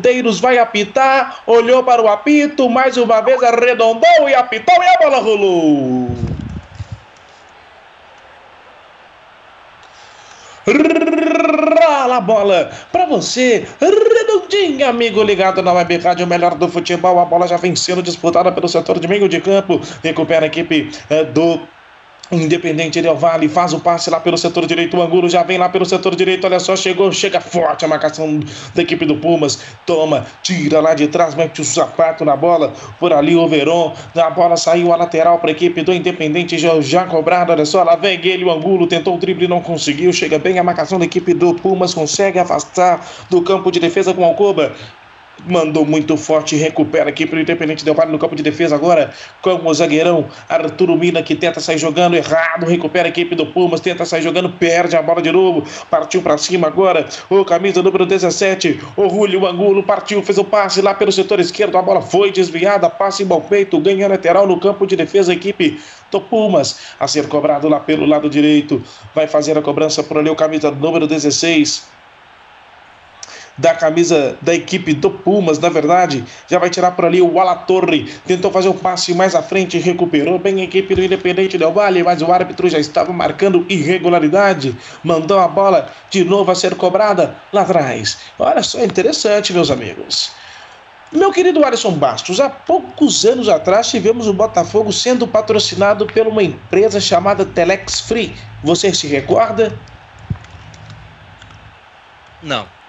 ponteiros, vai apitar, olhou para o apito, mais uma vez arredondou e apitou e a bola rolou. Rola a bola para você, redondinha, amigo ligado na Web Rádio, melhor do futebol. A bola já vem sendo disputada pelo setor de meio de campo. Recupera a equipe eh, do Independente Del Vale faz o passe lá pelo setor direito. O Angulo já vem lá pelo setor direito. Olha só, chegou, chega forte a marcação da equipe do Pumas. Toma, tira lá de trás, mete o sapato na bola. Por ali o Verón. A bola saiu a lateral para a equipe do Independente já, já cobrado. Olha só, lá vem ele. O Angulo tentou o drible, não conseguiu. Chega bem a marcação da equipe do Pumas. Consegue afastar do campo de defesa com Alcoba mandou muito forte, recupera aqui para o Independente Del Vale no campo de defesa agora com o zagueirão Arturo Mina que tenta sair jogando errado, recupera a equipe do Pumas, tenta sair jogando, perde a bola de novo, partiu para cima agora, o camisa número 17, o Julio Angulo partiu, fez o passe lá pelo setor esquerdo, a bola foi desviada, passe em bom peito, ganha lateral no campo de defesa, a equipe do Pumas a ser cobrado lá pelo lado direito, vai fazer a cobrança por ali o camisa número 16, da camisa da equipe do Pumas, na verdade, já vai tirar por ali o Alatorre, tentou fazer um passe mais à frente, recuperou bem a equipe do Independente Del Vale, mas o árbitro já estava marcando irregularidade, mandou a bola de novo a ser cobrada lá atrás. Olha só, interessante, meus amigos. Meu querido Alisson Bastos, há poucos anos atrás tivemos o Botafogo sendo patrocinado por uma empresa chamada Telex Free. Você se recorda? Não.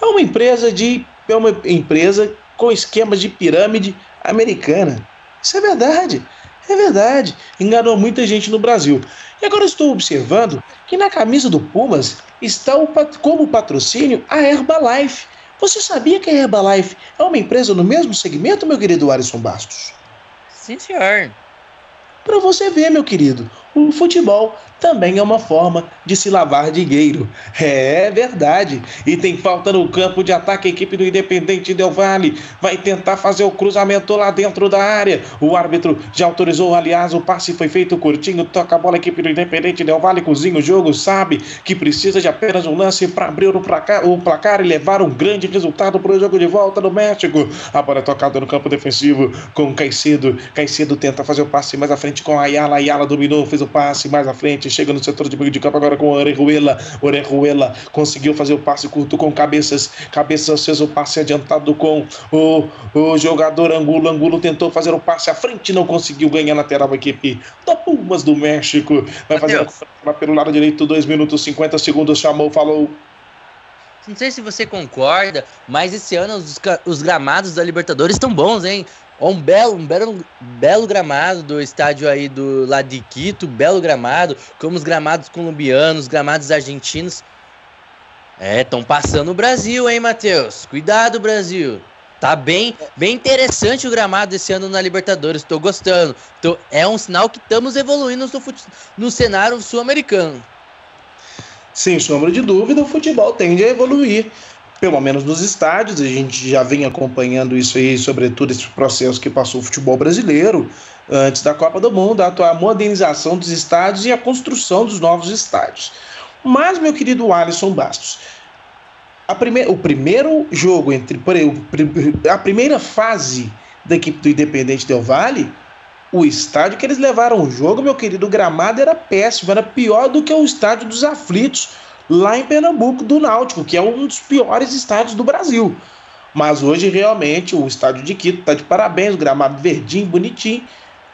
É uma empresa de é uma empresa com esquemas de pirâmide americana. Isso é verdade. É verdade. Enganou muita gente no Brasil. E agora estou observando que na camisa do Pumas está o, como patrocínio a Herbalife. Você sabia que a Herbalife é uma empresa no mesmo segmento, meu querido Alisson Bastos? Sim, senhor. Para você ver, meu querido, o futebol também é uma forma de se lavar dinheiro. É verdade. E tem falta no campo de ataque. A equipe do Independente Del Vale vai tentar fazer o cruzamento lá dentro da área. O árbitro já autorizou, aliás, o passe foi feito curtinho. Toca a bola, a equipe do Independente Del Vale cozinha o jogo. Sabe que precisa de apenas um lance para abrir o placar, o placar e levar um grande resultado para o jogo de volta no México. A bola é tocada no campo defensivo com Caicedo. Caicedo tenta fazer o passe mais à frente com Ayala. Ayala dominou, fez o passe mais à frente, chega no setor de meio de campo agora com Orejuela. Orejuela conseguiu fazer o passe curto com Cabeças. Cabeças fez o passe adiantado com o, o jogador Angulo. Angulo tentou fazer o passe à frente, não conseguiu ganhar lateral a equipe da Pumas do México. Vai fazer a pelo lado direito, 2 minutos 50 segundos. Chamou, falou. Não sei se você concorda, mas esse ano os, os gramados da Libertadores estão bons, hein? Um belo, um belo, belo gramado do estádio aí do lado de Quito, belo gramado, como os gramados colombianos, gramados argentinos. É, estão passando o Brasil, hein, Matheus? Cuidado, Brasil. Tá bem, bem interessante o gramado esse ano na Libertadores. Estou gostando. Tô, é um sinal que estamos evoluindo no, no cenário sul-americano. Sem sombra de dúvida, o futebol tende a evoluir pelo menos nos estádios, a gente já vem acompanhando isso aí, sobretudo esse processo que passou o futebol brasileiro antes da Copa do Mundo, a modernização dos estádios e a construção dos novos estádios. Mas, meu querido Alisson Bastos, prime o primeiro jogo entre a primeira fase da equipe do Independente Del Vale, o estádio que eles levaram o jogo, meu querido, o gramado era péssimo, era pior do que o estádio dos aflitos lá em Pernambuco, do Náutico, que é um dos piores estádios do Brasil. Mas hoje, realmente, o estádio de Quito está de parabéns, o gramado verdinho, bonitinho.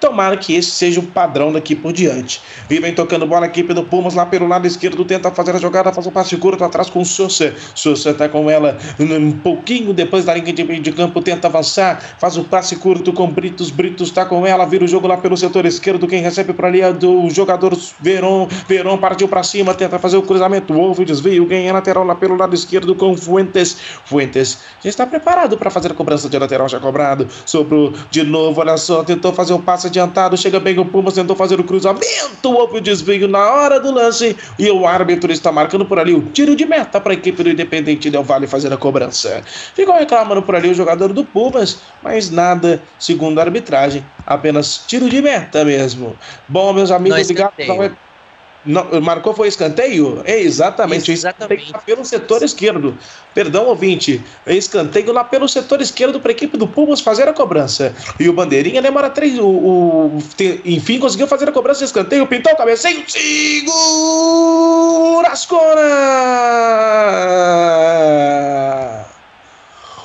Tomara que esse seja o padrão daqui por diante. Vivem tocando bola a equipe do Pumas lá pelo lado esquerdo, tenta fazer a jogada, faz um passe curto atrás com o Sousa. Sousa está com ela um pouquinho depois da linha de meio de campo, tenta avançar, faz o passe curto com Britos. Britos está com ela, vira o jogo lá pelo setor esquerdo. Quem recebe para ali é do jogador Veron. Veron partiu para cima, tenta fazer o cruzamento, houve o desvio, ganha lateral lá pelo lado esquerdo com Fuentes. Fuentes já está preparado para fazer a cobrança de lateral já cobrado. Sobrou de novo, olha só, tentou fazer o passe adiantado, chega bem o Pumas, tentou fazer o cruzamento, houve o desvio na hora do lance e o árbitro está marcando por ali o tiro de meta para a equipe do Independente Del Vale fazer a cobrança. Ficou reclamando por ali o jogador do Pumas, mas nada, segundo a arbitragem, apenas tiro de meta mesmo. Bom, meus amigos ligados Não, marcou foi escanteio? É exatamente, exatamente. Lá pelo setor esquerdo. Perdão, ouvinte. Escanteio lá pelo setor esquerdo para a equipe do Pumas fazer a cobrança. E o Bandeirinha demora três. O, o, enfim, conseguiu fazer a cobrança de escanteio. Pintou o cabeceio. Segura as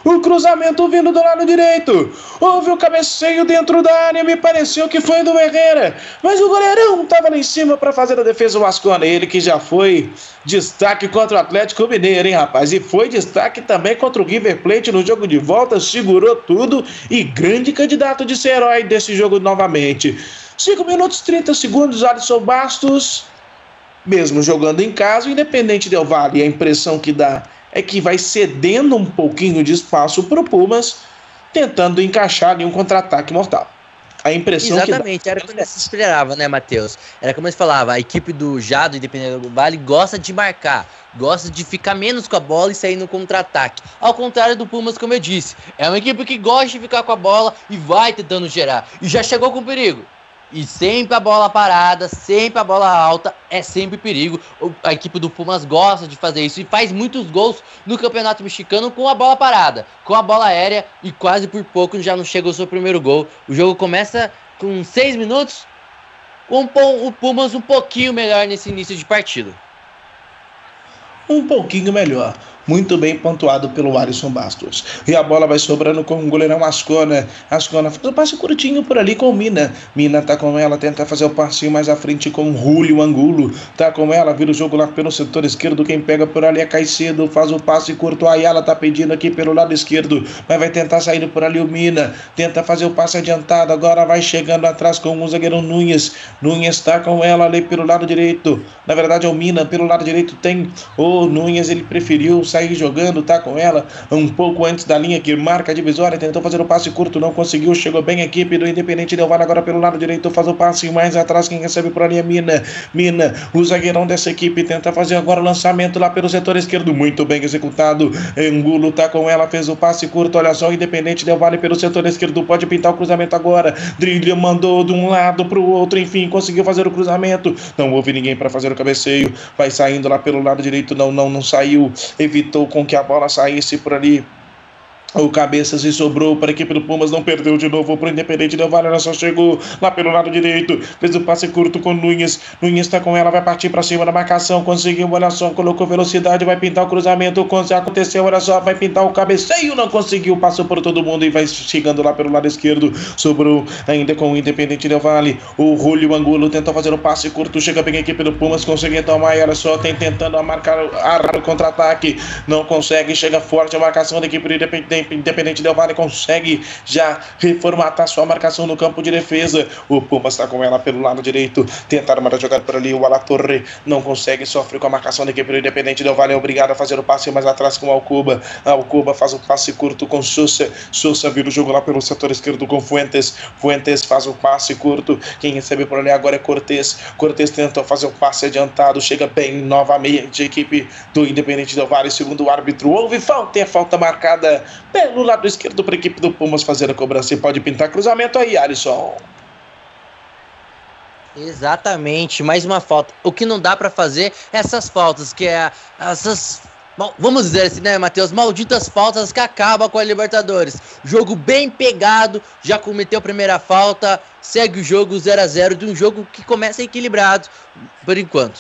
o cruzamento vindo do lado direito. Houve o cabeceio dentro da área, me pareceu que foi do Herrera. Mas o goleirão estava lá em cima para fazer a defesa o Ascona. Ele que já foi destaque contra o Atlético Mineiro, hein, rapaz? E foi destaque também contra o River Plate no jogo de volta, segurou tudo e grande candidato de ser herói desse jogo novamente. 5 minutos 30 segundos, Alisson Bastos. Mesmo jogando em casa, independente Del Valle, a impressão que dá é que vai cedendo um pouquinho de espaço para o Pumas, tentando encaixar ali um contra-ataque mortal. A impressão Exatamente, que era como se esperava, né, Matheus? Era como se falava, a equipe do Jado, Independente do Vale, gosta de marcar, gosta de ficar menos com a bola e sair no contra-ataque. Ao contrário do Pumas, como eu disse, é uma equipe que gosta de ficar com a bola e vai tentando gerar. E já chegou com perigo. E sempre a bola parada, sempre a bola alta, é sempre perigo. A equipe do Pumas gosta de fazer isso e faz muitos gols no Campeonato Mexicano com a bola parada, com a bola aérea e quase por pouco já não chegou o seu primeiro gol. O jogo começa com seis minutos, com o Pumas um pouquinho melhor nesse início de partida. Um pouquinho melhor. Muito bem pontuado pelo Alisson Bastos. E a bola vai sobrando com o goleirão Ascona. Ascona faz o passe curtinho por ali com Mina. Mina tá com ela, tenta fazer o passinho mais à frente com Julio Angulo. Tá com ela, vira o jogo lá pelo setor esquerdo. Quem pega por ali é Caicedo, faz o passe curto. Aí ela tá pedindo aqui pelo lado esquerdo, mas vai tentar sair por ali o Mina. Tenta fazer o passe adiantado. Agora vai chegando atrás com o zagueirão Nunes. Nunes tá com ela ali pelo lado direito. Na verdade é o Mina, pelo lado direito tem o Nunes. Ele preferiu sair sair jogando, tá com ela um pouco antes da linha que marca a divisória, tentou fazer o passe curto, não conseguiu, chegou bem a equipe do Independente Del agora pelo lado direito, faz o passe mais atrás, quem recebe por ali é Mina, Mina, o zagueirão dessa equipe tenta fazer agora o lançamento lá pelo setor esquerdo, muito bem executado, Angulo tá com ela, fez o passe curto, olha só, o Independente Del pelo setor esquerdo, pode pintar o cruzamento agora, Drilha mandou de um lado pro outro, enfim, conseguiu fazer o cruzamento, não houve ninguém para fazer o cabeceio, vai saindo lá pelo lado direito, não, não, não saiu, evitou com que a bola saísse por ali o Cabeças e sobrou para a equipe do Pumas, não perdeu de novo para o Independente Del Vale, ela só chegou lá pelo lado direito, fez o passe curto com Nunes, Nunes está com ela, vai partir para cima da marcação, conseguiu, olha só, colocou velocidade, vai pintar o cruzamento, aconteceu, olha só, vai pintar o cabeceio, não conseguiu, passou por todo mundo e vai chegando lá pelo lado esquerdo, sobrou ainda com o Independente Del Vale, o Julio Angulo tentou fazer o passe curto, chega bem a equipe do Pumas, consegue tomar, olha só, tem tentando marcar o contra-ataque, não consegue, chega forte a marcação da equipe do Independente Independente Del Vale consegue já reformatar sua marcação no campo de defesa. O Pumas está com ela pelo lado direito. Tentaram uma jogada por ali. O Alatorre não consegue, sofre com a marcação da equipe do Independente Del Vale. É obrigado a fazer o passe mais atrás com o Alcuba. Alcuba faz o passe curto com Sousa. Sousa vira o jogo lá pelo setor esquerdo com Fuentes. Fuentes faz o passe curto. Quem recebe por ali agora é Cortes. Cortes tentou fazer o passe adiantado. Chega bem novamente a equipe do Independente Del Vale. Segundo o árbitro, houve falta. É falta marcada pelo lado esquerdo para a equipe do Pumas fazer a cobrança e pode pintar cruzamento aí, Alisson. Exatamente, mais uma falta. O que não dá para fazer é essas faltas, que é essas vamos dizer assim, né, Matheus? Malditas faltas que acabam com a Libertadores. Jogo bem pegado, já cometeu a primeira falta, segue o jogo 0 a 0 de um jogo que começa equilibrado por enquanto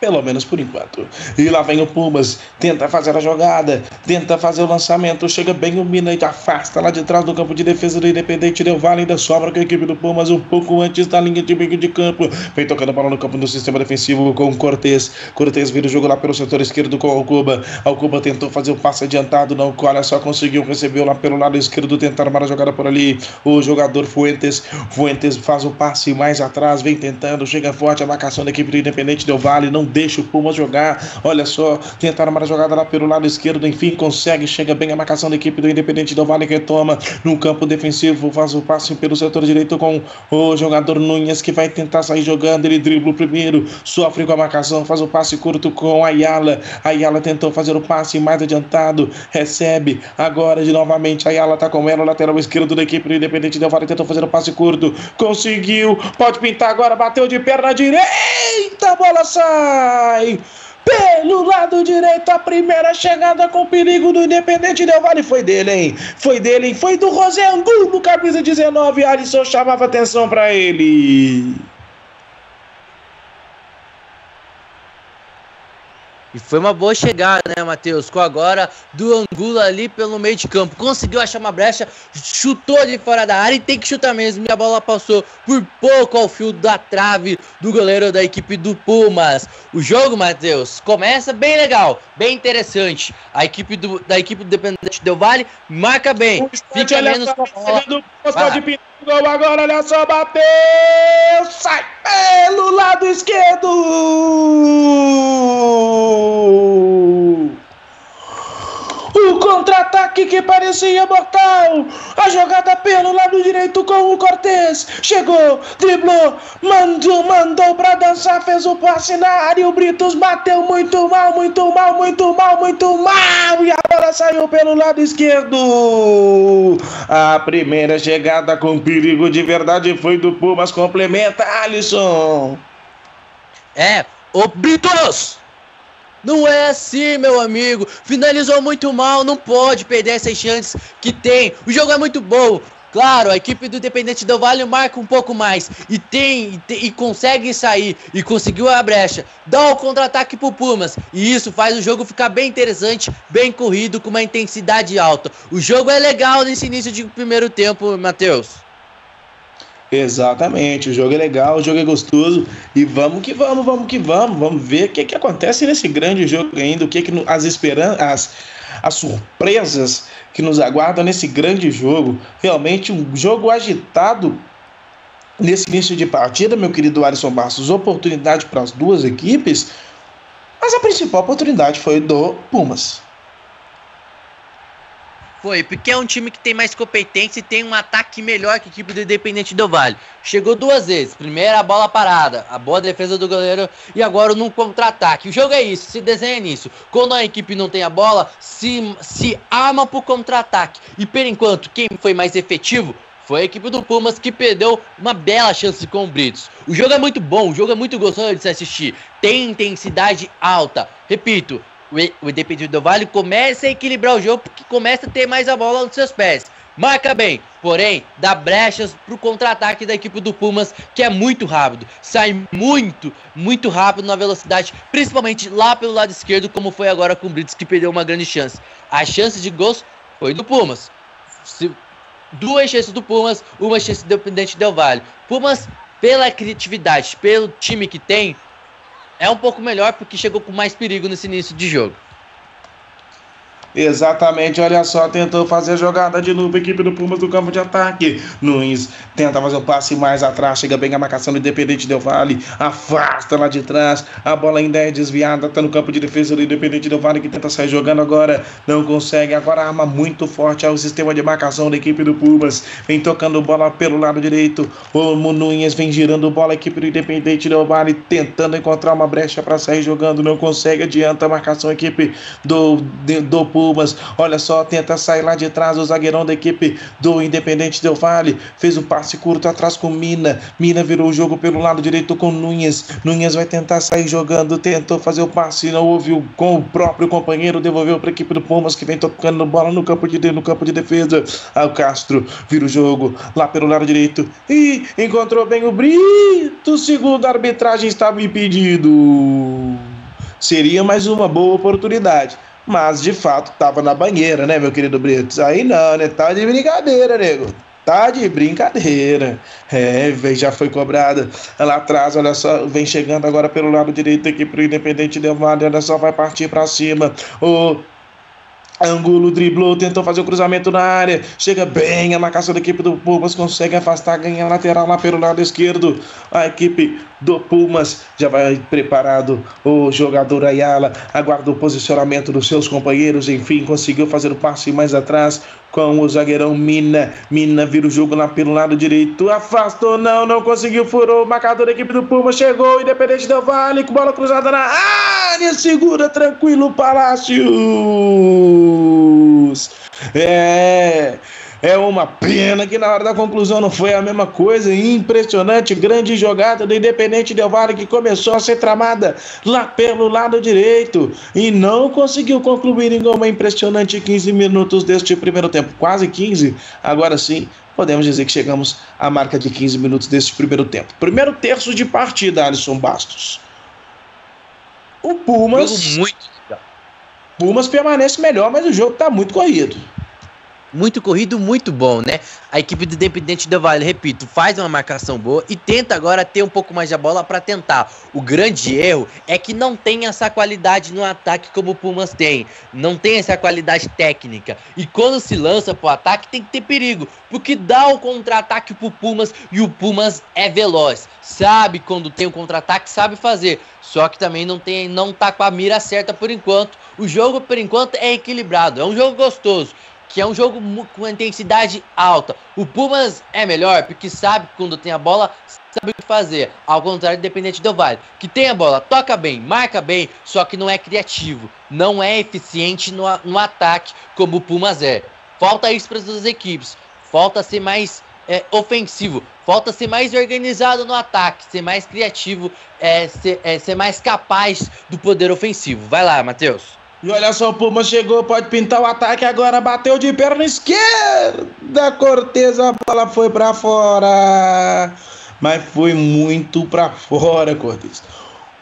pelo menos por enquanto. E lá vem o Pumas, tenta fazer a jogada, tenta fazer o lançamento, chega bem o Mina e afasta lá de trás do campo de defesa do Independente. Del Vale, ainda sobra com a equipe do Pumas um pouco antes da linha de meio de campo. Vem tocando a bola no campo do sistema defensivo com o Cortez. Cortez vira o jogo lá pelo setor esquerdo com o Alcuba. Alcuba tentou fazer o passe adiantado, não, olha só, conseguiu, recebeu lá pelo lado esquerdo, tentar armar a jogada por ali. O jogador Fuentes, Fuentes faz o passe mais atrás, vem tentando, chega forte a marcação da equipe do Independente. Del Vale, não deixa o Pumas jogar. Olha só, tentaram uma jogada lá pelo lado esquerdo, enfim, consegue, chega bem a marcação da equipe do Independente do Vale, retoma no campo defensivo, faz o passe pelo setor direito com o jogador Nunes que vai tentar sair jogando, ele dribla o primeiro, sofre com a marcação, faz o passe curto com Ayala. Ayala tentou fazer o passe mais adiantado, recebe agora de novamente. Ayala tá com ela, lateral esquerdo da equipe do Independente Del Vale, tentou fazer o passe curto, conseguiu, pode pintar agora, bateu de perna direita, bola sai! Pelo lado direito, a primeira chegada com perigo do Independente Del Vale foi dele, hein? Foi dele, hein? Foi do José Angulo, camisa 19. Alisson chamava atenção para ele. E foi uma boa chegada, né, Matheus? Com agora do Angulo ali pelo meio de campo. Conseguiu achar uma brecha, chutou de fora da área e tem que chutar mesmo. E a bola passou por pouco ao fio da trave do goleiro da equipe do Pumas. O jogo, Matheus, começa bem legal, bem interessante. A equipe do, da equipe do Dependente Del Vale marca bem. Fica menos com a bola. Gol agora, olha só, bateu! Sai pelo lado esquerdo! O contra-ataque que parecia mortal. A jogada pelo lado direito com o Cortez. Chegou, driblou, mandou, mandou pra dançar, fez o passe na área. O Britos bateu muito mal, muito mal, muito mal, muito mal. E agora saiu pelo lado esquerdo. A primeira chegada com perigo de verdade foi do Pumas. Complementa, Alisson. É, o Britos! Não é assim, meu amigo. Finalizou muito mal, não pode perder essas chances que tem. O jogo é muito bom. Claro, a equipe do Independente Del Vale marca um pouco mais e tem, e, tem, e consegue sair e conseguiu a brecha. Dá o contra-ataque pro Pumas e isso faz o jogo ficar bem interessante, bem corrido, com uma intensidade alta. O jogo é legal nesse início de primeiro tempo, Matheus. Exatamente, o jogo é legal, o jogo é gostoso e vamos que vamos, vamos que vamos, vamos ver o que, que acontece nesse grande jogo ainda, o que, que as esperanças, as, as surpresas que nos aguardam nesse grande jogo. Realmente um jogo agitado nesse início de partida, meu querido Alisson Bastos, oportunidade para as duas equipes, mas a principal oportunidade foi do Pumas. Foi, porque é um time que tem mais competência e tem um ataque melhor que a equipe do Independente do Vale. Chegou duas vezes. Primeira, a bola parada, a boa defesa do goleiro e agora no contra-ataque. O jogo é isso, se desenha nisso. Quando a equipe não tem a bola, se, se arma pro contra-ataque. E por enquanto, quem foi mais efetivo foi a equipe do Pumas que perdeu uma bela chance com o Britos. O jogo é muito bom, o jogo é muito gostoso de se assistir. Tem intensidade alta. Repito, o Independente do Vale começa a equilibrar o jogo porque começa a ter mais a bola nos seus pés. Marca bem, porém, dá brechas pro contra-ataque da equipe do Pumas, que é muito rápido. Sai muito, muito rápido na velocidade, principalmente lá pelo lado esquerdo, como foi agora com o Brits, que perdeu uma grande chance. A chance de gols foi do Pumas. Se, duas chances do Pumas, uma chance do Independente Del Vale. Pumas, pela criatividade, pelo time que tem, é um pouco melhor porque chegou com mais perigo nesse início de jogo. Exatamente, olha só, tentou fazer a jogada de novo, equipe do Pumas do campo de ataque. Nunes tenta fazer o passe mais atrás, chega bem a marcação do Independente Del Vale, afasta lá de trás, a bola ainda é desviada, tá no campo de defesa do Independente Del Vale que tenta sair jogando agora, não consegue, agora arma muito forte ao sistema de marcação da equipe do Pumas, vem tocando bola pelo lado direito, o Nunes vem girando bola, a equipe do Independente Del Vale tentando encontrar uma brecha para sair jogando, não consegue, adianta a marcação, equipe do, do Pumas Pumas. Olha só, tenta sair lá de trás o zagueirão da equipe do Independente Del Vale. Fez o um passe curto atrás com Mina. Mina virou o jogo pelo lado direito com Nunes. Nunes vai tentar sair jogando, tentou fazer o passe, não ouviu com o próprio companheiro, devolveu para a equipe do Pumas que vem tocando bola no campo de no campo de defesa. Ah, o Castro vira o jogo lá pelo lado direito e encontrou bem o Brito. Segundo a arbitragem estava impedido. Seria mais uma boa oportunidade mas de fato tava na banheira, né, meu querido Britos? Aí não, né? Tá de brincadeira, nego. Tá de brincadeira. É, já foi cobrada lá atrás, olha só, vem chegando agora pelo lado direito aqui pro Independente Del Vale, olha só, vai partir para cima. O Angulo driblou, tentou fazer o cruzamento na área. Chega bem a marcação da equipe do Pumas, consegue afastar, ganha lateral lá pelo lado esquerdo. A equipe do Pumas já vai preparado. O jogador Ayala aguarda o posicionamento dos seus companheiros. Enfim, conseguiu fazer o passe mais atrás com o zagueirão Mina. Mina vira o jogo lá pelo lado direito. Afastou, não, não conseguiu, furou. O marcador da equipe do Pumas chegou. Independente do Vale, com bola cruzada na área. Segura tranquilo, Palácios. É. É uma pena que na hora da conclusão não foi a mesma coisa. Impressionante, grande jogada do Independente Del Vale que começou a ser tramada lá pelo lado direito e não conseguiu concluir em uma impressionante 15 minutos deste primeiro tempo. Quase 15. Agora sim, podemos dizer que chegamos à marca de 15 minutos deste primeiro tempo. Primeiro terço de partida, Alisson Bastos. O Pumas. Muito. Pumas permanece melhor, mas o jogo está muito corrido. Muito corrido, muito bom, né? A equipe do Independente Del Vale, repito, faz uma marcação boa e tenta agora ter um pouco mais de bola para tentar. O grande erro é que não tem essa qualidade no ataque como o Pumas tem. Não tem essa qualidade técnica. E quando se lança pro ataque tem que ter perigo, porque dá o contra-ataque pro Pumas e o Pumas é veloz. Sabe quando tem um contra-ataque, sabe fazer. Só que também não tem, não tá com a mira certa por enquanto. O jogo por enquanto é equilibrado, é um jogo gostoso que é um jogo com intensidade alta. O Pumas é melhor porque sabe quando tem a bola, sabe o que fazer. Ao contrário do Independente do Vale, que tem a bola, toca bem, marca bem, só que não é criativo, não é eficiente no, no ataque como o Pumas é. Falta isso para as duas equipes. Falta ser mais é, ofensivo, falta ser mais organizado no ataque, ser mais criativo, é, ser, é, ser mais capaz do poder ofensivo. Vai lá, Matheus. E olha só, o Puma chegou, pode pintar o ataque agora, bateu de perna esquerda, Cortez, a bola foi para fora. Mas foi muito para fora, Cortez.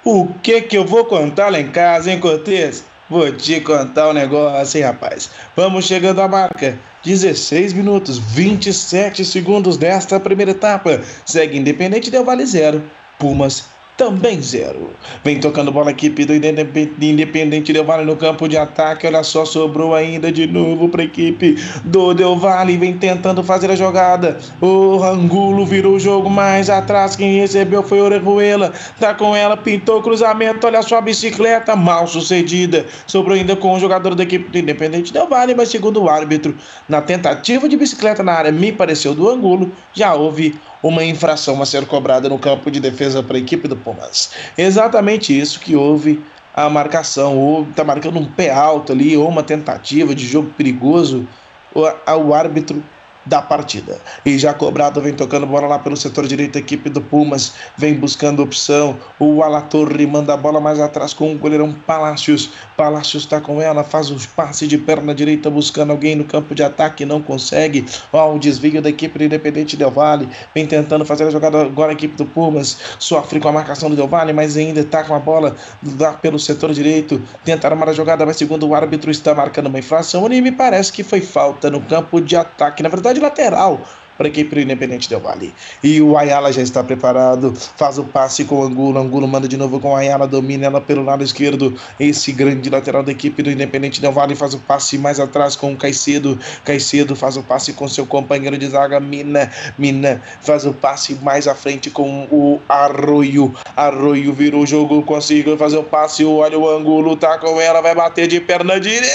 O que que eu vou contar lá em casa, hein, Cortez? Vou te contar um negócio, hein, rapaz. Vamos chegando à marca. 16 minutos, 27 segundos desta primeira etapa. Segue Independente Del Vale 0, Pumas também zero. Vem tocando bola a equipe do Independente Del Vale no campo de ataque. Olha só, sobrou ainda de novo para a equipe do Del Vale. Vem tentando fazer a jogada. O Angulo virou o jogo mais atrás. Quem recebeu foi Orejuela. Tá com ela, pintou o cruzamento. Olha só a bicicleta, mal sucedida. Sobrou ainda com o jogador da equipe do Independente Del Vale, mas segundo o árbitro, na tentativa de bicicleta na área, me pareceu do Angulo, já houve uma infração a ser cobrada no campo de defesa para a equipe do Pumas. Exatamente isso que houve a marcação, ou está marcando um pé alto ali, ou uma tentativa de jogo perigoso, o árbitro da partida. E já cobrado vem tocando bola lá pelo setor direito, a equipe do Pumas vem buscando opção. O Alatorre manda a bola mais atrás com o goleirão Palácios. Palácios está com ela, faz um passe de perna direita buscando alguém no campo de ataque, não consegue. Ó, o desvio da equipe do Independente Del Vale vem tentando fazer a jogada agora a equipe do Pumas. Sofre com a marcação do Del Vale, mas ainda está com a bola lá pelo setor direito. Tenta armar a jogada, mas segundo o árbitro está marcando uma infração e me parece que foi falta no campo de ataque. Na verdade, de lateral para a equipe do Independente Del Vale. E o Ayala já está preparado, faz o passe com o Angulo, Angulo manda de novo com o Ayala, domina ela pelo lado esquerdo, esse grande lateral da equipe do Independente Del Vale faz o passe mais atrás com o Caicedo, Caicedo faz o passe com seu companheiro de zaga, Mina, Mina faz o passe mais à frente com o Arroio, Arroio virou o jogo, conseguiu fazer o passe, olha o Angulo, tá com ela, vai bater de perna direita!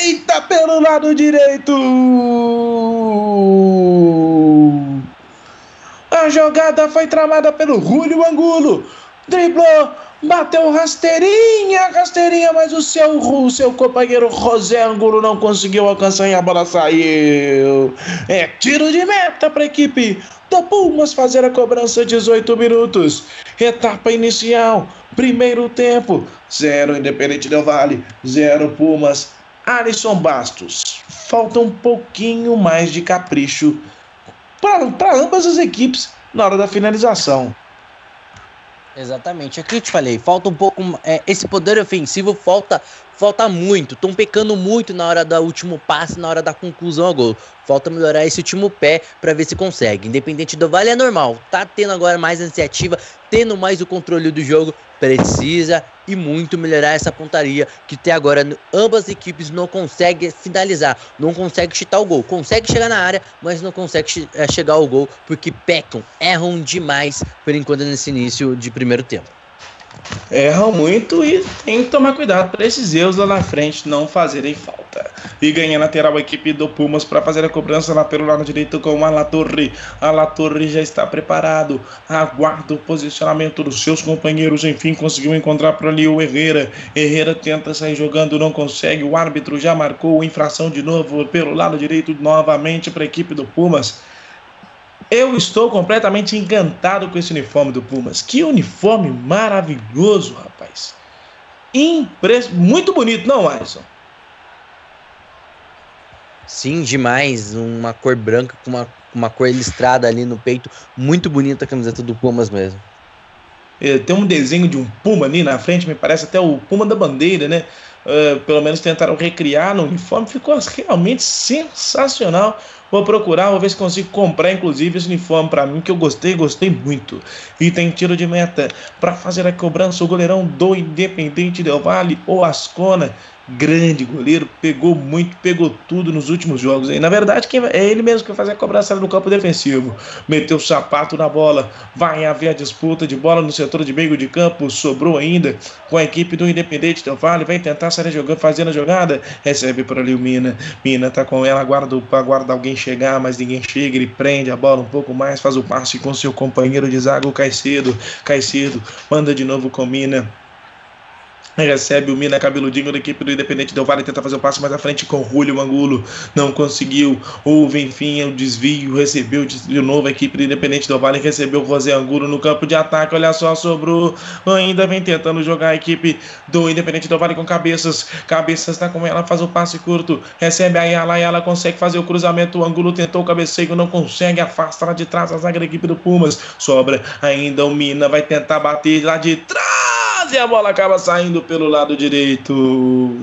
Eita, pelo lado direito! A jogada foi tramada pelo Julio Angulo. Driblou, bateu rasteirinha, rasteirinha, mas o seu, o seu companheiro José Angulo não conseguiu alcançar e a bola saiu. É tiro de meta para a equipe do Pumas fazer a cobrança 18 minutos. Etapa inicial, primeiro tempo, zero Independente Del Vale, zero Pumas, Alisson Bastos, falta um pouquinho mais de capricho para ambas as equipes na hora da finalização. Exatamente, é que eu te falei, falta um pouco. É, esse poder ofensivo falta falta muito. Estão pecando muito na hora do último passe, na hora da conclusão ao gol. Falta melhorar esse último pé para ver se consegue. Independente do Vale é normal, tá tendo agora mais iniciativa, tendo mais o controle do jogo, precisa e muito melhorar essa pontaria que até agora ambas equipes não conseguem finalizar, não conseguem chutar o gol, consegue chegar na área, mas não consegue eh, chegar ao gol porque pecam, erram demais por enquanto nesse início de primeiro tempo erram muito e tem que tomar cuidado para esses erros lá na frente não fazerem falta. E ganha lateral a equipe do Pumas para fazer a cobrança lá pelo lado direito com o Alatorre. Alatorre já está preparado, aguarda o posicionamento dos seus companheiros. Enfim, conseguiu encontrar por ali o Herrera. Herrera tenta sair jogando, não consegue. O árbitro já marcou infração de novo pelo lado direito, novamente para a equipe do Pumas. Eu estou completamente encantado com esse uniforme do Pumas. Que uniforme maravilhoso, rapaz. Impres... Muito bonito, não, Alisson? Sim, demais. Uma cor branca com uma, uma cor listrada ali no peito. Muito bonita a camiseta do Pumas mesmo. É, tem um desenho de um puma ali na frente, me parece até o puma da bandeira, né? Uh, pelo menos tentaram recriar no uniforme, ficou realmente sensacional. Vou procurar, vou ver se consigo comprar, inclusive, esse uniforme para mim, que eu gostei, gostei muito. E tem tiro de meta para fazer a cobrança. O goleirão do Independente Del Vale, o Ascona grande goleiro, pegou muito, pegou tudo nos últimos jogos. Na verdade, quem, é ele mesmo que vai fazer a cobrança no campo defensivo. Meteu o sapato na bola, vai haver a disputa de bola no setor de meio de campo, sobrou ainda com a equipe do Independente Del Vale, vai tentar sair jogando, fazendo a jogada, recebe por ali o Mina, Mina tá com ela, aguarda, aguarda alguém chegar, mas ninguém chega, ele prende a bola um pouco mais, faz o passe com seu companheiro de zaga, o Caicedo, Caicedo, manda de novo com Mina, recebe o Mina cabeludinho da equipe do Independente Del Vale, tenta fazer o passe mais à frente com o Julio Angulo, não conseguiu, houve enfim o desvio, recebeu desvio novo, a equipe do Independente Del Vale recebeu o José Angulo no campo de ataque, olha só, sobrou, ainda vem tentando jogar a equipe do Independente Del Vale com cabeças, cabeças está com ela, faz o passe curto, recebe a Ayala, ela consegue fazer o cruzamento, o Angulo tentou o cabeceio, não consegue, afasta lá de trás a zaga da equipe do Pumas, sobra ainda o Mina, vai tentar bater lá de trás, e a bola acaba saindo pelo lado direito.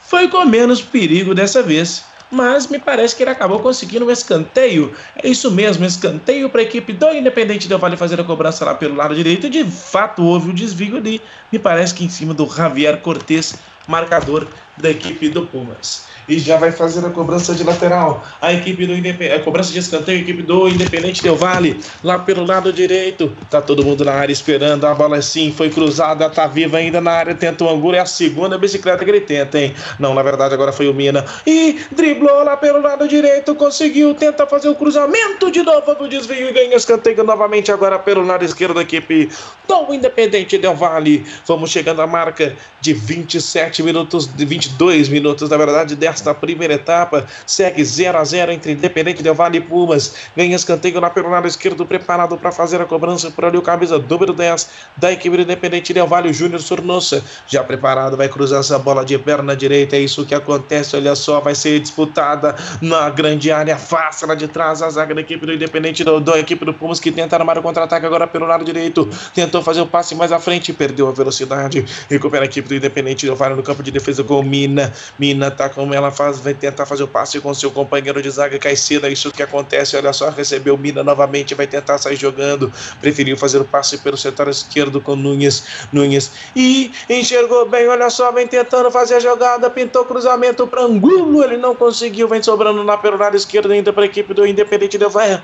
Foi com menos perigo dessa vez, mas me parece que ele acabou conseguindo um escanteio. É isso mesmo, escanteio para a equipe do Independente Del Vale fazer a cobrança lá pelo lado direito. De fato, houve um desvio ali, me parece que em cima do Javier Cortes, marcador da equipe do Pumas e já vai fazer a cobrança de lateral. A equipe do Independente, a cobrança de escanteio, a equipe do Independente Del Vale, lá pelo lado direito. Tá todo mundo na área esperando. A bola sim foi cruzada, tá viva ainda na área. Tenta o Angulo, é a segunda bicicleta que ele tenta, hein? Não, na verdade agora foi o Mina. E driblou lá pelo lado direito, conseguiu, tenta fazer o cruzamento de novo pro desvio e ganha escanteio novamente agora pelo lado esquerdo da equipe do Independente Del Vale. Vamos chegando à marca de 27 minutos, de 22 minutos, na verdade, desta primeira etapa. Segue 0 a 0 entre Independente Del Vale e Pumas. Ganha escanteio lá pelo lado esquerdo, preparado para fazer a cobrança por ali o camisa número 10 da equipe do Independente Del Vale, o Júnior Sornossa. Já preparado, vai cruzar essa bola de perna direita. É isso que acontece, olha só, vai ser disputada na grande área, fácil lá de trás a zaga da equipe do Independente, do, da equipe do Pumas, que tenta armar o contra-ataque agora pelo lado direito. Tentou fazer o passe mais à frente, perdeu a velocidade. Recupera a equipe do Independente Del Vale no campo de defesa com Mina. Mina tá com ela, faz, vai tentar fazer o passe com seu companheiro de zaga Caicedo. É isso que acontece. Olha só, recebeu Mina novamente, vai tentar sair jogando. Preferiu fazer o passe pelo setor esquerdo com Nunes. Nunes e enxergou bem. Olha só, vem tentando fazer a jogada. Pintou cruzamento para Angulo. Ele não conseguiu. Vem sobrando pelo lado esquerdo ainda para a equipe do Independente Del Vale.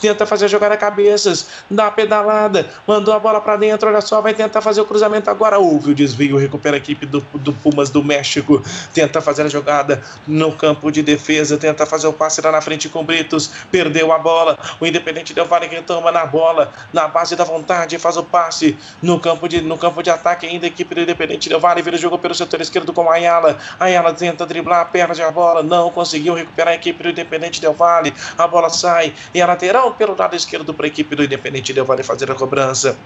Tenta fazer a jogada cabeças. Dá a pedalada. Mandou a bola para dentro. Olha só, vai tentar fazer o cruzamento agora. Houve o desvio. Recupera a equipe do, do Pumas do México. Tenta fazer a jogada no campo de defesa, tenta fazer o passe lá na frente com Britos, perdeu a bola. O Independente Del Vale que toma na bola, na base da vontade, faz o passe no campo de, no campo de ataque ainda. A equipe do Independente Del Vale vira o jogo pelo setor esquerdo com Ayala. Ayala tenta driblar, perde a bola, não conseguiu recuperar a equipe do Independente Del Vale. A bola sai e a lateral pelo lado esquerdo para a equipe do Independente Del Vale fazer a cobrança.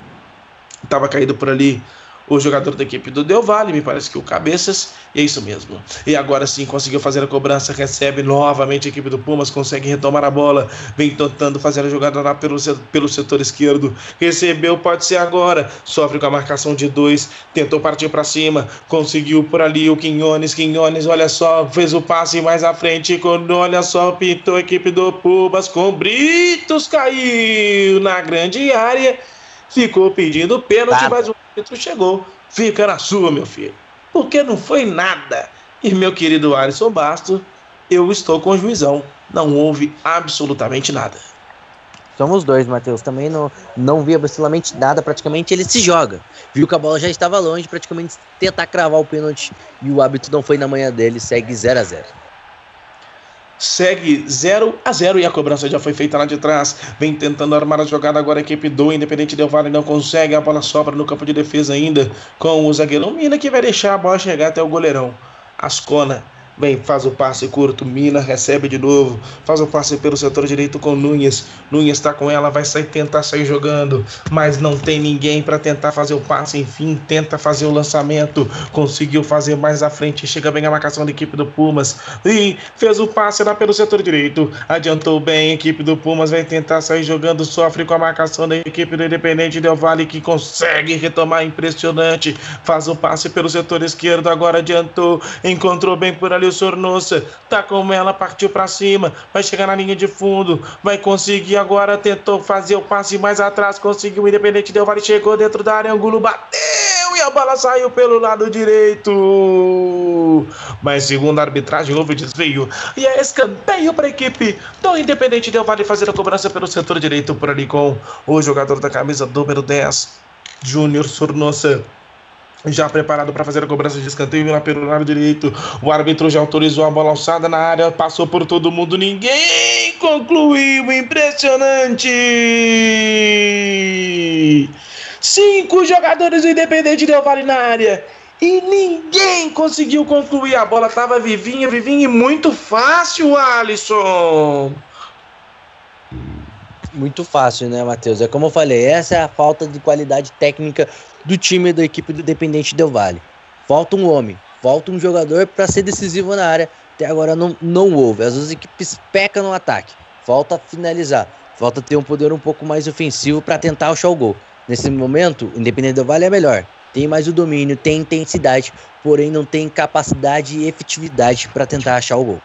Estava caído por ali o jogador da equipe do Del Valle, me parece que o Cabeças, e é isso mesmo. E agora sim conseguiu fazer a cobrança, recebe novamente a equipe do Pumas, consegue retomar a bola, vem tentando fazer a jogada lá pelo, pelo setor esquerdo, recebeu, pode ser agora, sofre com a marcação de dois, tentou partir para cima, conseguiu por ali o Quinhones, Quinhones, olha só, fez o passe mais à frente, quando olha só, pintou a equipe do Pumas com Britos, caiu na grande área ficou pedindo pênalti, mas o árbitro chegou. Fica na sua, meu filho. Porque não foi nada. E meu querido Alisson Bastos, eu estou com o juizão. Não houve absolutamente nada. Somos dois, Matheus. Também não, não vi absolutamente nada. Praticamente ele se joga. Viu que a bola já estava longe, praticamente tentar cravar o pênalti. E o hábito não foi na manhã dele. Segue 0 a 0 segue 0 a 0 e a cobrança já foi feita lá de trás. Vem tentando armar a jogada agora a equipe do Independente Del Vale não consegue. A bola sobra no campo de defesa ainda com o zagueirão Mina que vai deixar a bola chegar até o goleirão. Ascona Bem, faz o passe curto, Mina recebe de novo, faz o passe pelo setor direito com Nunes. Nunes está com ela, vai sair tentar sair jogando, mas não tem ninguém para tentar fazer o passe. Enfim, tenta fazer o lançamento, conseguiu fazer mais à frente, chega bem a marcação da equipe do Pumas e fez o passe lá pelo setor direito. Adiantou bem, a equipe do Pumas vai tentar sair jogando, sofre com a marcação da equipe do Independente Del Vale que consegue retomar impressionante. Faz o passe pelo setor esquerdo, agora adiantou, encontrou bem por ali o Sornosa. Tá com ela, partiu para cima. Vai chegar na linha de fundo. Vai conseguir agora. Tentou fazer o passe mais atrás. Conseguiu. Independente Del Vale chegou dentro da área. Angulo bateu e a bola saiu pelo lado direito. Mas segundo a arbitragem, houve desvio. E é escanteio para a equipe do Independente Del Vale fazer a cobrança pelo setor direito por ali com o jogador da camisa número 10, Júnior Sornosa já preparado para fazer a cobrança de escanteio lá pelo lado direito. O árbitro já autorizou a bola alçada na área, passou por todo mundo, ninguém concluiu. Impressionante! Cinco jogadores do Independente Del Vale na área. E ninguém conseguiu concluir. A bola estava vivinha, vivinha e muito fácil, Alisson. Muito fácil, né, Matheus? É como eu falei, essa é a falta de qualidade técnica do time da equipe do Independente Del Vale. Falta um homem, falta um jogador para ser decisivo na área. Até agora não, não houve. As duas equipes pecam no ataque. Falta finalizar. Falta ter um poder um pouco mais ofensivo para tentar achar o gol. Nesse momento, o Independente Del Vale é melhor. Tem mais o domínio, tem intensidade, porém não tem capacidade e efetividade para tentar achar o gol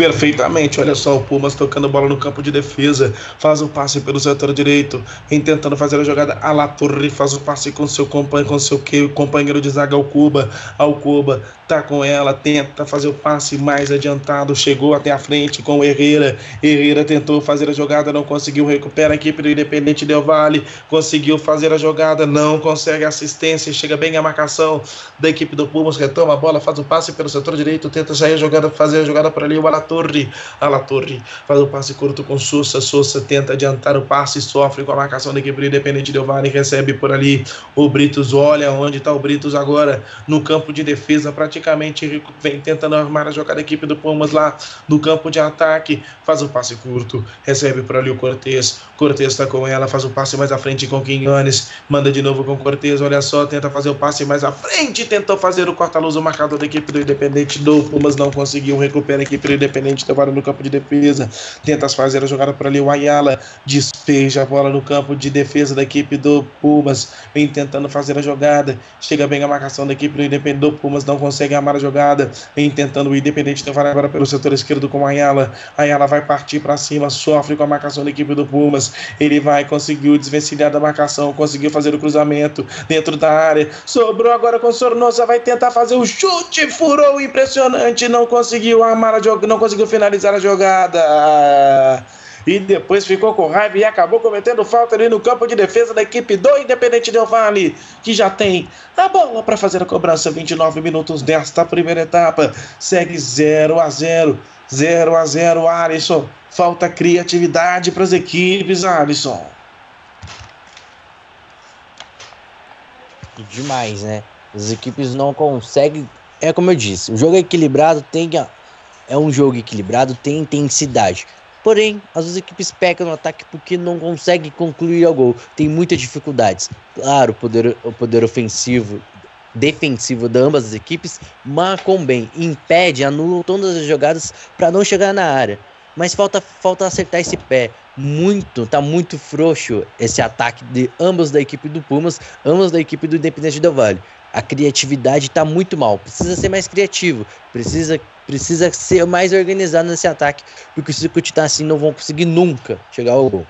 perfeitamente. Olha só, o Pumas tocando bola no campo de defesa, faz o passe pelo setor direito, tentando fazer a jogada. A La Torre faz o passe com seu companheiro, com seu companheiro de zaga, Alcuba. Alcuba tá com ela, tenta fazer o passe mais adiantado, chegou até a frente com o Herrera. Herrera tentou fazer a jogada, não conseguiu, recupera a equipe do Independente Del Vale, conseguiu fazer a jogada, não consegue assistência, chega bem a marcação da equipe do Pumas, retoma a bola, faz o passe pelo setor direito, tenta sair a jogada, fazer a jogada por ali, o Ala Torre. A La Torre faz o passe curto com Sousa. Sousa tenta adiantar o passe, sofre com a marcação da equipe Independente Del Vale. Recebe por ali o Britos. Olha onde está o Britos agora no campo de defesa. Praticamente vem tentando armar a jogada da equipe do Pumas lá no campo de ataque. Faz o passe curto. Recebe por ali o Cortez. Cortez está com ela. Faz o passe mais à frente com Quinhones. Manda de novo com Cortez. Olha só, tenta fazer o passe mais à frente. Tentou fazer o corta-luz, o marcador da equipe do Independente do Pumas. Não conseguiu. Recupera a equipe do Independente Independente trabalha no campo de defesa, tenta fazer a jogada por ali. O Ayala despeja a bola no campo de defesa da equipe do Pumas, vem tentando fazer a jogada. Chega bem a marcação da equipe do Independente do Pumas, não consegue amar a jogada. Vem tentando o Independente trabalhar agora pelo setor esquerdo com o Ayala. Ayala vai partir para cima, sofre com a marcação da equipe do Pumas. Ele vai, conseguiu desvencilhar da marcação, conseguiu fazer o cruzamento dentro da área. Sobrou agora com o Sornosa, vai tentar fazer o chute, furou impressionante, não conseguiu amar a jogada, não conseguiu finalizar a jogada. E depois ficou com raiva e acabou cometendo falta ali no campo de defesa da equipe do Independente Del Vale, que já tem a bola para fazer a cobrança. 29 minutos desta primeira etapa. Segue 0 a 0 0 a 0 Alisson. Falta criatividade para as equipes, Alisson. Demais, né? As equipes não conseguem. É como eu disse, o jogo é equilibrado, tem é um jogo equilibrado, tem intensidade. Porém, as duas equipes pecam no ataque porque não conseguem concluir o gol. Tem muitas dificuldades. Claro, o poder, o poder ofensivo, defensivo de ambas as equipes marcam bem, impede, anulam todas as jogadas para não chegar na área. Mas falta, falta acertar esse pé. Muito, tá muito frouxo esse ataque de ambos da equipe do Pumas, ambos da equipe do Independente Del Vale. A criatividade tá muito mal. Precisa ser mais criativo. Precisa precisa ser mais organizado nesse ataque, porque se continuar assim não vão conseguir nunca chegar ao gol.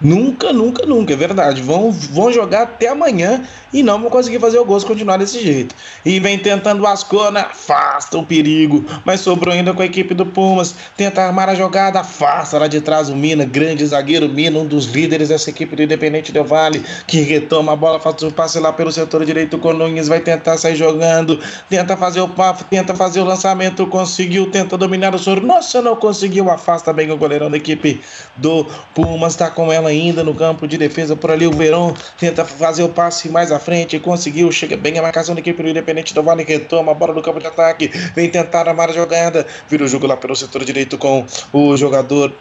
Nunca, nunca, nunca, é verdade. Vão, vão jogar até amanhã e não vão conseguir fazer o se continuar desse jeito. E vem tentando Ascona, afasta o perigo, mas sobrou ainda com a equipe do Pumas. Tenta armar a jogada, afasta lá de trás o Mina, grande zagueiro Mina, um dos líderes dessa equipe do Independente Del Vale, que retoma a bola, faz o passe lá pelo setor direito com Nunes, vai tentar sair jogando, tenta fazer o papo, tenta fazer o lançamento, conseguiu, tenta dominar o Soro. Nossa, não conseguiu, afasta bem o goleirão da equipe do Pumas, tá com ela ainda no campo de defesa por ali. O Verão tenta fazer o passe mais à frente, conseguiu, chega bem a marcação da equipe do Independente do Vale, retoma a bola no campo de ataque, vem tentar amar a jogada, vira o jogo lá pelo setor direito com o jogador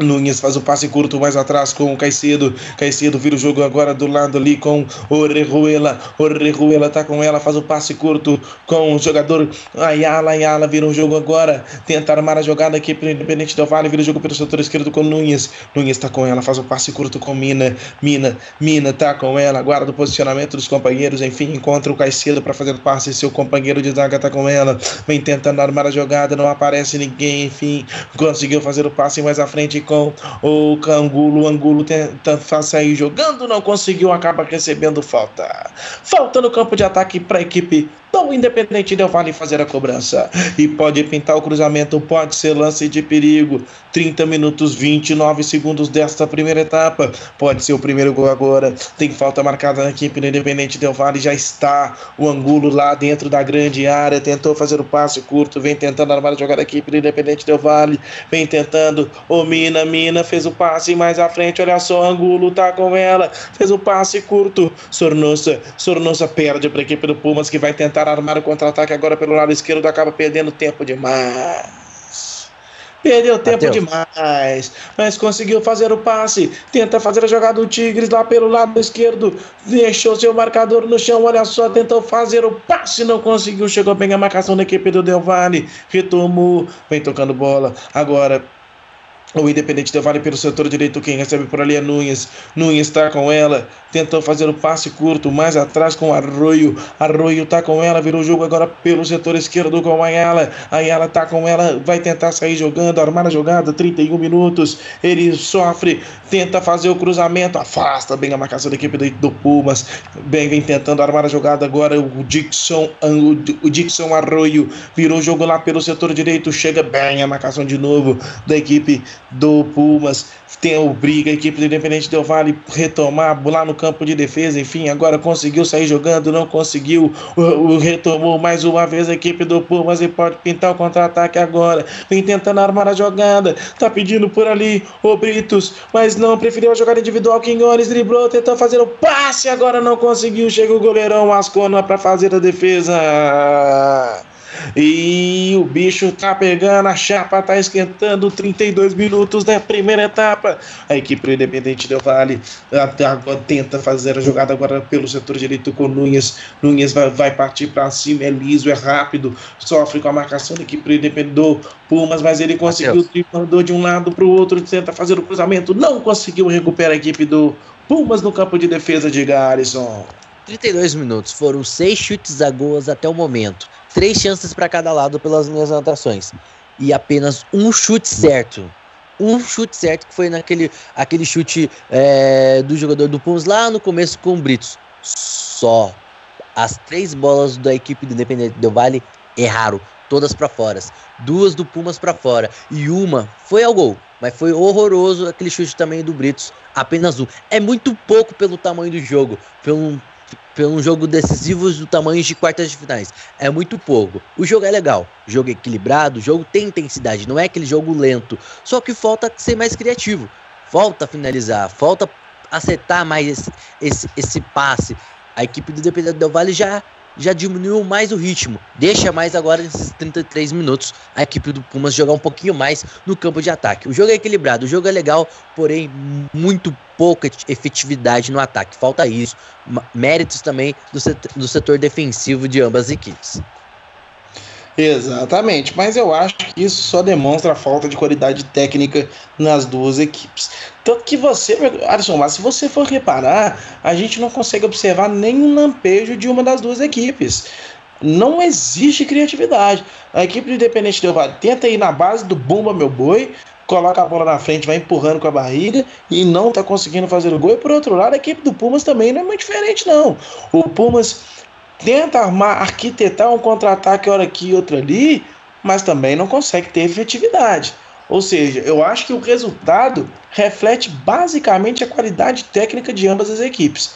Nunes faz o passe curto mais atrás com o Caicedo. Caicedo vira o jogo agora do lado ali com Orejuela. Orejuela tá com ela, faz o passe curto com o jogador Ayala. Ayala vira um jogo agora. Tenta armar a jogada aqui para Independente Del Vale. Vira o jogo pelo setor esquerdo com Nunes. Nunes tá com ela, faz o passe curto com Mina. Mina, Mina tá com ela. Guarda o posicionamento dos companheiros. Enfim, encontra o Caicedo para fazer o passe. Seu companheiro de zaga tá com ela. Vem tentando armar a jogada. Não aparece ninguém. Enfim, conseguiu fazer o passe mais à frente com o Cangulo. O Angulo tenta sair jogando, não conseguiu, acaba recebendo falta. Falta no campo de ataque para a equipe do Independente Del Vale fazer a cobrança. E pode pintar o cruzamento, pode ser lance de perigo. 30 minutos 29 segundos desta primeira etapa. Pode ser o primeiro gol agora. Tem falta marcada na equipe do Independente Del Vale. Já está o Angulo lá dentro da grande área. Tentou fazer o passe curto. Vem tentando armar a jogada da equipe do Independente Del Vale. Vem tentando. O Mina, Mina fez o passe mais à frente. Olha só, Angulo tá com ela. Fez o passe curto. Sornosa. Sornosa perde para a equipe do Pumas que vai tentar tentar armar o contra-ataque agora pelo lado esquerdo, acaba perdendo tempo demais. Perdeu tempo Mateus. demais, mas conseguiu fazer o passe. Tenta fazer a jogada do Tigres lá pelo lado esquerdo. Deixou seu marcador no chão. Olha só, tentou fazer o passe, não conseguiu. Chegou bem a marcação da equipe do Del Valle. Retomou, vem tocando bola. Agora o Independente Del Vale pelo setor direito, quem recebe por ali é Nunes. Nunes está com ela, tentou fazer o passe curto, mais atrás com Arroio. Arroio está com ela, virou o jogo agora pelo setor esquerdo com Ayala. Ayala está com ela, vai tentar sair jogando, armar a jogada, 31 minutos. Ele sofre, tenta fazer o cruzamento, afasta bem a marcação da equipe do, Pumas. Bem, vem tentando armar a jogada agora. O Dixon, o Dixon Arroio virou o jogo lá pelo setor direito, chega bem a marcação de novo da equipe do Pumas, tem o Briga, a equipe do Independente Del Vale retomar lá no campo de defesa, enfim, agora conseguiu sair jogando, não conseguiu, o, o retomou mais uma vez a equipe do Pumas e pode pintar o contra-ataque agora, vem tentando armar a jogada, tá pedindo por ali o Britos, mas não, preferiu a jogada individual, Quinhones driblou, tentou fazer o passe, agora não conseguiu, chega o goleirão Ascona para fazer a defesa. E o bicho tá pegando, a chapa tá esquentando 32 minutos da primeira etapa. A equipe Independente Del Vale agora tenta fazer a jogada agora pelo setor direito com Nunes. Nunes vai, vai partir para cima, é liso, é rápido, sofre com a marcação da equipe Independente do Pumas, mas ele conseguiu, mandou de um lado para o outro, tenta fazer o cruzamento, não conseguiu recuperar a equipe do Pumas no campo de defesa de Garrison. 32 minutos, foram seis chutes a gols até o momento três chances para cada lado pelas minhas anotações. E apenas um chute certo. Um chute certo, que foi naquele aquele chute é, do jogador do Pumas lá no começo com o Britos. Só. As três bolas da equipe do Independente do Vale erraram. Todas para fora. Duas do Pumas para fora. E uma foi ao gol. Mas foi horroroso aquele chute também do Britos. Apenas um. É muito pouco pelo tamanho do jogo. Um para um jogo decisivo do tamanho de quartas de finais. É muito pouco. O jogo é legal, o jogo é equilibrado, o jogo tem intensidade, não é aquele jogo lento. Só que falta ser mais criativo, falta finalizar, falta acertar mais esse, esse, esse passe. A equipe do Independente Del Vale já já diminuiu mais o ritmo. Deixa mais agora nesses 33 minutos a equipe do Pumas jogar um pouquinho mais no campo de ataque. O jogo é equilibrado, o jogo é legal, porém muito pouca efetividade no ataque. Falta isso. Méritos também do setor, do setor defensivo de ambas as equipes. Exatamente, mas eu acho que isso só demonstra a falta de qualidade técnica nas duas equipes. Tanto que você, Alisson, mas se você for reparar, a gente não consegue observar nenhum lampejo de uma das duas equipes. Não existe criatividade. A equipe do Independente Del Vale tenta ir na base do Bomba Meu Boi, coloca a bola na frente, vai empurrando com a barriga e não tá conseguindo fazer o gol. E por outro lado, a equipe do Pumas também não é muito diferente, não. O Pumas tenta armar, arquitetar um contra-ataque hora aqui outra ali, mas também não consegue ter efetividade. Ou seja, eu acho que o resultado reflete basicamente a qualidade técnica de ambas as equipes.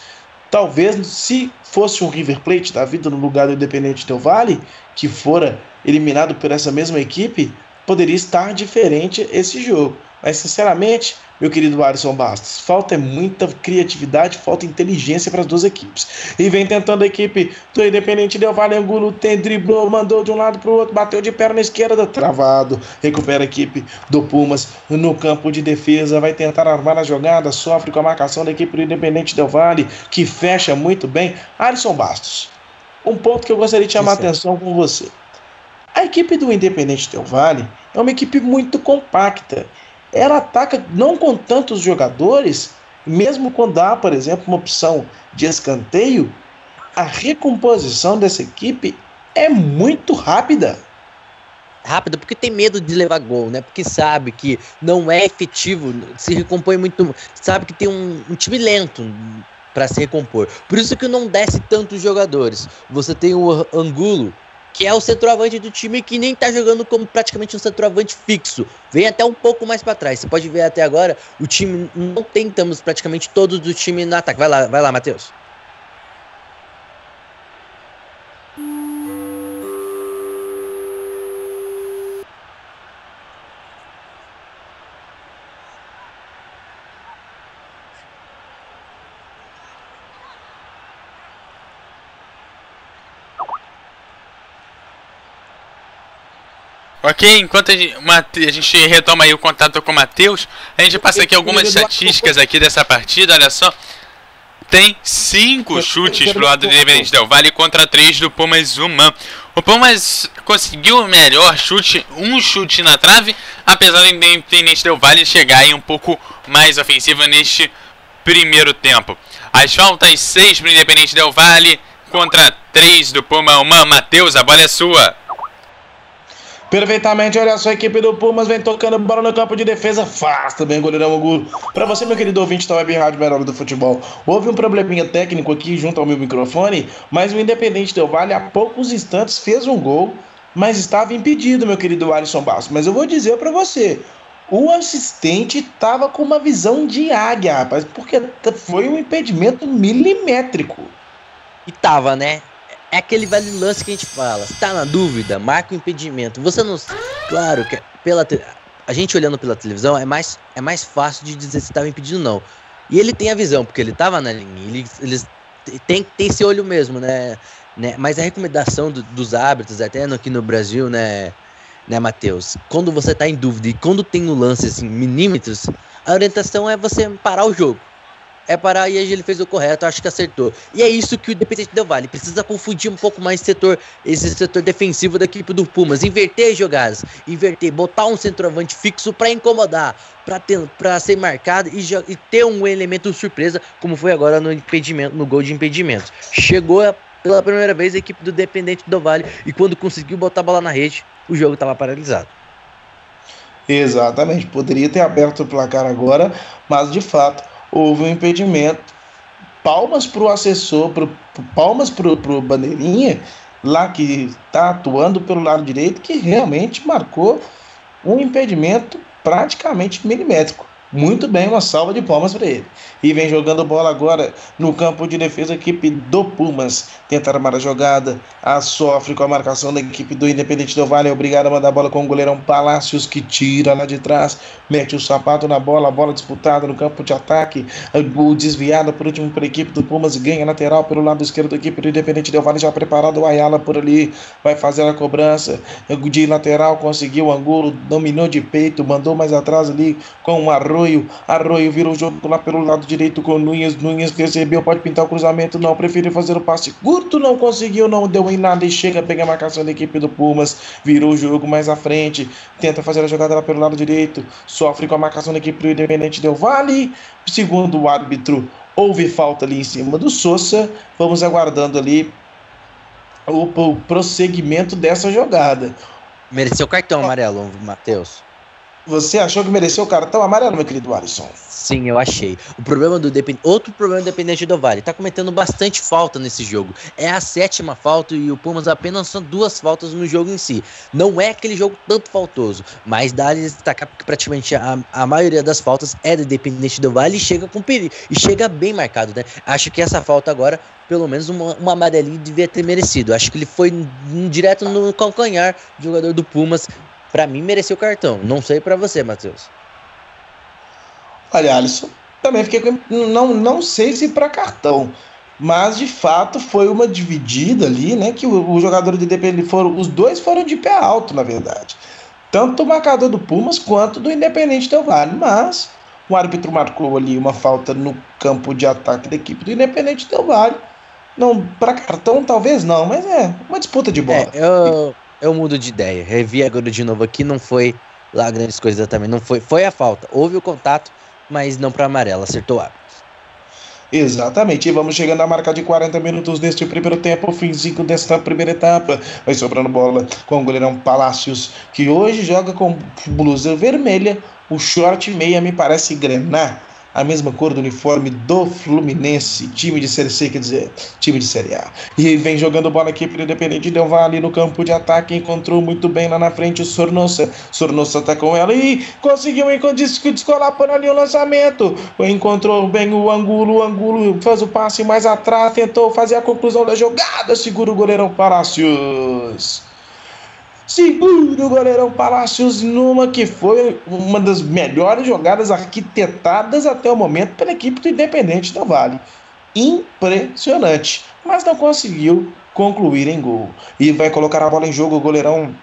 Talvez se fosse um River Plate da vida no lugar do Independente Del Vale, que fora eliminado por essa mesma equipe, poderia estar diferente esse jogo. Mas, sinceramente, meu querido Alisson Bastos, falta muita criatividade, falta inteligência para as duas equipes. E vem tentando a equipe do Independente Del Vale Angulo, tem driblou, mandou de um lado para o outro, bateu de perna esquerda, travado. Recupera a equipe do Pumas no campo de defesa, vai tentar armar a jogada, sofre com a marcação da equipe do Independente Del Vale, que fecha muito bem. Alisson Bastos, um ponto que eu gostaria de chamar a atenção com você. A equipe do Independente Del Vale é uma equipe muito compacta. Ela ataca não com tantos jogadores, mesmo quando há, por exemplo, uma opção de escanteio, a recomposição dessa equipe é muito rápida. Rápida porque tem medo de levar gol, né? Porque sabe que não é efetivo, se recompõe muito, sabe que tem um, um time lento para se recompor. Por isso que não desce tantos jogadores. Você tem o Angulo, que é o centroavante do time que nem tá jogando como praticamente um centroavante fixo. Vem até um pouco mais para trás. Você pode ver até agora, o time não tentamos praticamente todos do time no ataque. Vai lá, vai lá, Matheus. Ok, enquanto a gente, uma, a gente, retoma o contato com o Matheus, a gente passa aqui algumas estatísticas aqui dessa partida, olha só. Tem cinco chutes pro lado do Independente Del Vale contra três do Pumas Human. O Pumas conseguiu o melhor chute, um chute na trave, apesar do Independente Del Vale chegar aí um pouco mais ofensiva neste primeiro tempo. As faltas seis pro Independente Del Vale contra três do Puma Human. Matheus, a bola é sua. Perfeitamente, olha só, a equipe do Pumas vem tocando bola no campo de defesa. Faz também, goleirão Angulo. Para você, meu querido ouvinte da Web Rádio Melhor do Futebol. Houve um probleminha técnico aqui junto ao meu microfone, mas o Independente Del Vale, há poucos instantes, fez um gol, mas estava impedido, meu querido Alisson Bastos. Mas eu vou dizer para você, o assistente estava com uma visão de águia, rapaz, porque foi um impedimento milimétrico. E tava, né? É aquele velho lance que a gente fala. Se tá na dúvida, marca o impedimento. Você não. Claro que pela a gente olhando pela televisão é mais, é mais fácil de dizer se estava impedido ou não. E ele tem a visão, porque ele tava na linha. Ele, eles tem ter esse olho mesmo, né? né? Mas a recomendação do, dos árbitros, até aqui no Brasil, né, né, Matheus? Quando você tá em dúvida e quando tem no lance assim, milímetros, a orientação é você parar o jogo é parar e ele fez o correto, acho que acertou. E é isso que o Independente Del Vale precisa confundir um pouco mais setor, esse setor defensivo da equipe do Pumas, inverter jogadas, inverter, botar um centroavante fixo para incomodar, para ser marcado e, e, ter um elemento surpresa, como foi agora no impedimento, no gol de impedimento. Chegou pela primeira vez a equipe do Independente Del Vale e quando conseguiu botar a bola na rede, o jogo estava paralisado. Exatamente, poderia ter aberto o placar agora, mas de fato houve um impedimento. Palmas para o assessor, pro, palmas para o Bandeirinha, lá que está atuando pelo lado direito, que realmente marcou um impedimento praticamente milimétrico. Muito bem, uma salva de palmas para ele. E vem jogando bola agora no campo de defesa, a equipe do Pumas. Tenta armar a jogada, a sofre com a marcação da equipe do Independente do Vale. É obrigado a mandar a bola com o goleirão Palácios, que tira lá de trás, mete o sapato na bola, a bola disputada no campo de ataque. O desviado por último para a equipe do Pumas, ganha lateral pelo lado esquerdo da equipe do Independente do Vale. Já preparado o Ayala por ali, vai fazer a cobrança de lateral. Conseguiu o ângulo, dominou de peito, mandou mais atrás ali com o arroz Arroio. Arroio virou o jogo lá pelo lado direito com Nunes. Nunes recebeu, pode pintar o cruzamento. Não, preferiu fazer o passe curto. Não conseguiu, não deu em nada. E chega a pegar a marcação da equipe do Pumas. Virou o jogo mais à frente. Tenta fazer a jogada lá pelo lado direito. Sofre com a marcação da equipe do Independente Del Vale. Segundo o árbitro, houve falta ali em cima do Sousa. Vamos aguardando ali o, o prosseguimento dessa jogada. Mereceu cartão amarelo, Matheus. Você achou que mereceu o cartão amarelo, meu querido Alisson? Sim, eu achei. O problema do Depend... Outro problema do Independente do Vale, tá cometendo bastante falta nesse jogo. É a sétima falta e o Pumas apenas são duas faltas no jogo em si. Não é aquele jogo tanto faltoso, mas dá a destacar que praticamente a, a maioria das faltas é do Independente do Vale e chega com perigo. E chega bem marcado, né? Acho que essa falta agora, pelo menos uma, uma amarelinha devia ter merecido. Acho que ele foi direto no calcanhar do jogador do Pumas para mim mereceu cartão. Não sei para você, Matheus. Olha, Alisson, também fiquei com. Não, não sei se para cartão. Mas de fato foi uma dividida ali, né? Que o, o jogador de Independente foram. Os dois foram de pé alto, na verdade. Tanto o marcador do Pumas quanto do Independente Del Vale. Mas o árbitro marcou ali uma falta no campo de ataque da equipe do Independente Del Vale. Não, para cartão talvez não, mas é uma disputa de bola. É, eu, eu mudo de ideia. Revi agora de novo aqui, não foi lá grandes coisas também. Não foi, foi a falta. Houve o contato, mas não para amarela, acertou a. Exatamente, e vamos chegando à marca de 40 minutos deste primeiro tempo, finzinho desta primeira etapa. Vai sobrando bola com o goleirão Palácios, que hoje joga com blusa vermelha, o short meia me parece grenar a mesma cor do uniforme do Fluminense, time de Série C, quer dizer, time de Série A. E vem jogando bola aqui para o Independente Del Vale no campo de ataque, encontrou muito bem lá na frente o Sornossa. Sornossa tá com ela e conseguiu descolar por ali o lançamento. Encontrou bem o Angulo, o Angulo faz o passe mais atrás, tentou fazer a conclusão da jogada, segura o goleirão Palácios segura o goleirão Palácios numa que foi uma das melhores jogadas arquitetadas até o momento pela equipe do Independente do Vale. Impressionante, mas não conseguiu concluir em gol. E vai colocar a bola em jogo o goleirão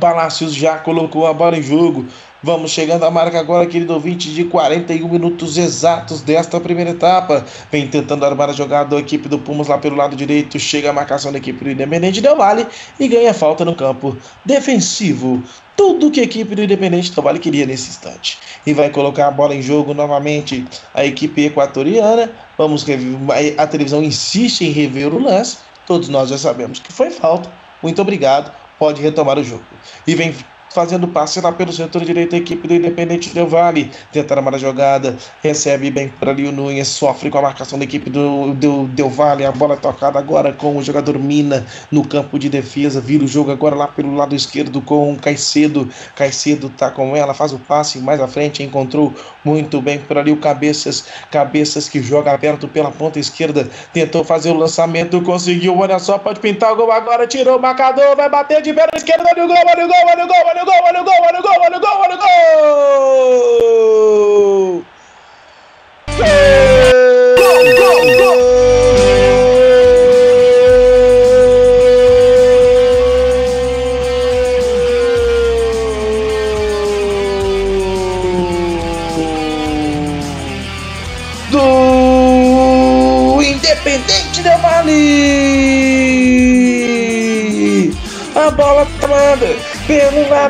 Palácios já colocou a bola em jogo. Vamos chegando à marca agora, querido ouvinte, de 41 minutos exatos desta primeira etapa. Vem tentando armar a jogada a equipe do Pumas lá pelo lado direito. Chega a marcação da equipe do Independente Del Vale e ganha falta no campo defensivo. Tudo que a equipe do Independente Del Vale queria nesse instante. E vai colocar a bola em jogo novamente a equipe equatoriana. Vamos a televisão insiste em rever o lance. Todos nós já sabemos que foi falta. Muito obrigado. Pode retomar o jogo. E vem fazendo passe lá pelo setor direito, a equipe do Independente Del Vale, tenta armar a jogada, recebe bem por ali o Nunes, sofre com a marcação da equipe do, do Del Vale, a bola é tocada agora com o jogador Mina no campo de defesa, vira o jogo agora lá pelo lado esquerdo com o Caicedo, Caicedo tá com ela, faz o passe mais à frente, encontrou muito bem por ali o Cabeças, Cabeças que joga aberto pela ponta esquerda, tentou fazer o lançamento, conseguiu, olha só, pode pintar o gol agora, tirou o marcador, vai bater de perna esquerda, olha o gol, olha o gol, olha o gol, olha o gol, wanna go, wanna go, wanna go, wanna go, wanna go.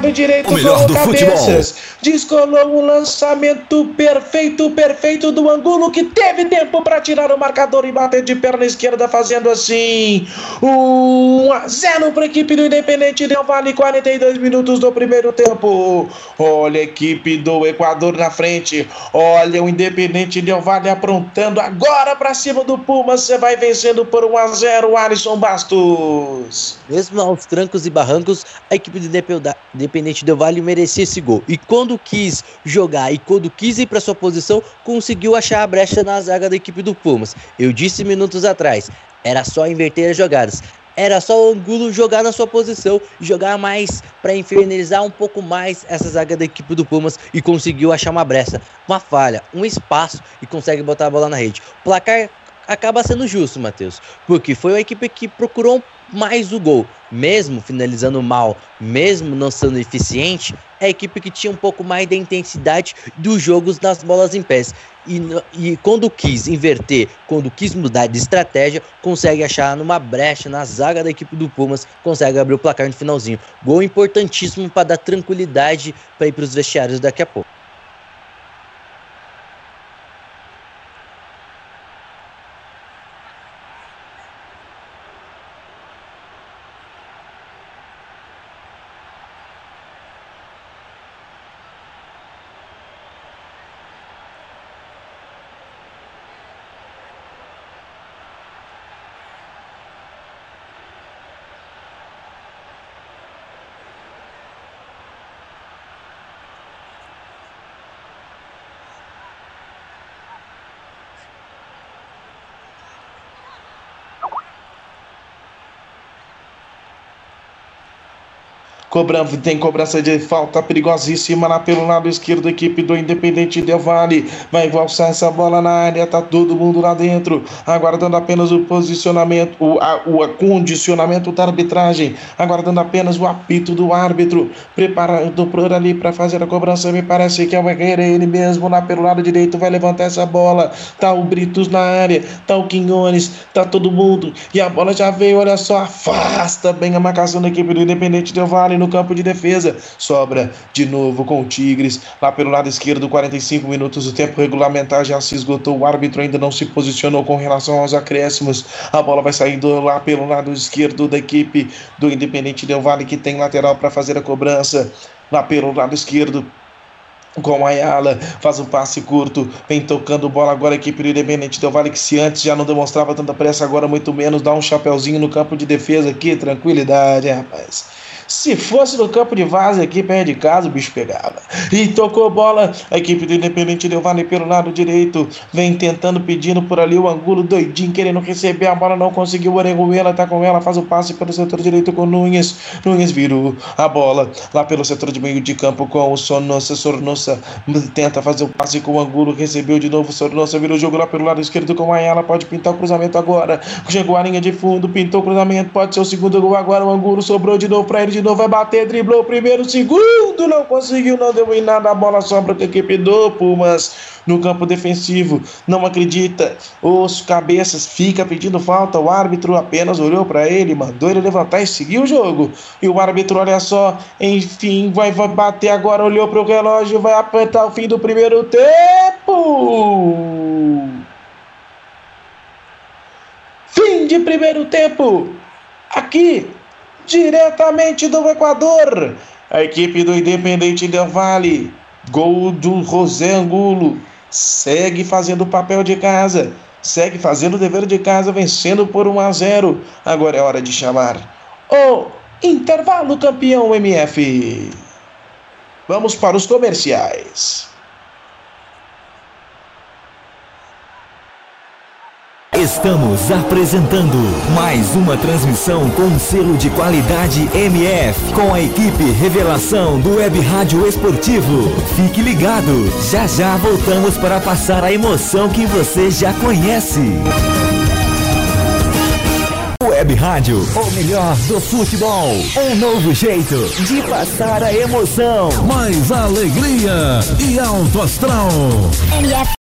Pelo lado direito o melhor do cabeças. Futebol. Descolou o lançamento perfeito, perfeito do Angulo, que teve tempo para tirar o marcador e bater de perna esquerda, fazendo assim 1 a 0 para a equipe do Independente Del Vale, 42 minutos do primeiro tempo. Olha a equipe do Equador na frente. Olha o Independente Del Vale aprontando agora para cima do Puma. Você vai vencendo por 1 a 0 Alisson Bastos. Mesmo aos trancos e barrancos, a equipe do Independente Del Vale merecia esse gol. E quando quando quis jogar e quando quis ir para sua posição, conseguiu achar a brecha na zaga da equipe do Pumas. Eu disse minutos atrás, era só inverter as jogadas. Era só o Angulo jogar na sua posição, jogar mais para infernizar um pouco mais essa zaga da equipe do Pumas e conseguiu achar uma brecha, uma falha, um espaço e consegue botar a bola na rede. O placar acaba sendo justo, Matheus, porque foi a equipe que procurou mais o gol, mesmo finalizando mal, mesmo não sendo eficiente, é a equipe que tinha um pouco mais da intensidade dos jogos nas bolas em pés. E, e quando quis inverter, quando quis mudar de estratégia, consegue achar numa brecha na zaga da equipe do Pumas, consegue abrir o placar no finalzinho. Gol importantíssimo para dar tranquilidade para ir para os vestiários daqui a pouco. Cobrando, tem cobrança de falta perigosíssima lá pelo lado esquerdo, equipe do Independente Del Vale. Vai alçar essa bola na área, tá todo mundo lá dentro, aguardando apenas o posicionamento, o, a, o acondicionamento da arbitragem, aguardando apenas o apito do árbitro, preparando por ali para fazer a cobrança. Me parece que é o Guerreiro, ele mesmo lá pelo lado direito vai levantar essa bola. Tá o Britos na área, tá o Quinhones, tá todo mundo. E a bola já veio, olha só, afasta bem a marcação da equipe do Independente Del Vale no campo de defesa. Sobra de novo com o Tigres, lá pelo lado esquerdo, 45 minutos. O tempo regulamentar já se esgotou. O árbitro ainda não se posicionou com relação aos acréscimos. A bola vai saindo lá pelo lado esquerdo da equipe do Independente Del Vale, que tem lateral para fazer a cobrança. Lá pelo lado esquerdo, com Ayala, faz um passe curto, vem tocando bola agora a equipe do Independente Del Vale, que se antes já não demonstrava tanta pressa, agora muito menos, dá um chapéuzinho no campo de defesa aqui, tranquilidade, rapaz. Se fosse no campo de vaza aqui perto de casa, o bicho pegava. E tocou bola. A equipe do Independente deu vale pelo lado direito. Vem tentando, pedindo por ali o Angulo doidinho, querendo receber a bola. Não conseguiu. O Orejuela tá com ela. Faz o passe pelo setor direito com Nunes. Nunes virou a bola lá pelo setor de meio de campo com o Sonossa. Sornossa tenta fazer o passe com o Angulo. Recebeu de novo. Sornossa virou o jogo lá pelo lado esquerdo com a Ayala. Pode pintar o cruzamento agora. Chegou a linha de fundo. Pintou o cruzamento. Pode ser o segundo gol agora. O Angulo sobrou de novo para ele de novo, vai bater, driblou o primeiro, segundo, não conseguiu, não deu em nada, a bola sobra com a equipe do Pumas no campo defensivo, não acredita, os cabeças fica pedindo falta, o árbitro apenas olhou para ele, mandou ele levantar e seguir o jogo, e o árbitro, olha só, enfim, vai, vai bater agora, olhou para o relógio, vai apertar o fim do primeiro tempo! Fim de primeiro tempo! Aqui diretamente do Equador. A equipe do Independente Del Vale, gol do José Angulo, segue fazendo o papel de casa, segue fazendo o dever de casa, vencendo por 1 a 0. Agora é hora de chamar o intervalo campeão MF. Vamos para os comerciais. Estamos apresentando mais uma transmissão com selo de qualidade MF, com a equipe Revelação do Web Rádio Esportivo. Fique ligado, já já voltamos para passar a emoção que você já conhece. Web Rádio, o melhor do futebol. Um novo jeito de passar a emoção. Mais alegria e alto astral. MF.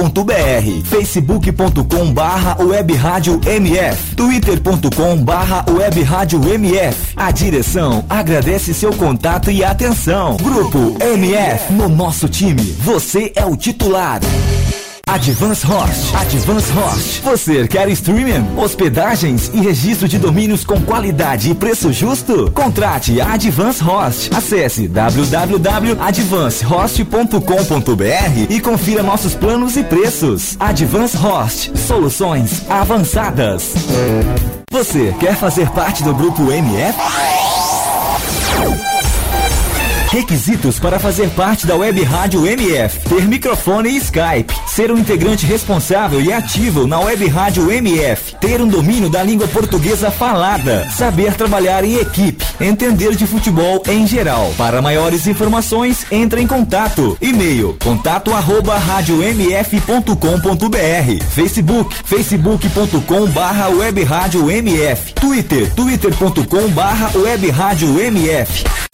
radiomf.com.br facebook.com barra web rádio MF twitter.com barra web rádio MF A direção agradece seu contato e atenção. Grupo MF, no nosso time, você é o titular. Advance Host. Advance Host. Você quer streaming, hospedagens e registro de domínios com qualidade e preço justo? Contrate a Advance Host. Acesse www.advancehost.com.br e confira nossos planos e preços. Advance Host. Soluções avançadas. Você quer fazer parte do grupo MF? Requisitos para fazer parte da Web Rádio MF: ter microfone e Skype, ser um integrante responsável e ativo na Web Rádio MF, ter um domínio da língua portuguesa falada, saber trabalhar em equipe, entender de futebol em geral. Para maiores informações, entre em contato. E-mail: contato arroba radiomf.com.br, Facebook, facebook.com barra web rádio MF, Twitter, twitter.com barra web rádio MF.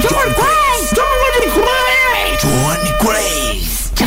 Johnny Grace! Johnny Grace! Johnny Grace!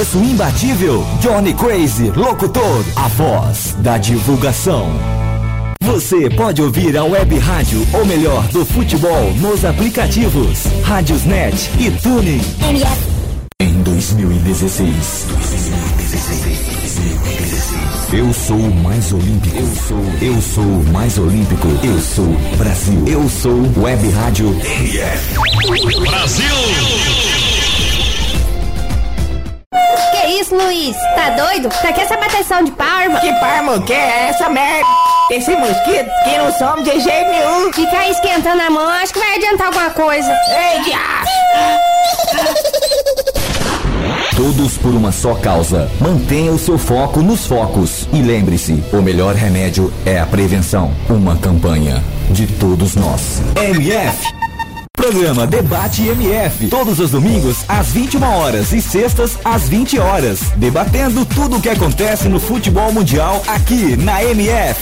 imbatível. Johnny Crazy Locutor, a voz da divulgação. Você pode ouvir a web rádio, ou melhor, do futebol, nos aplicativos Rádiosnet e Tuning. Em 2016. 2016. Eu sou o mais olímpico. Eu sou. Eu sou o mais olímpico. Eu sou Brasil. Eu sou Web Rádio MF. Brasil! Isso, Luiz? Tá doido? Pra que essa bateção de palma? Que palma que é essa merda? Esse mosquito que não some de jeito nenhum. Ficar esquentando a mão, acho que vai adiantar alguma coisa. Ei, diacho! Todos por uma só causa. Mantenha o seu foco nos focos. E lembre-se: o melhor remédio é a prevenção. Uma campanha de todos nós. MF. Programa Debate MF. Todos os domingos às 21 horas e sextas às 20 horas. Debatendo tudo o que acontece no futebol mundial aqui na MF.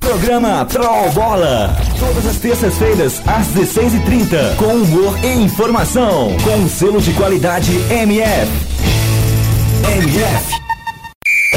Programa Troll Bola. Todas as terças-feiras, às 16h30. Com humor e informação. Com um selo de qualidade MF. MF.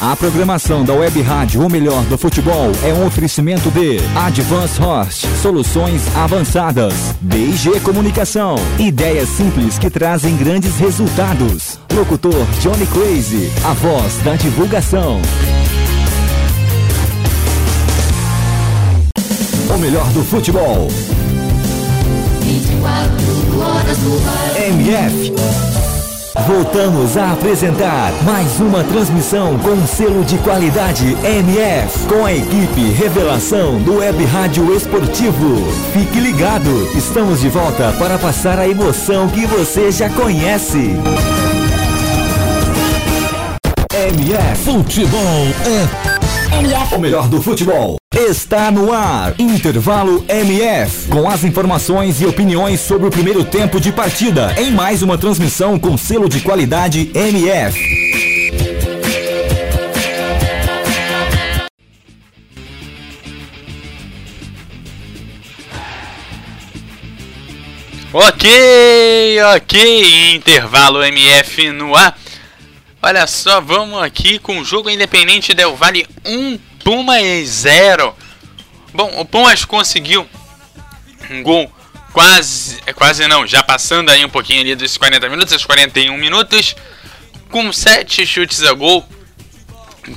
A programação da Web Rádio, o melhor do futebol, é um oferecimento de Advance Host, soluções avançadas, DG Comunicação, ideias simples que trazem grandes resultados. Locutor Johnny Crazy, a voz da divulgação. O melhor do futebol. 24 horas ar. MF. Voltamos a apresentar mais uma transmissão com selo de qualidade MF, com a equipe Revelação do Web Rádio Esportivo. Fique ligado, estamos de volta para passar a emoção que você já conhece. MF Futebol é MF. o melhor do futebol. Está no ar. Intervalo MF. Com as informações e opiniões sobre o primeiro tempo de partida. Em mais uma transmissão com selo de qualidade MF. Ok, ok, intervalo MF no ar. Olha só, vamos aqui com o jogo Independente Del Vale 1, Pumas 0. Bom, o Pumas conseguiu um gol quase, é, quase não, já passando aí um pouquinho ali dos 40 minutos, os 41 minutos, com 7 chutes a gol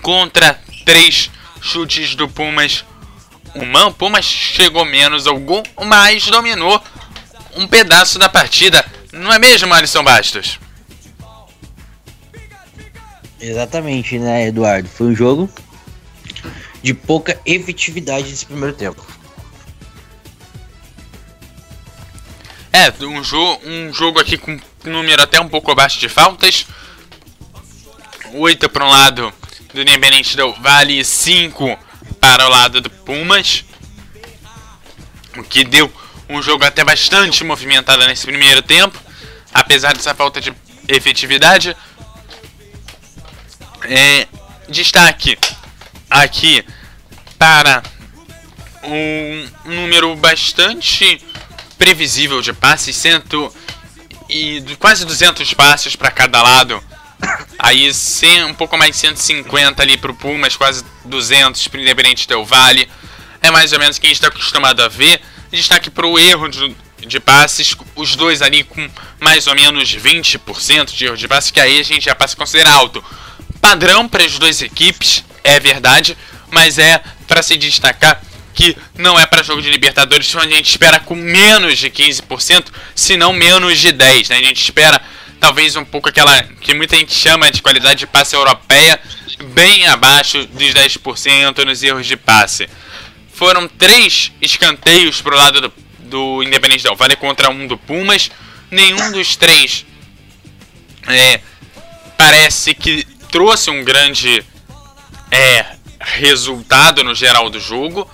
contra 3 chutes do Pumas. O Man, Pumas chegou menos ao gol, mas dominou um pedaço da partida. Não é mesmo, Alisson Bastos? Exatamente, né, Eduardo? Foi um jogo de pouca efetividade nesse primeiro tempo. É, um, jo um jogo aqui com número até um pouco abaixo de faltas. 8 para um lado do Independente Del Vale e 5 para o lado do Pumas. O que deu um jogo até bastante movimentado nesse primeiro tempo. Apesar dessa falta de efetividade. É, destaque aqui para um número bastante previsível de passes, cento e quase 200 passes para cada lado. Aí cem, um pouco mais de 150 ali para o Pumas, quase 200 para o Independente Del Vale. É mais ou menos o que a gente está acostumado a ver. Destaque para o erro de, de passes, os dois ali com mais ou menos 20% de erro de passes, que aí a gente já passa a considerar alto. Padrão para as duas equipes, é verdade, mas é para se destacar que não é para jogo de Libertadores, onde a gente espera com menos de 15%, se não menos de 10%. Né? A gente espera talvez um pouco aquela que muita gente chama de qualidade de passe europeia, bem abaixo dos 10% nos erros de passe. Foram três escanteios pro lado do, do Independente Del Vale contra um do Pumas. Nenhum dos três é, parece que trouxe um grande é, resultado no geral do jogo.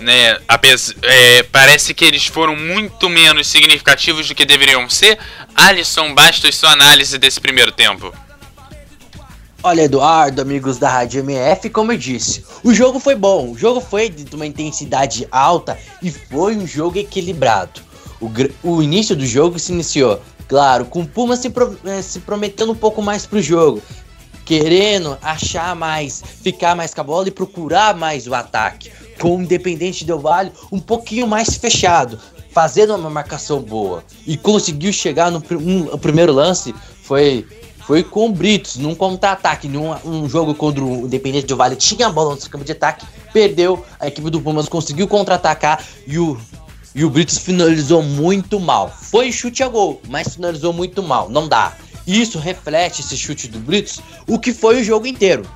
Né, apes, é, parece que eles foram muito menos significativos do que deveriam ser. Alisson, Bastos, sua análise desse primeiro tempo. Olha, Eduardo, amigos da Rádio MF, como eu disse, o jogo foi bom, o jogo foi de uma intensidade alta e foi um jogo equilibrado. O, o início do jogo se iniciou, claro, com o Puma se, pro, eh, se prometendo um pouco mais pro jogo, querendo achar mais, ficar mais com a bola e procurar mais o ataque. Com o Independente Del Vale um pouquinho mais fechado, fazendo uma marcação boa. E conseguiu chegar no um, o primeiro lance, foi foi com o Britos, num contra-ataque, num um jogo contra o Independente de Vale, tinha a bola no seu campo de ataque, perdeu, a equipe do Pumas conseguiu contra-atacar e o, e o Britos finalizou muito mal. Foi chute a gol, mas finalizou muito mal, não dá. Isso reflete esse chute do Britos, o que foi o jogo inteiro.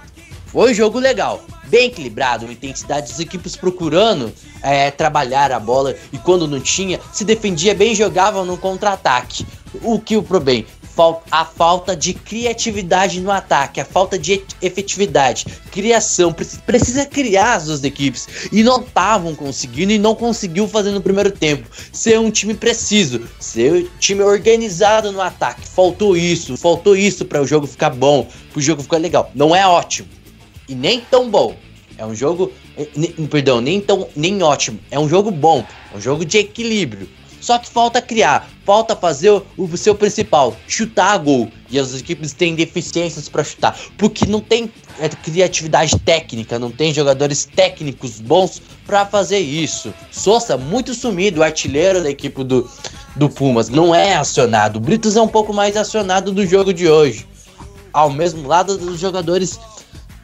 Foi um jogo legal, bem equilibrado, uma intensidade das equipes procurando é, trabalhar a bola e quando não tinha, se defendia bem e jogava no contra-ataque. O que o bem a falta de criatividade no ataque, a falta de efetividade, criação, precisa criar as duas equipes e não estavam conseguindo e não conseguiu fazer no primeiro tempo. Ser um time preciso, ser um time organizado no ataque. Faltou isso, faltou isso para o jogo ficar bom, para o jogo ficar legal. Não é ótimo e nem tão bom. É um jogo, eh, perdão, nem tão nem ótimo. É um jogo bom, é um jogo de equilíbrio só que falta criar, falta fazer o, o seu principal, chutar a gol. E as equipes têm deficiências para chutar, porque não tem é, criatividade técnica, não tem jogadores técnicos bons para fazer isso. Sousa muito sumido, artilheiro da equipe do, do Pumas, não é acionado. Britos é um pouco mais acionado do jogo de hoje. Ao mesmo lado dos jogadores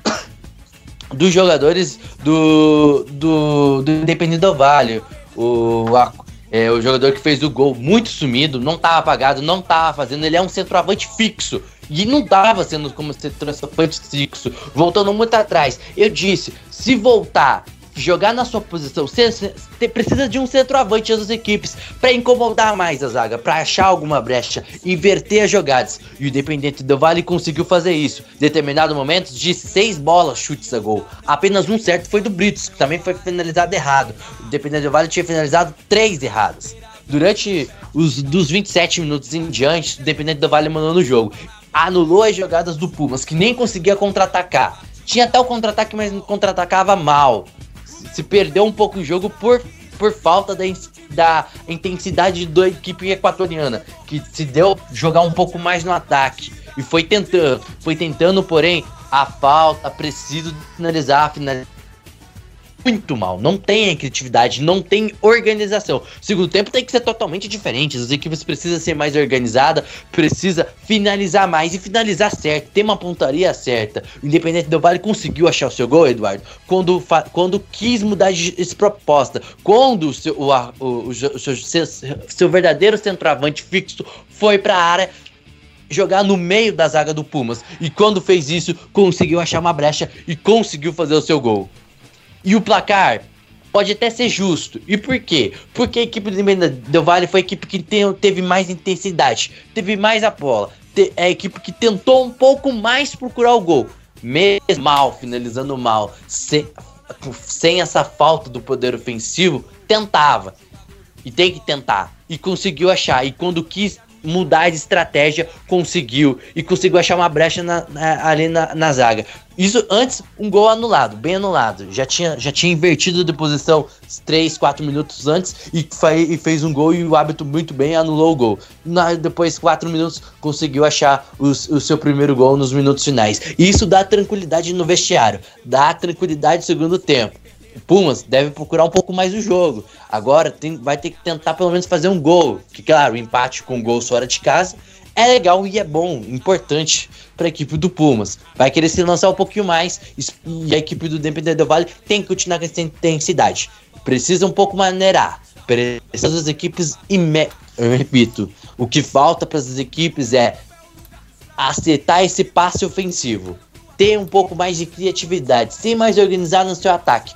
dos jogadores do, do, do Independente do Vale. O, a, é, o jogador que fez o gol muito sumido, não estava apagado, não estava fazendo. Ele é um centroavante fixo. E não estava sendo como centroavante fixo, voltando muito atrás. Eu disse: se voltar jogar na sua posição, você, precisa de um centroavante das equipes para incomodar mais a zaga, para achar alguma brecha, inverter as jogadas. E o Independente do Vale conseguiu fazer isso. Determinado momento, de seis bolas chutes a gol. Apenas um certo foi do Britos, que também foi finalizado errado. O Independente do Vale tinha finalizado três erradas. Durante os dos 27 minutos em diante, o Independente do Vale mandou no jogo. Anulou as jogadas do Pumas, que nem conseguia contra-atacar. Tinha até o contra-ataque, mas contra-atacava mal se perdeu um pouco o jogo por, por falta da, da intensidade da equipe equatoriana, que se deu jogar um pouco mais no ataque. E foi tentando, foi tentando, porém, a falta, preciso finalizar, finalizar muito mal. Não tem criatividade, não tem organização. segundo tempo tem que ser totalmente diferente. As equipes precisam ser mais organizadas, precisa finalizar mais e finalizar certo, ter uma pontaria certa. O Independente do Vale conseguiu achar o seu gol, Eduardo, quando, quando quis mudar de, de proposta. Quando o seu, o, o, o, seu, seu, seu verdadeiro centroavante fixo foi para a área, jogar no meio da zaga do Pumas. E quando fez isso, conseguiu achar uma brecha e conseguiu fazer o seu gol. E o placar pode até ser justo. E por quê? Porque a equipe do Del Valle foi a equipe que teve mais intensidade, teve mais a bola. É a equipe que tentou um pouco mais procurar o gol. Mesmo mal, finalizando mal, sem, sem essa falta do poder ofensivo, tentava. E tem que tentar. E conseguiu achar. E quando quis mudar de estratégia, conseguiu. E conseguiu achar uma brecha na, na, ali na, na, zaga. Isso antes, um gol anulado, bem anulado. Já tinha, já tinha invertido de posição 3, 4 minutos antes e, e fez um gol e o hábito muito bem anulou o gol. Na, depois, 4 minutos, conseguiu achar o, o seu primeiro gol nos minutos finais. E isso dá tranquilidade no vestiário, dá tranquilidade no segundo tempo. Pumas deve procurar um pouco mais o jogo. Agora tem, vai ter que tentar pelo menos fazer um gol. Que, claro, o empate com gol fora de casa é legal e é bom, importante para a equipe do Pumas. Vai querer se lançar um pouquinho mais e a equipe do Independente do Vale tem que continuar com essa intensidade. Precisa um pouco maneirar. Precisa das equipes e eu repito, o que falta para as equipes é acertar esse passe ofensivo, ter um pouco mais de criatividade, ser mais organizado no seu ataque.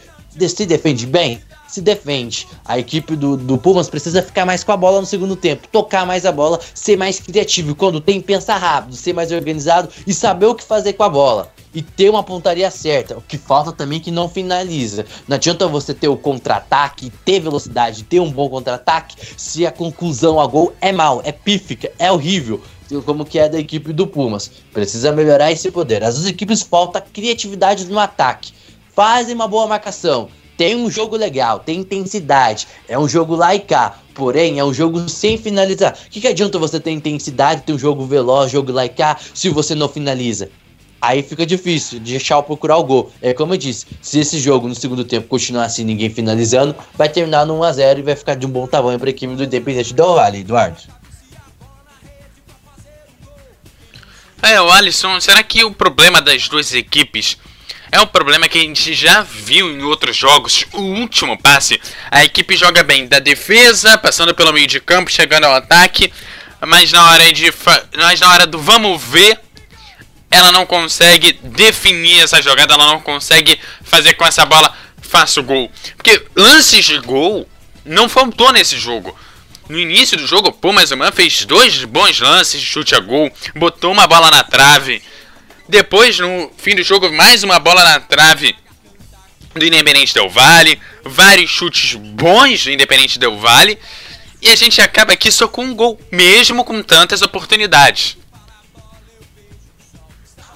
Se defende bem? Se defende. A equipe do, do Pumas precisa ficar mais com a bola no segundo tempo, tocar mais a bola, ser mais criativo. Quando tem, pensar rápido, ser mais organizado e saber o que fazer com a bola e ter uma pontaria certa. O que falta também é que não finaliza. Não adianta você ter o contra-ataque, ter velocidade, ter um bom contra-ataque, se a conclusão a gol é mal, é pífica, é horrível. Como que é da equipe do Pumas. Precisa melhorar esse poder. As equipes falta criatividade no ataque. Fazem uma boa marcação. Tem um jogo legal, tem intensidade. É um jogo lá. Porém, é um jogo sem finalizar. O que, que adianta você ter intensidade, ter um jogo veloz, jogo lá se você não finaliza? Aí fica difícil de deixar o procurar o gol. É como eu disse, se esse jogo no segundo tempo continuar assim, ninguém finalizando, vai terminar no 1x0 e vai ficar de um bom tamanho para a equipe do Independente do Vale, Eduardo. É, o Alisson, será que o problema das duas equipes é um problema que a gente já viu em outros jogos? O último passe, a equipe joga bem da defesa, passando pelo meio de campo, chegando ao ataque, mas na hora de mas na hora do vamos ver, ela não consegue definir essa jogada, ela não consegue fazer com essa bola faça o gol. Porque lances de gol não faltou nesse jogo. No início do jogo, o Pumas Man fez dois bons lances de chute a gol, botou uma bola na trave. Depois, no fim do jogo, mais uma bola na trave do Independente Del Vale, vários chutes bons do Independente Del Vale, e a gente acaba aqui só com um gol, mesmo com tantas oportunidades.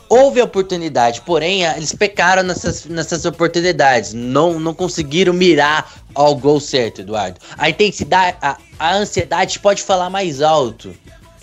Houve oportunidade, porém eles pecaram nessas, nessas oportunidades. Não, não conseguiram mirar ao gol certo, Eduardo. A intensidade, a, a ansiedade pode falar mais alto.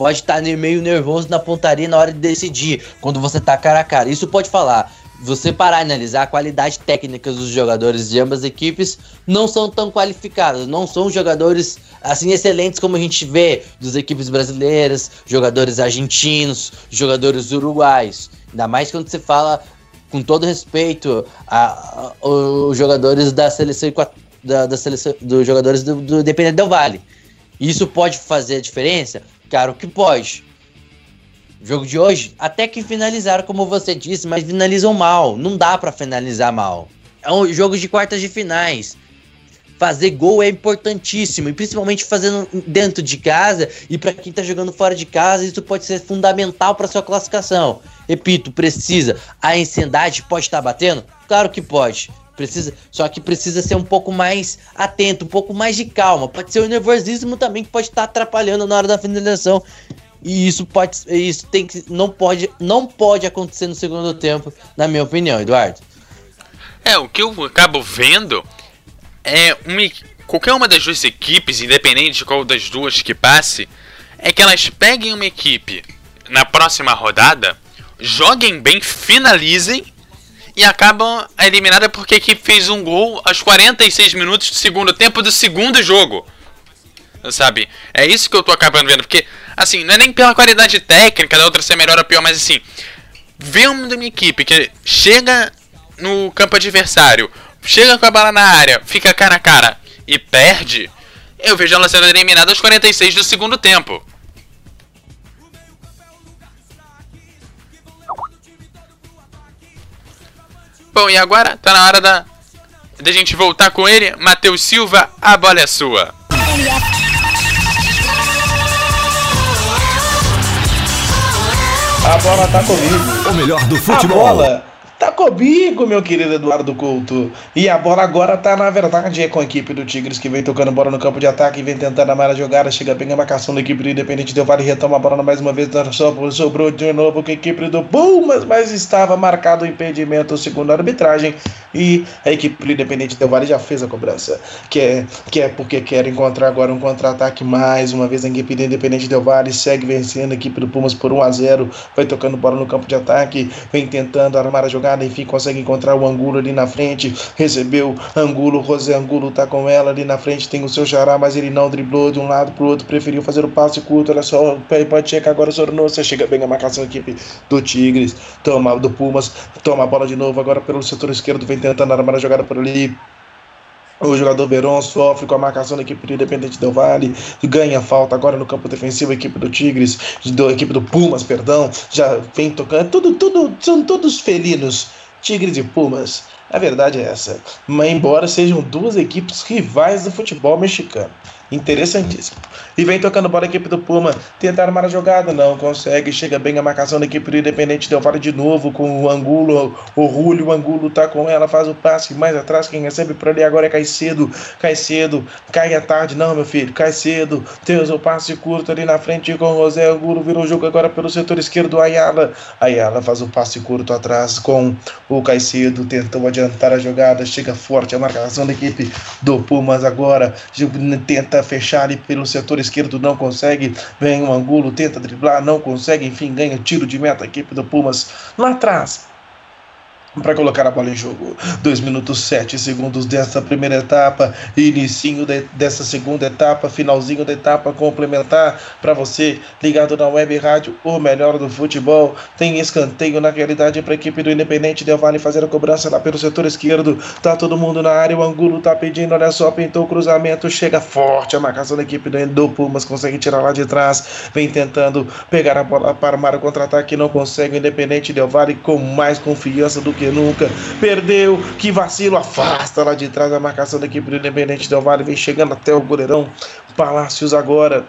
Pode estar meio nervoso na pontaria na hora de decidir, quando você tá cara a cara. Isso pode falar. Você parar e analisar a qualidade técnica dos jogadores de ambas equipes não são tão qualificados, não são jogadores assim excelentes como a gente vê das equipes brasileiras, jogadores argentinos, jogadores uruguais. Ainda mais quando você fala com todo respeito a, a, os jogadores da seleção da, da seleção dos jogadores do, do Independente Del Vale. Isso pode fazer a diferença? Claro que pode. O jogo de hoje, até que finalizaram, como você disse, mas finalizam mal. Não dá para finalizar mal. É um jogo de quartas de finais. Fazer gol é importantíssimo, e principalmente fazendo dentro de casa e para quem tá jogando fora de casa, isso pode ser fundamental para sua classificação. Repito, precisa. A ansiedade pode estar tá batendo? Claro que pode. Precisa, só que precisa ser um pouco mais atento, um pouco mais de calma. Pode ser o nervosismo também que pode estar atrapalhando na hora da finalização. E isso pode, isso tem que, não pode, não pode acontecer no segundo tempo, na minha opinião, Eduardo. É o que eu acabo vendo é uma, qualquer uma das duas equipes, independente de qual das duas que passe, é que elas peguem uma equipe na próxima rodada, joguem bem, finalizem e acabam eliminada porque equipe fez um gol aos 46 minutos do segundo tempo do segundo jogo. Sabe? É isso que eu tô acabando vendo, porque assim, não é nem pela qualidade técnica da outra ser melhor ou pior, mas assim, ver uma equipe que chega no campo adversário, chega com a bola na área, fica cara a cara e perde, eu vejo ela sendo eliminada aos 46 do segundo tempo. Bom, e agora tá na hora da, da gente voltar com ele. Matheus Silva, a bola é sua. A bola tá comigo. O melhor do futebol. A bola Tá comigo, meu querido Eduardo Couto. E a bola agora tá, na verdade, é com a equipe do Tigres que vem tocando bola no campo de ataque, vem tentando amar a jogada, chega bem a marcação da equipe do Independente Del Vale, retoma a bola mais uma vez, sobrou de novo com a equipe do Pumas, mas estava marcado o impedimento segundo a arbitragem e a equipe do Independente Del Vale já fez a cobrança, que é, que é porque quer encontrar agora um contra-ataque mais uma vez a equipe do Independente Del Vale, segue vencendo a equipe do Pumas por 1 a 0 vai tocando bola no campo de ataque, vem tentando armar a jogada enfim, consegue encontrar o Angulo ali na frente, recebeu Angulo, José Angulo tá com ela ali na frente, tem o seu Xará, mas ele não driblou de um lado pro outro, preferiu fazer o passe curto, olha só, pode checar agora o Sornosa, chega bem a marcação da equipe do Tigres, toma do Pumas, toma a bola de novo agora pelo setor esquerdo, vem tentando armar a jogada por ali, O jogador Veron sofre com a marcação da equipe do Independente Del Vale, ganha falta agora no campo defensivo, a equipe do Tigres, da equipe do Pumas, perdão, já vem tocando, tudo, tudo, são todos felinos, Tigres e Pumas. A verdade é essa, mas embora sejam duas equipes rivais do futebol mexicano. Interessantíssimo. E vem tocando bola a equipe do Puma. Tenta armar a jogada, não consegue. Chega bem a marcação da equipe do Independente Del Vale de novo com o Angulo. O Rúlio, o Angulo tá com ela, faz o passe mais atrás. Quem recebe por ali agora é Caicedo. Caicedo, cai à tarde, não, meu filho. Cai cedo. Tem o passe curto ali na frente com o José Angulo. Virou o jogo agora pelo setor esquerdo. Ayala. Ayala faz o passe curto atrás com o Caicedo. Tentou adiantar a jogada. Chega forte a marcação da equipe do Pumas agora. Tenta fechar ali pelo setor esquerdo, não consegue. Vem o Angulo, tenta driblar, não consegue. Enfim, ganha tiro de meta a equipe do Pumas lá atrás para colocar a bola em jogo. 2 minutos 7 segundos dessa primeira etapa, inicinho de, dessa segunda etapa, finalzinho da etapa complementar para você ligado na web rádio, o melhor do futebol. Tem escanteio na realidade para a equipe do Independente Del Vale fazer a cobrança lá pelo setor esquerdo. Tá todo mundo na área, o Angulo tá pedindo, olha só, pintou o cruzamento, chega forte a marcação da equipe do, do Pumas, consegue tirar lá de trás, vem tentando pegar a bola para armar o contra-ataque, não consegue. O Independente Del Vale com mais confiança do que que nunca. Perdeu, que vacilo, afasta lá de trás a marcação da equipe do Independente Del Vale, vem chegando até o goleirão Palácios agora.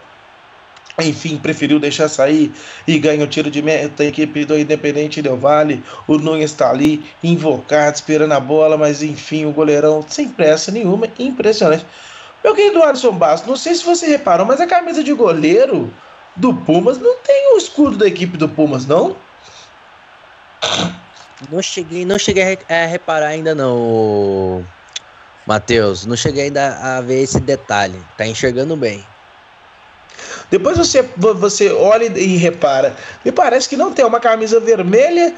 Enfim, preferiu deixar sair e ganha o tiro de meta. A equipe do Independente Del Vale. O Nunes está ali, invocado, esperando a bola, mas enfim, o goleirão sem pressa nenhuma. Impressionante. Meu querido Alisson Bastos, não sei se você reparou, mas a camisa de goleiro do Pumas não tem o escudo da equipe do Pumas, não? Não cheguei, não cheguei a reparar ainda não, Matheus. Não cheguei ainda a ver esse detalhe. Tá enxergando bem. Depois você, você olha e repara. Me parece que não tem uma camisa vermelha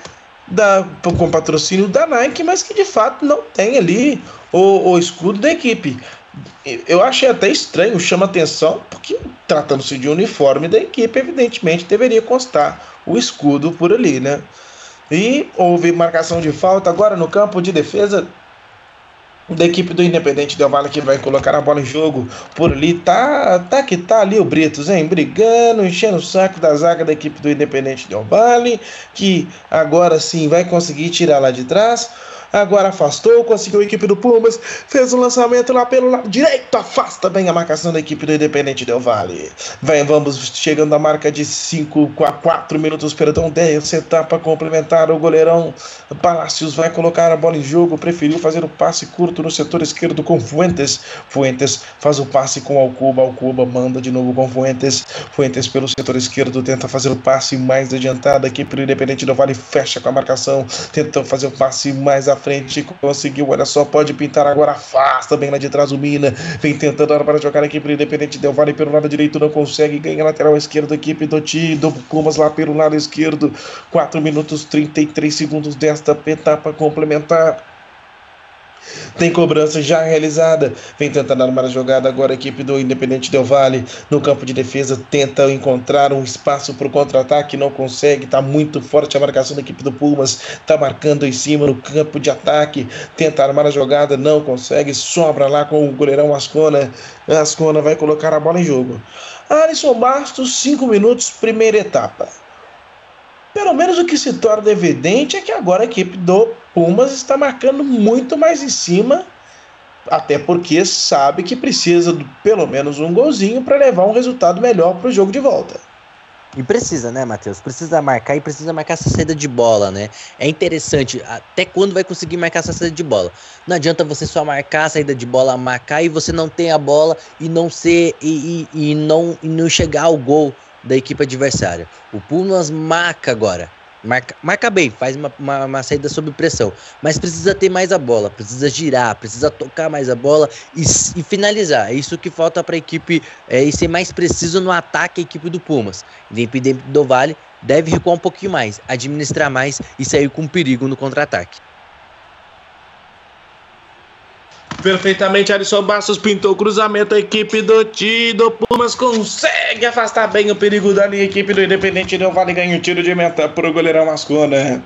da, com patrocínio da Nike, mas que de fato não tem ali o, o escudo da equipe. Eu achei até estranho, chama atenção, porque tratando-se de uniforme da equipe, evidentemente deveria constar o escudo por ali, né? E houve marcação de falta agora no campo de defesa da equipe do Independente Del Vale que vai colocar a bola em jogo por ali. Tá, tá que tá ali o Britos, hein? Brigando, enchendo o saco da zaga da equipe do Independente Del Vale, que agora sim vai conseguir tirar lá de trás agora afastou, conseguiu a equipe do Pumas, fez um lançamento lá pelo lado direito, afasta bem a marcação da equipe do Independente Del Vale. Vem, vamos chegando à marca de 5 a 4 minutos, perdão, 10 etapa complementar. O goleirão Palácios vai colocar a bola em jogo, preferiu fazer o passe curto no setor esquerdo com Fuentes. Fuentes faz o passe com Alcuba, Alcuba manda de novo com Fuentes. Fuentes pelo setor esquerdo tenta fazer o passe mais adiantado. A equipe do Independente Del Vale fecha com a marcação, tenta fazer o passe mais à frente, conseguiu, olha só, pode pintar agora, afasta bem lá de trás o Mina, vem tentando para jogar a equipe independente, Del Vale pelo lado direito, não consegue, ganha lateral esquerdo, equipe do Ti, do Pumas lá pelo lado esquerdo, 4 minutos 33 segundos desta etapa complementar. Tem cobrança já realizada. Vem tentando armar a jogada agora a equipe do Independente Del Vale no campo de defesa. Tenta encontrar um espaço para o contra-ataque. Não consegue. Está muito forte a marcação da equipe do Pumas. Está marcando em cima no campo de ataque. Tenta armar a jogada. Não consegue. Sobra lá com o goleirão Ascona. Ascona vai colocar a bola em jogo. Alisson Bastos, 5 minutos, primeira etapa. Pelo menos o que se torna evidente é que agora a equipe do Pumas está marcando muito mais em cima, até porque sabe que precisa de pelo menos um golzinho para levar um resultado melhor para o jogo de volta. E precisa, né, Matheus? Precisa marcar e precisa marcar essa saída de bola, né? É interessante, até quando vai conseguir marcar essa saída de bola? Não adianta você só marcar a saída de bola, marcar e você não ter a bola e não ser e, e, e não, e não chegar ao gol da equipe adversária. O Pumas marca agora. Marca, marca bem, faz uma, uma, uma, saída sob pressão, mas precisa ter mais a bola, precisa girar, precisa tocar mais a bola e, e finalizar. É isso que falta para a equipe é, e ser mais preciso no ataque a equipe do Pumas. Independente do Vale deve recuar um pouquinho mais, administrar mais e sair com perigo no contra-ataque. Perfeitamente, Alisson Bastos pintou o cruzamento. A equipe do Tido Pumas consegue afastar bem o perigo da linha. A equipe do Independente não vale ganha o tiro de meta para o goleirão Mascona.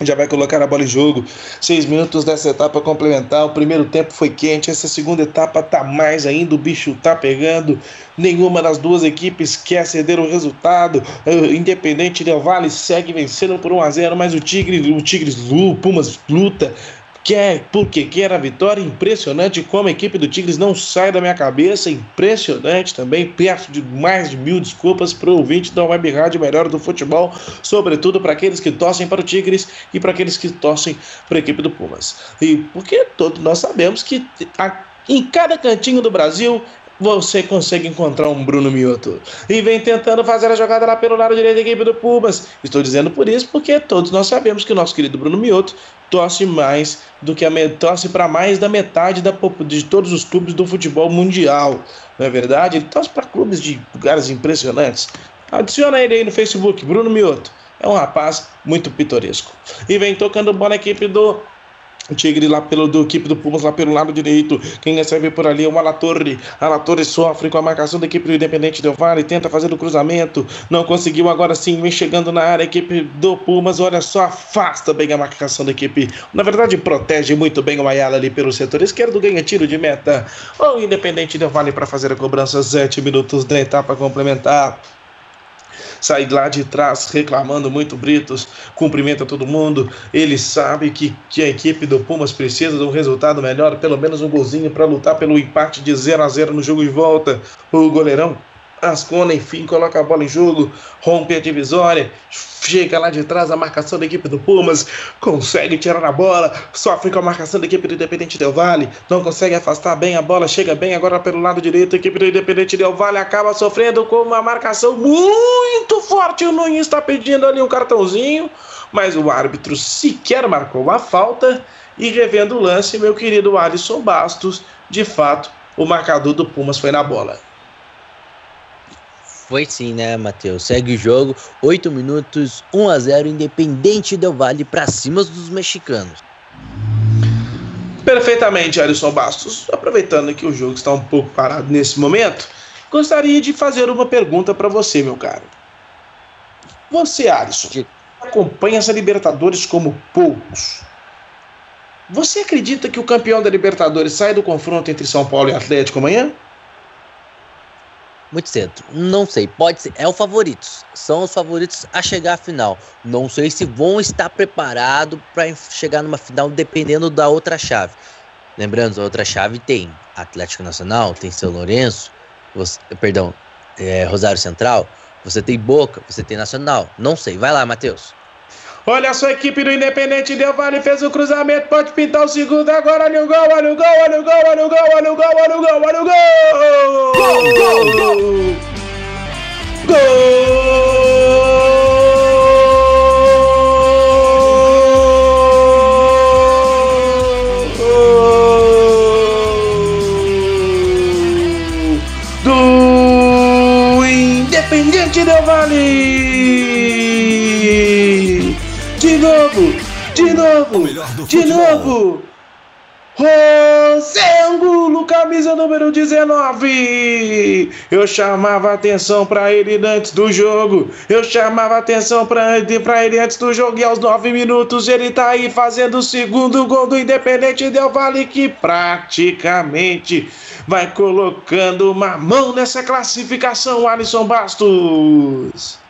já vai colocar a bola em jogo. Seis minutos dessa etapa complementar. O primeiro tempo foi quente, essa segunda etapa tá mais ainda. O bicho tá pegando. Nenhuma das duas equipes quer ceder o resultado. Independente Del Vale segue vencendo por 1 a 0 mas o Tigre, o Tigres, o Pumas luta quer, porque quer a vitória. Impressionante como a equipe do Tigres não sai da minha cabeça. Impressionante também. Perto de mais de mil desculpas para o ouvinte da Web Rádio Melhor do Futebol, sobretudo para aqueles que torcem para o Tigres e para aqueles que torcem para a equipe do Pumas. E porque todos nós sabemos que a, em cada cantinho do Brasil você consegue encontrar um Bruno Mioto. E vem tentando fazer a jogada lá pelo lado direito da equipe do Pumas. Estou dizendo por isso porque todos nós sabemos que o nosso querido Bruno Mioto torce mais do que a torce para mais da metade da, de todos os clubes do futebol mundial. Não é verdade? Ele torce para clubes de lugares impressionantes. Adiciona ele aí no Facebook, Bruno Mioto. É um rapaz muito pitoresco. E vem tocando bola a equipe do Tigre lá pelo do equipe do Pumas lá pelo lado direito. Quem recebe por ali é o Alatorre. Alatorre sofre com a marcação da equipe do Independente Del Vale. Tenta fazer o cruzamento. Não conseguiu. Agora sim vem chegando na área a equipe do Pumas. Olha só, afasta bem a marcação da equipe. Na verdade, protege muito bem o Ayala ali pelo setor esquerdo. Ganha tiro de meta. O Independente Del Vale para fazer a cobrança. 7 minutos da etapa complementar sai lá de trás reclamando muito Britos, cumprimenta todo mundo. Ele sabe que, que a equipe do Pumas precisa de um resultado melhor, pelo menos um golzinho para lutar pelo empate de 0 a 0 no jogo de volta. O goleirão Ascona, enfim, coloca a bola em jogo, rompe a divisória, chega lá de trás a marcação da equipe do Pumas, consegue tirar a bola, sofre com a marcação da equipe do Independente Del Vale, não consegue afastar bem a bola, chega bem agora pelo lado direito, a equipe do Independente Del Vale acaba sofrendo com uma marcação muito forte. O Nunes está pedindo ali um cartãozinho, mas o árbitro sequer marcou a falta. E revendo o lance, meu querido Alisson Bastos, de fato, o marcador do Pumas foi na bola. Foi sim, né, Matheus? Segue o jogo, 8 minutos, 1 a 0 Independente Del Vale para cima dos mexicanos. Perfeitamente, Alisson Bastos. Aproveitando que o jogo está um pouco parado nesse momento, gostaria de fazer uma pergunta para você, meu caro. Você, Alisson, que acompanha essa Libertadores como poucos. Você acredita que o campeão da Libertadores sai do confronto entre São Paulo e Atlético amanhã? Muito cedo. Não sei. Pode ser. É o favorito. São os favoritos a chegar à final. Não sei se vão estar preparados para chegar numa final dependendo da outra chave. Lembrando, a outra chave tem Atlético Nacional, tem São Lourenço, você, perdão, é, Rosário Central, você tem Boca, você tem Nacional. Não sei. Vai lá, Matheus. Olha só a equipe do Independente Del Vale fez o cruzamento, pode pintar o segundo agora, olha o gol, olha o gol, olha o gol, olha o gol, olha o gol, olha o gol, olha o gol! Gol, gol, gol! Gol! Novo! De novo! José Angulo, camisa número 19. Eu chamava atenção para ele antes do jogo. Eu chamava atenção para ele antes do jogo. E aos 9 minutos ele tá aí fazendo o segundo gol do Independente Del Vale, que praticamente vai colocando uma mão nessa classificação, Alisson Bastos.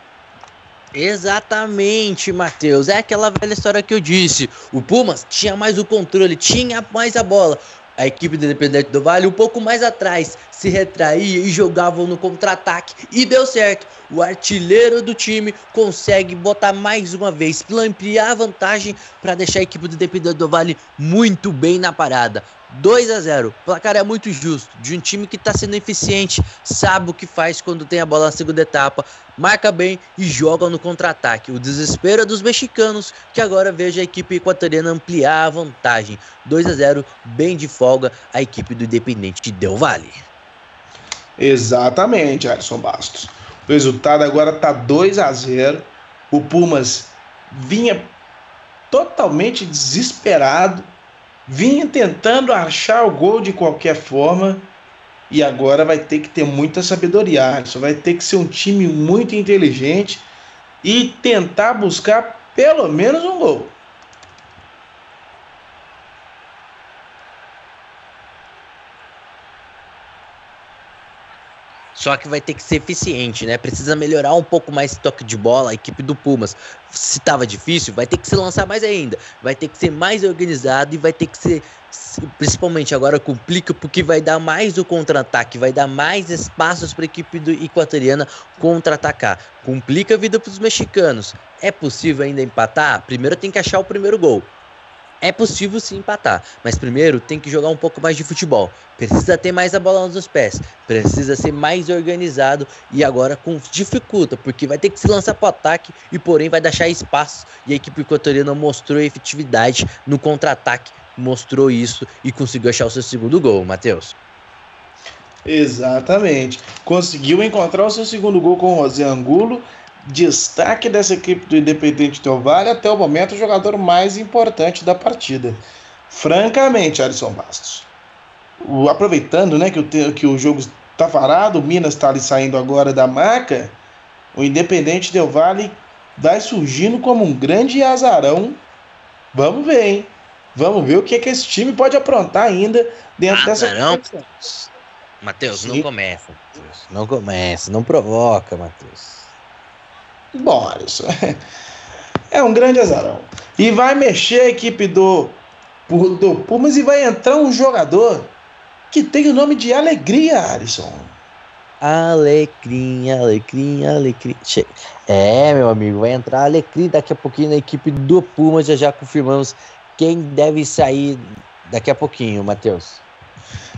Exatamente, Matheus. É aquela velha história que eu disse. O Pumas tinha mais o controle, tinha mais a bola. A equipe do Independente do Vale um pouco mais atrás se retraía e jogavam no contra-ataque e deu certo. O artilheiro do time consegue botar mais uma vez, ampliar a vantagem para deixar a equipe do Independente do Vale muito bem na parada. 2 a 0. O placar é muito justo. De um time que está sendo eficiente, sabe o que faz quando tem a bola na segunda etapa, marca bem e joga no contra-ataque. O desespero é dos mexicanos, que agora veja a equipe equatoriana ampliar a vantagem. 2 a 0, bem de folga, a equipe do Independente Del Vale. Exatamente, Alisson Bastos. O resultado agora está 2 a 0. O Pumas vinha totalmente desesperado vinha tentando achar o gol de qualquer forma e agora vai ter que ter muita sabedoria. Alisson vai ter que ser um time muito inteligente e tentar buscar pelo menos um gol. Só que vai ter que ser eficiente, né? Precisa melhorar um pouco mais esse toque de bola, a equipe do Pumas. Se tava difícil, vai ter que se lançar mais ainda. Vai ter que ser mais organizado e vai ter que ser. Principalmente agora complica porque vai dar mais o contra-ataque, vai dar mais espaços para a equipe do equatoriana contra-atacar. Complica a vida para os mexicanos. É possível ainda empatar? Primeiro tem que achar o primeiro gol. É possível sim empatar, mas primeiro tem que jogar um pouco mais de futebol. Precisa ter mais a bola nos pés, precisa ser mais organizado e agora com dificulta, porque vai ter que se lançar para o ataque e porém vai deixar espaço. E a equipe equatoriana mostrou efetividade no contra-ataque, mostrou isso e conseguiu achar o seu segundo gol, Matheus. Exatamente. Conseguiu encontrar o seu segundo gol com o José Angulo destaque dessa equipe do Independente Del Vale até o momento o jogador mais importante da partida. Francamente, Alisson Bastos. O, aproveitando né, que, o, que o jogo está parado, o Minas está ali saindo agora da maca, o Independente Del Vale vai surgindo como um grande azarão. Vamos ver, hein? Vamos ver o que, é que esse time pode aprontar ainda dentro azarão? dessa Matheus, não começa. Matheus. Não começa, não provoca, Matheus. Bom, isso é um grande azarão. E vai mexer a equipe do, do Pumas e vai entrar um jogador que tem o nome de Alegria, Alisson. Alecrim, alecrim, alecrim. É, meu amigo, vai entrar alecrim daqui a pouquinho na equipe do Pumas. Já já confirmamos quem deve sair daqui a pouquinho, Matheus.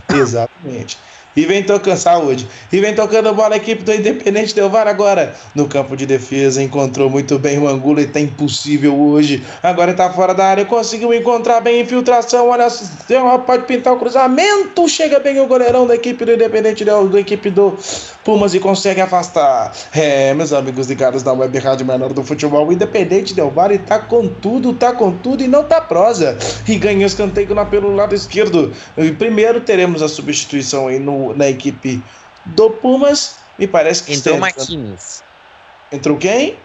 Exatamente. E vem tocando saúde. E vem tocando bola a equipe do Independente Del Var agora. No campo de defesa, encontrou muito bem o Angulo e tá impossível hoje. Agora tá fora da área, conseguiu encontrar bem infiltração. Olha, pode pintar o cruzamento. Chega bem o goleirão da equipe do Independente Del da equipe do Pumas e consegue afastar. É, meus amigos ligados da Web Rádio Menor do Futebol, o Independente Del Var tá com tudo, tá com tudo e não tá prosa. E ganha escanteio na pelo lado esquerdo. E primeiro teremos a substituição aí no na equipe do Pumas. Me parece que entrou Martins. Entrou quem?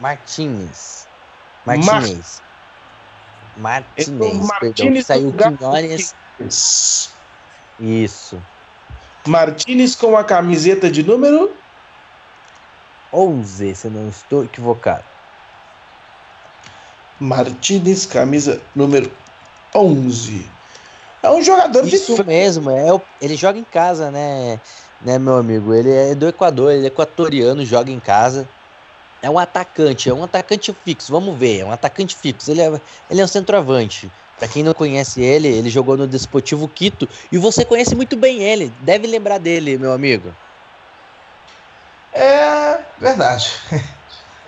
Martins. Martins. Mar... Martinez, perdão. Saiu Quinones. Isso. Martinez com a camiseta de número 11, se não estou equivocado. Martinez, camisa número 11. É um jogador Isso de mesmo, é, ele joga em casa, né, né, meu amigo? Ele é do Equador, ele é equatoriano, joga em casa. É um atacante, é um atacante fixo, vamos ver, é um atacante fixo. Ele é, ele é um centroavante. Para quem não conhece ele, ele jogou no Desportivo Quito e você conhece muito bem ele, deve lembrar dele, meu amigo. É verdade.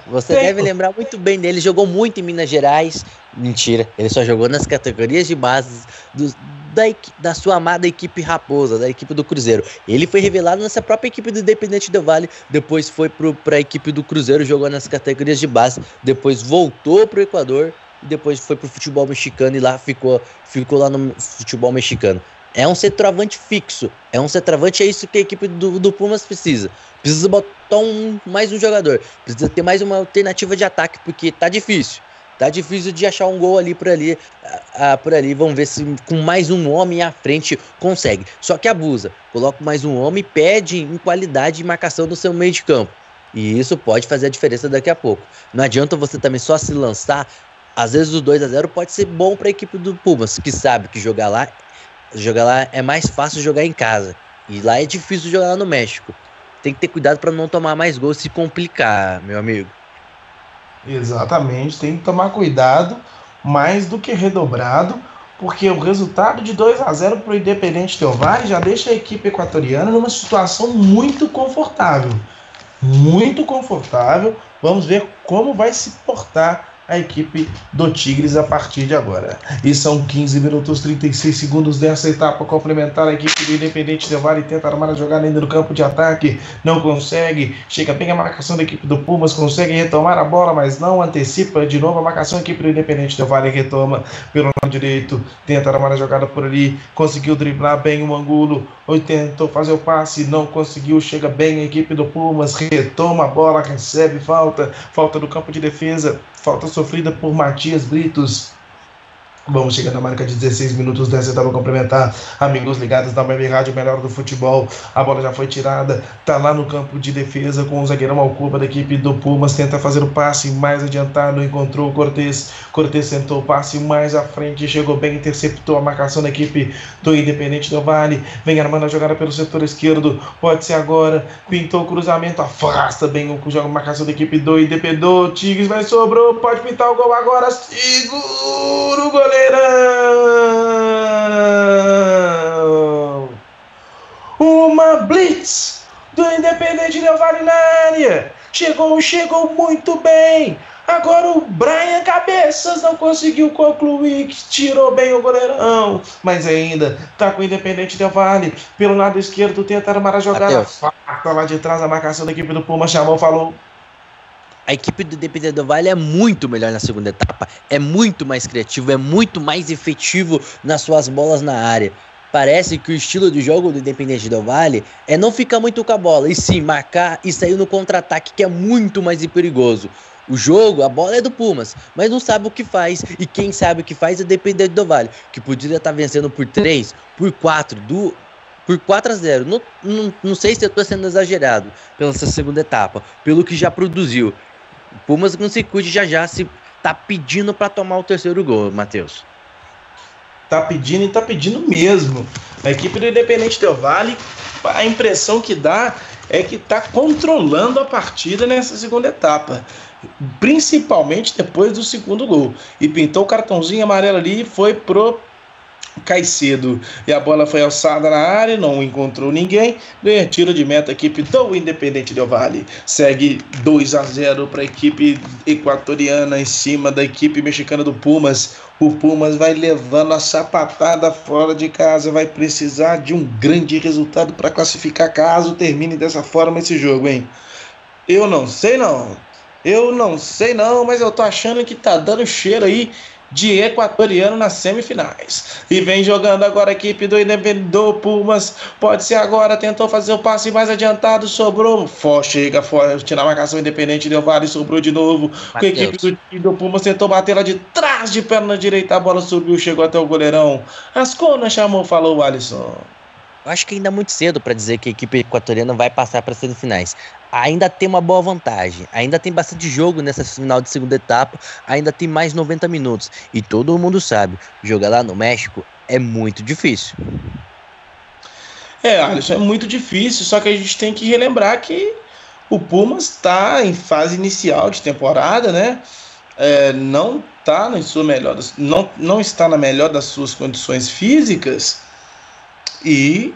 Você Tem. deve lembrar muito bem dele, jogou muito em Minas Gerais. Mentira, ele só jogou nas categorias de base do, da, da sua amada equipe Raposa, da equipe do Cruzeiro. Ele foi revelado nessa própria equipe do Independente Del Vale, depois foi para a equipe do Cruzeiro, jogou nas categorias de base, depois voltou para o Equador e depois foi para o futebol mexicano e lá ficou, ficou lá no futebol mexicano. É um centroavante fixo. É um centroavante, é isso que a equipe do, do Pumas precisa. Precisa botar um, mais um jogador. Precisa ter mais uma alternativa de ataque, porque tá difícil. Tá difícil de achar um gol ali por ali, uh, por ali. Vamos ver se com mais um homem à frente consegue. Só que abusa. Coloca mais um homem pede em qualidade e marcação no seu meio de campo. E isso pode fazer a diferença daqui a pouco. Não adianta você também só se lançar. Às vezes o 2 a 0 pode ser bom para a equipe do Pumas, que sabe que jogar lá, jogar lá é mais fácil jogar em casa. E lá é difícil jogar lá no México. Tem que ter cuidado para não tomar mais gols e se complicar, meu amigo. Exatamente, tem que tomar cuidado, mais do que redobrado, porque o resultado de 2 a 0 para o Independente Del Valle já deixa a equipe equatoriana numa situação muito confortável. Muito confortável. Vamos ver como vai se portar a equipe do Tigres a partir de agora. E são 15 minutos 36 segundos dessa etapa complementar. A equipe do Independente Del Vale tenta armar a jogada ainda no campo de ataque, não consegue. Chega bem a marcação da equipe do Pumas, consegue retomar a bola, mas não antecipa de novo a marcação. A equipe do Independente Del Vale retoma pelo lado direito, tenta armar a jogada por ali, conseguiu driblar bem o Angulo, ou tentou fazer o passe, não conseguiu. Chega bem a equipe do Pumas, retoma a bola, recebe falta, falta do campo de defesa, falta sofrida por Matias Britos. Vamos chegando à marca de 16 minutos dessa etapa complementar. Amigos ligados na Web Rádio Melhor do Futebol. A bola já foi tirada. Tá lá no campo de defesa com o zagueirão Alcuba da equipe do Pumas. Tenta fazer o passe mais adiantado. Encontrou o Cortez. Cortez sentou o passe mais à frente. Chegou bem, interceptou a marcação da equipe do Independente do Vale. Vem armando a jogada pelo setor esquerdo. Pode ser agora. Pintou o cruzamento. Afasta bem o jogo marcação da equipe do Independente. Tigres vai sobrou. Pode pintar o gol agora. Segura o goleiro. Goleirão! Uma blitz do Independente Del Vale na área. Chegou, chegou muito bem. Agora o Brian Cabeças não conseguiu concluir, que tirou bem o goleirão. Mas ainda tá com o Independente Del Vale. Pelo lado esquerdo, tenta armar a jogada. Farta lá de trás a marcação da equipe do Puma. Chamou, falou a equipe do Independente do Vale é muito melhor na segunda etapa, é muito mais criativo, é muito mais efetivo nas suas bolas na área. Parece que o estilo de jogo do Independente do Vale é não ficar muito com a bola, e sim marcar e sair no contra-ataque, que é muito mais perigoso. O jogo, a bola é do Pumas, mas não sabe o que faz. E quem sabe o que faz é o Independente do Vale, que poderia estar vencendo por 3, por 4, do, por 4 a 0. Não, não, não sei se eu estou sendo exagerado pela segunda etapa, pelo que já produziu. Pumas não se cuide já já se tá pedindo para tomar o terceiro gol, Matheus. Tá pedindo e tá pedindo mesmo. A equipe do Independente Del Vale, a impressão que dá é que tá controlando a partida nessa segunda etapa. Principalmente depois do segundo gol. E pintou o cartãozinho amarelo ali e foi pro Caicedo. E a bola foi alçada na área, não encontrou ninguém. Ganha tiro de meta a equipe do Independente Del Vale. Segue 2 a 0 para a equipe equatoriana em cima da equipe mexicana do Pumas. O Pumas vai levando a sapatada fora de casa, vai precisar de um grande resultado para classificar caso termine dessa forma esse jogo, hein? Eu não sei não. Eu não sei não, mas eu tô achando que tá dando cheiro aí de equatoriano nas semifinais. E vem jogando agora a equipe do do Pumas. Pode ser agora, tentou fazer o passe mais adiantado, sobrou. For, chega forte na marcação independente, deu vale, sobrou de novo. Com a equipe do, do Pumas tentou bater lá de trás de perna direita, a bola subiu, chegou até o goleirão. Ascona chamou, falou o Alisson. Eu acho que ainda é muito cedo para dizer que a equipe equatoriana vai passar para as semifinais. Ainda tem uma boa vantagem, ainda tem bastante jogo nessa final de segunda etapa, ainda tem mais 90 minutos. E todo mundo sabe, jogar lá no México é muito difícil. É, Alisson, é muito difícil, só que a gente tem que relembrar que o Pumas está em fase inicial de temporada, né? É, não está na sua melhor, não, não está na melhor das suas condições físicas e,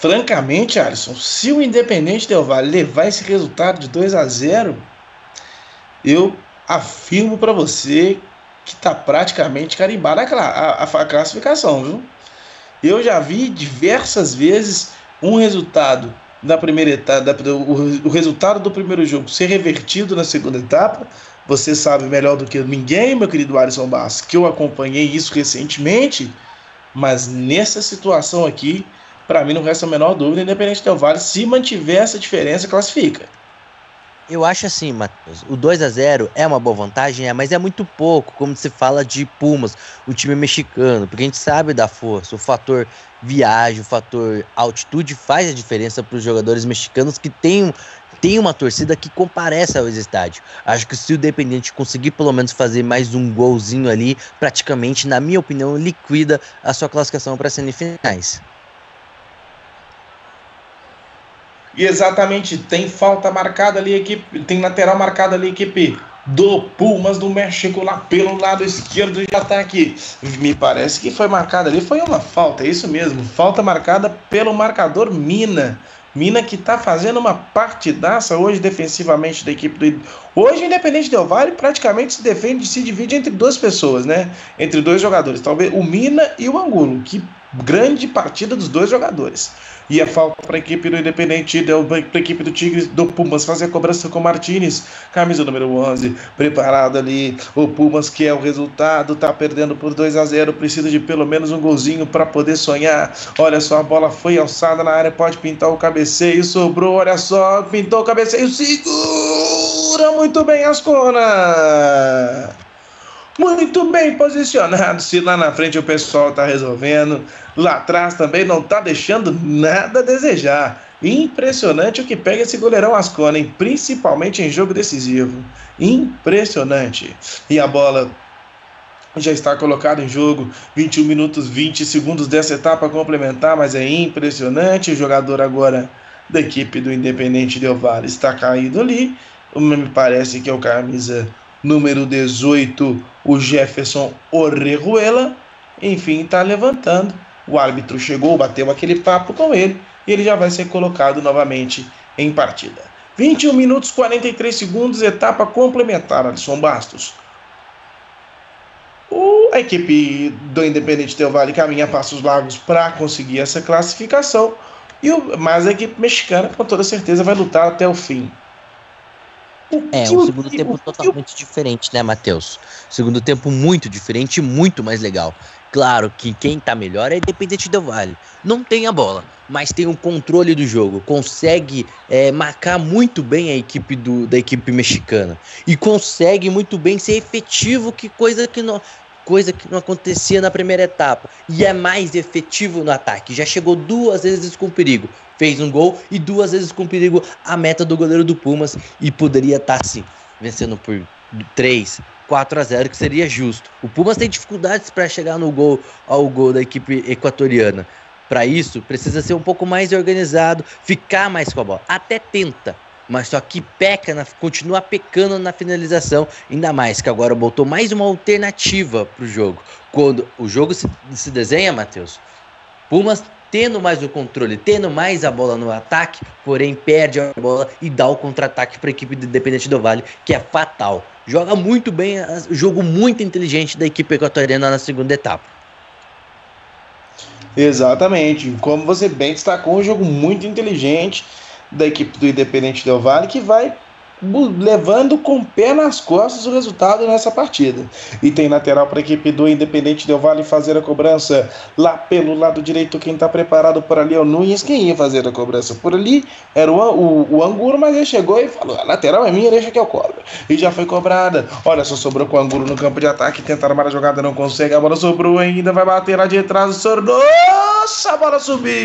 francamente, Alisson, se o Independente Del Vale levar esse resultado de 2 a 0 eu afirmo para você que está praticamente carimbada a, a, a classificação, viu? Eu já vi diversas vezes um resultado da primeira etapa, o, o, resultado do primeiro jogo ser revertido na segunda etapa. Você sabe melhor do que ninguém, meu querido Alisson Bass, que eu acompanhei isso recentemente. Mas nessa situação aqui, para mim não resta a menor dúvida, independente do Vale, se mantiver essa diferença, classifica. Eu acho assim, Matheus, o 2 a 0 é uma boa vantagem, é, mas é muito pouco, como se fala de Pumas, o time mexicano, porque a gente sabe da força, o fator viagem, o fator altitude faz a diferença para os jogadores mexicanos que têm tem uma torcida que comparece ao estádio. Acho que se o Dependente conseguir pelo menos fazer mais um golzinho ali, praticamente, na minha opinião, liquida a sua classificação para semifinais. E exatamente, tem falta marcada ali, equipe, tem lateral marcada ali, equipe do Pumas do México lá pelo lado esquerdo já tá aqui. Me parece que foi marcada ali, foi uma falta, é isso mesmo, falta marcada pelo marcador Mina. Mina que está fazendo uma partidaça hoje defensivamente da equipe do. Hoje, Independente Del Vale praticamente se defende, se divide entre duas pessoas, né? Entre dois jogadores. Talvez o Mina e o Angulo. Que grande partida dos dois jogadores. E a falta para a equipe do Independente, deu para a equipe do Tigres, do Pumas fazer a cobrança com o Martinez, camisa número 11, preparado ali. O Pumas, que é o resultado, tá perdendo por 2 a 0 precisa de pelo menos um golzinho para poder sonhar. Olha só, a bola foi alçada na área, pode pintar o cabeceio, sobrou, olha só, pintou o cabeceio, segura muito bem as conas. Muito bem posicionado. Se lá na frente o pessoal está resolvendo, lá atrás também não está deixando nada a desejar. Impressionante o que pega esse goleirão Ascona, hein? principalmente em jogo decisivo. Impressionante. E a bola já está colocada em jogo. 21 minutos 20 segundos dessa etapa complementar, mas é impressionante. O jogador agora da equipe do Independente Del Valle está caído ali. Me parece que é o camisa número 18, o Jefferson Orrejuela. Enfim, está levantando. O árbitro chegou, bateu aquele papo com ele e ele já vai ser colocado novamente em partida. 21 minutos 43 segundos, etapa complementar, Alisson Bastos. O, a equipe do Independente Del Vale caminha passos largos para conseguir essa classificação, e o, mas a equipe mexicana, com toda certeza, vai lutar até o fim. É, um segundo tempo totalmente diferente, né, Matheus? Segundo tempo muito diferente e muito mais legal. Claro que quem tá melhor é Independente Del Vale. Não tem a bola, mas tem o um controle do jogo. Consegue é, marcar muito bem a equipe do, da equipe mexicana. E consegue muito bem ser efetivo, que coisa que não, coisa que não acontecia na primeira etapa. E é mais efetivo no ataque. Já chegou duas vezes com perigo. Fez um gol e duas vezes com perigo a meta do goleiro do Pumas. E poderia estar, tá, sim, vencendo por 3, 4 a 0, que seria justo. O Pumas tem dificuldades para chegar no gol ao gol da equipe equatoriana. Para isso, precisa ser um pouco mais organizado, ficar mais com a bola. Até tenta, mas só que peca, na, continua pecando na finalização, ainda mais que agora botou mais uma alternativa para o jogo. Quando o jogo se, se desenha, Matheus, Pumas tendo mais o controle, tendo mais a bola no ataque, porém perde a bola e dá o contra-ataque para a equipe do Independente do Vale, que é fatal. Joga muito bem, jogo muito inteligente da equipe equatoriana na segunda etapa. Exatamente, como você bem destacou, um jogo muito inteligente da equipe do Independente Del Vale que vai levando com o pé nas costas o resultado nessa partida. E tem lateral para a equipe do Independente Del Vale fazer a cobrança lá pelo lado direito. Quem está preparado por ali é o Nunes. Quem ia fazer a cobrança por ali era o, o, o Anguro, mas ele chegou e falou: a lateral é minha, deixa que eu cobro. E já foi cobrada. Olha, só sobrou com o Anguro no campo de ataque. Tentar armar a jogada, não consegue. A bola sobrou ainda, vai bater lá de trás. Nossa, a bola subiu!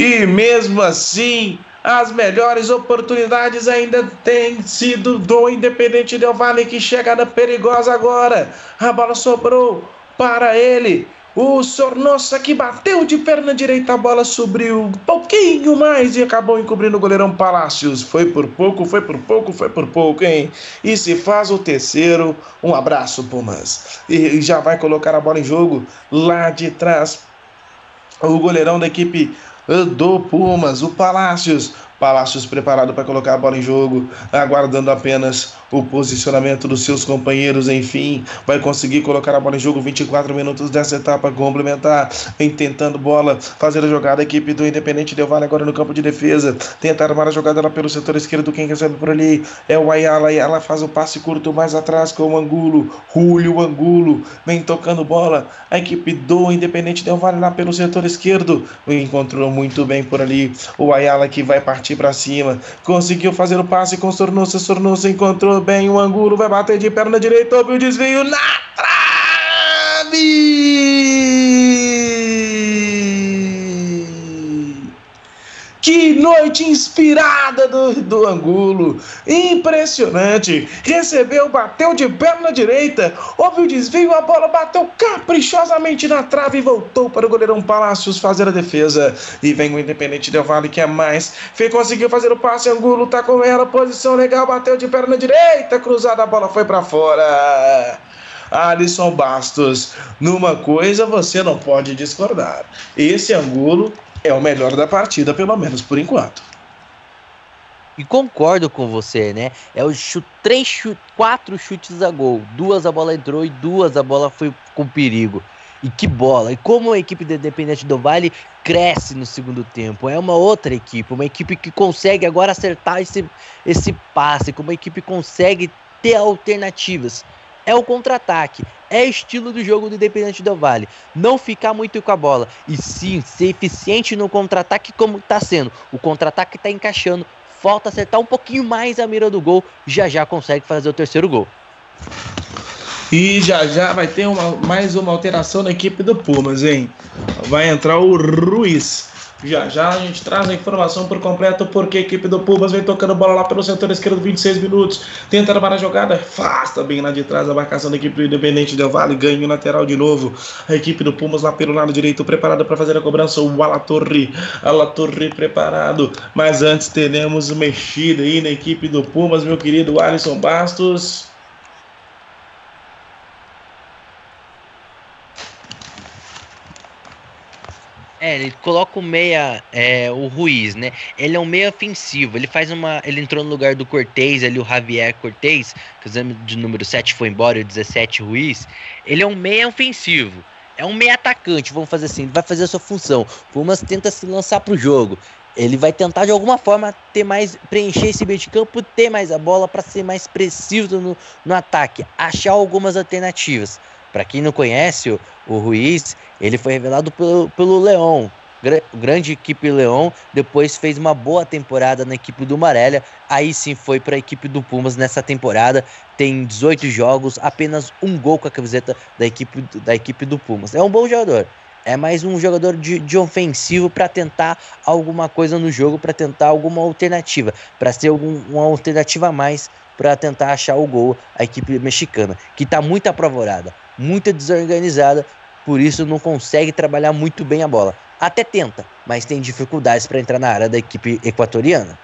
E mesmo assim, as melhores oportunidades ainda têm sido do Independente Del Vale, que chega na perigosa agora. A bola sobrou para ele. O Sornossa que bateu de perna direita, a bola subiu um pouquinho mais e acabou encobrindo o goleirão Palácios. Foi por pouco, foi por pouco, foi por pouco, hein? E se faz o terceiro, um abraço, Pumas. E já vai colocar a bola em jogo lá de trás. O goleirão da equipe do Pumas, o Palácios. Palácios preparado para colocar a bola em jogo, aguardando apenas o posicionamento dos seus companheiros. Enfim, vai conseguir colocar a bola em jogo 24 minutos dessa etapa complementar. Vem tentando bola, fazer a jogada. A equipe do Independente Del Vale agora no campo de defesa. Tenta armar a jogada lá pelo setor esquerdo. Quem recebe por ali é o Ayala. Ayala faz o passe curto mais atrás com o Angulo. Julio Angulo vem tocando bola. A equipe do Independente Del Vale lá pelo setor esquerdo. Encontrou muito bem por ali o Ayala que vai partir para cima. Conseguiu fazer o passe com Sornosa. Sornosa encontrou bem o Angulo. Vai bater de perna direita. Houve o desvio na trave. Que noite inspirada do, do Angulo! Impressionante! Recebeu, bateu de perna direita, houve o desvio, a bola bateu caprichosamente na trave e voltou para o goleirão Palácios fazer a defesa. E vem o Independente Del Vale, que é mais. Fê conseguiu fazer o passe, Angulo tá com ela, posição legal, bateu de perna direita, cruzada, a bola foi para fora. Alisson Bastos, numa coisa você não pode discordar. Esse Angulo é o melhor da partida, pelo menos por enquanto. E concordo com você, né? É o chute, três chute, quatro chutes a gol. Duas a bola entrou e duas a bola foi com perigo. E que bola! E como a equipe do Independente do Vale cresce no segundo tempo. É uma outra equipe, uma equipe que consegue agora acertar esse, esse passe, como a equipe consegue ter alternativas é o contra-ataque, é estilo do jogo do Independente Del Vale. Não ficar muito com a bola e sim ser eficiente no contra-ataque como está sendo. O contra-ataque está encaixando, falta acertar um pouquinho mais a mira do gol, já já consegue fazer o terceiro gol. E já já vai ter uma, mais uma alteração na equipe do Pumas, hein? Vai entrar o Ruiz. Já já a gente traz a informação por completo porque a equipe do Pumas vem tocando bola lá pelo setor esquerdo, 26 minutos. Tenta armar a jogada, afasta bem lá de trás a marcação da equipe do Independente Del Vale, ganha o lateral de novo. A equipe do Pumas lá pelo lado direito, preparada para fazer a cobrança. O Alatorre, Alatorre preparado. Mas antes teremos mexida aí na equipe do Pumas, meu querido Alisson Bastos. É, ele coloca o meia, é, o Ruiz, né? Ele é um meia ofensivo. Ele faz uma. Ele entrou no lugar do Cortez, ali, o Javier Cortez, que o exame de número 7 foi embora, e o 17 Ruiz. Ele é um meia ofensivo. É um meia atacante, vamos fazer assim. Ele vai fazer a sua função. Pumas tenta se lançar pro jogo. Ele vai tentar de alguma forma ter mais preencher esse meio de campo, ter mais a bola para ser mais preciso no, no ataque, achar algumas alternativas. Para quem não conhece o, o, Ruiz, ele foi revelado pelo, pelo Leão, Gra grande equipe Leão. Depois fez uma boa temporada na equipe do Marelha. Aí sim foi para a equipe do Pumas nessa temporada. Tem 18 jogos, apenas um gol com a camiseta da equipe, da equipe do Pumas. É um bom jogador. É mais um jogador de, de ofensivo para tentar alguma coisa no jogo, para tentar alguma alternativa, para ser algum, uma alternativa a mais para tentar achar o gol a equipe mexicana, que está muito apavorada, muito desorganizada, por isso não consegue trabalhar muito bem a bola. Até tenta, mas tem dificuldades para entrar na área da equipe equatoriana.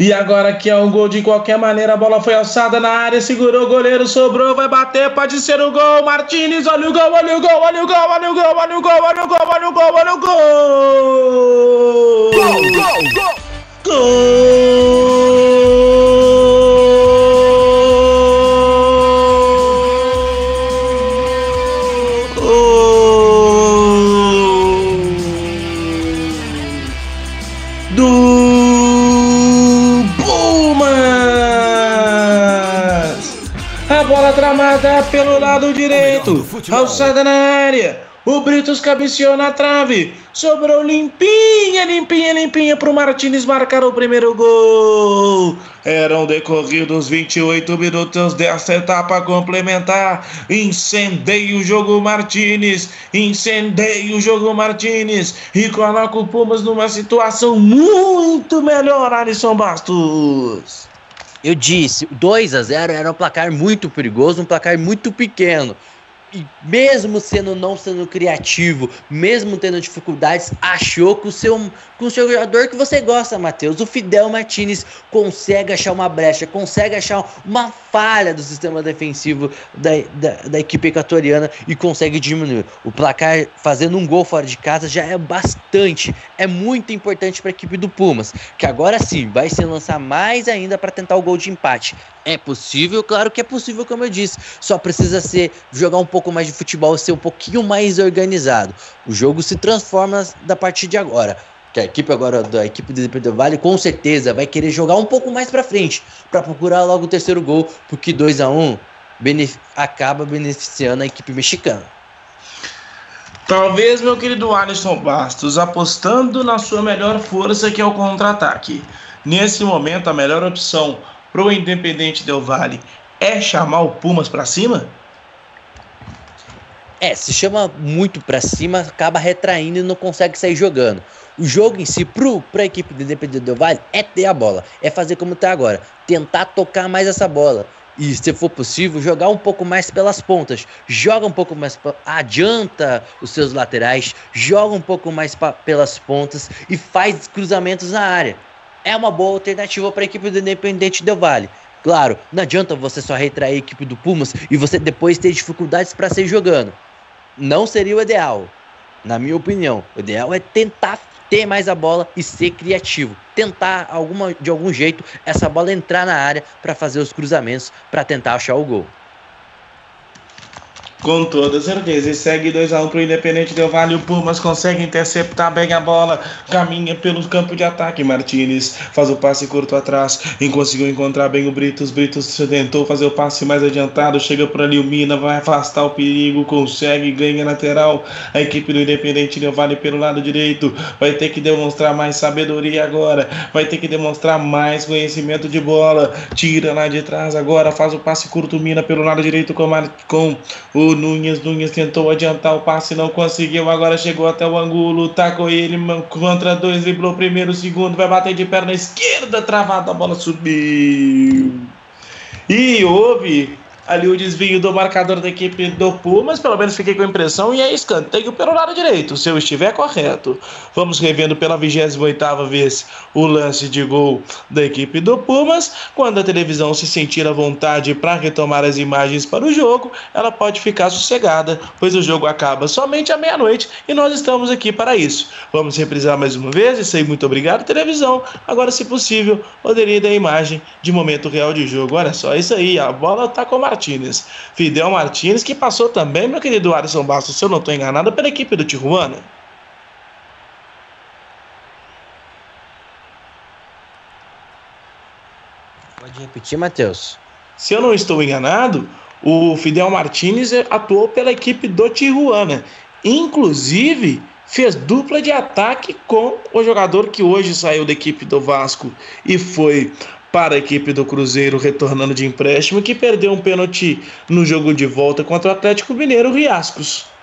E agora que é um gol de qualquer maneira, a bola foi alçada na área, segurou o goleiro, sobrou, vai bater, pode ser o gol. Martinez, olha o gol, olha o gol, olha o gol, olha o gol, olha o gol, olha o gol, olha o gol, olha o gol. Gol, gol, gol. Tramada pelo lado direito, alçada na área. O Britos cabeceou na trave. Sobrou limpinha, limpinha, limpinha para o Martinez marcar o primeiro gol. Eram decorridos 28 minutos dessa etapa complementar. Incendeia o jogo Martinez. Incendeia o jogo Martinez. E coloca o Pumas numa situação muito melhor, Alisson Bastos. Eu disse, 2 a 0 era um placar muito perigoso, um placar muito pequeno. E mesmo sendo não sendo criativo, mesmo tendo dificuldades, achou que o seu, com o seu jogador que você gosta, Matheus, o Fidel Martinez, consegue achar uma brecha, consegue achar uma falha do sistema defensivo da, da, da equipe equatoriana e consegue diminuir. O placar fazendo um gol fora de casa já é bastante, é muito importante para a equipe do Pumas, que agora sim vai se lançar mais ainda para tentar o gol de empate. É possível, claro que é possível, como eu disse. Só precisa ser jogar um pouco mais de futebol, ser um pouquinho mais organizado. O jogo se transforma da partir de agora. Que a equipe agora da equipe do Independente Vale com certeza vai querer jogar um pouco mais para frente para procurar logo o terceiro gol, porque 2 a 1 um benef acaba beneficiando a equipe mexicana. Talvez, meu querido Alisson Bastos, apostando na sua melhor força, que é o contra-ataque. Nesse momento, a melhor opção pro Independente Del Vale é chamar o Pumas para cima? É, se chama muito para cima, acaba retraindo e não consegue sair jogando. O jogo em si, pro, pra equipe do Independente Del Vale, é ter a bola. É fazer como tá agora. Tentar tocar mais essa bola. E, se for possível, jogar um pouco mais pelas pontas. Joga um pouco mais. Adianta os seus laterais. Joga um pouco mais pelas pontas. E faz cruzamentos na área é uma boa alternativa para a equipe do Independente Del Vale. Claro, não adianta você só retrair a equipe do Pumas e você depois ter dificuldades para sair jogando. Não seria o ideal, na minha opinião. O ideal é tentar ter mais a bola e ser criativo. Tentar alguma, de algum jeito essa bola entrar na área para fazer os cruzamentos para tentar achar o gol. Com toda certeza. E segue 2x1 pro Independente Del Vale. O Pumas consegue interceptar bem a bola. Caminha pelo campo de ataque. Martinez faz o passe curto atrás. E conseguiu encontrar bem o Britos. Britos tentou fazer o passe mais adiantado. Chega por ali o Mina. Vai afastar o perigo. Consegue. Ganha lateral. A equipe do Independente Del Vale pelo lado direito. Vai ter que demonstrar mais sabedoria agora. Vai ter que demonstrar mais conhecimento de bola. Tira lá de trás agora. Faz o passe curto. Mina pelo lado direito com, com o o Nunes, Nunes tentou adiantar o passe, não conseguiu. Agora chegou até o ângulo, tá com ele contra dois, driblou primeiro, segundo, vai bater de perna esquerda, travado, a bola subiu. E houve ali o desvio do marcador da equipe do Pumas, pelo menos fiquei com a impressão, e é escanteio pelo lado direito, se eu estiver correto. Vamos revendo pela 28ª vez o lance de gol da equipe do Pumas. Quando a televisão se sentir à vontade para retomar as imagens para o jogo, ela pode ficar sossegada, pois o jogo acaba somente à meia-noite e nós estamos aqui para isso. Vamos reprisar mais uma vez, isso aí, muito obrigado, televisão. Agora, se possível, poderia dar a imagem de momento real de jogo. Olha só, isso aí, a bola está com a Martinez. Fidel Martinez, que passou também, meu querido Alisson Bastos, se eu não estou enganado, pela equipe do Tijuana. Pode repetir, Matheus. Se eu não estou enganado, o Fidel Martinez atuou pela equipe do Tijuana. Inclusive, fez dupla de ataque com o jogador que hoje saiu da equipe do Vasco e foi para a equipe do Cruzeiro retornando de empréstimo, que perdeu um pênalti no jogo de volta contra o Atlético Mineiro Riascos.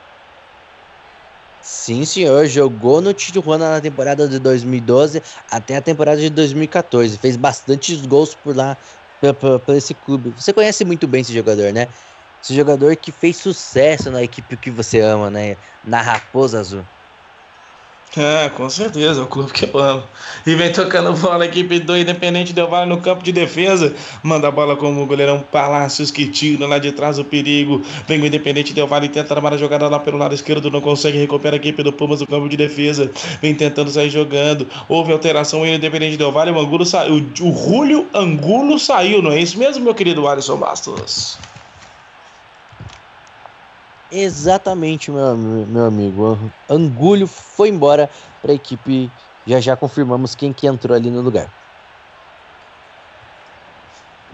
Sim, senhor, jogou no Tijuana na temporada de 2012 até a temporada de 2014. Fez bastantes gols por lá, por esse clube. Você conhece muito bem esse jogador, né? Esse jogador que fez sucesso na equipe que você ama, né? Na Raposa Azul. É, com certeza, o clube que eu amo. E vem tocando bola a equipe do Independente Del Vale no campo de defesa. Manda a bola como o goleirão Palácios que tira lá de trás o perigo. Vem o Independente Del Vale tenta armar a jogada lá pelo lado esquerdo, não consegue recuperar a equipe do Pumas no campo de defesa. Vem tentando sair jogando. Houve alteração em Independente Del Vale. O Angulo saiu. O Julio Angulo saiu, não é isso mesmo, meu querido Alisson Bastos? Exatamente, meu, meu amigo. Angulho foi embora para a equipe. Já já confirmamos quem que entrou ali no lugar.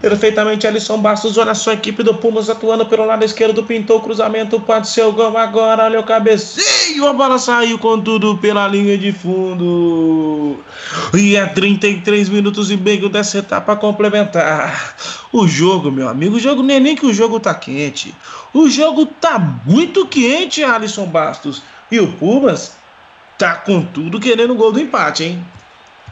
Perfeitamente, Alisson Bastos. Olha só a equipe do Pumas atuando pelo lado esquerdo. Pintou o cruzamento. Pode ser o gol agora. Olha o cabeceio. A bola saiu com tudo pela linha de fundo. E é 33 minutos e meio dessa etapa complementar. O jogo, meu amigo, o jogo nem é nem que o jogo tá quente. O jogo tá muito quente, Alisson Bastos. E o Pumas tá com tudo querendo o gol do empate, hein?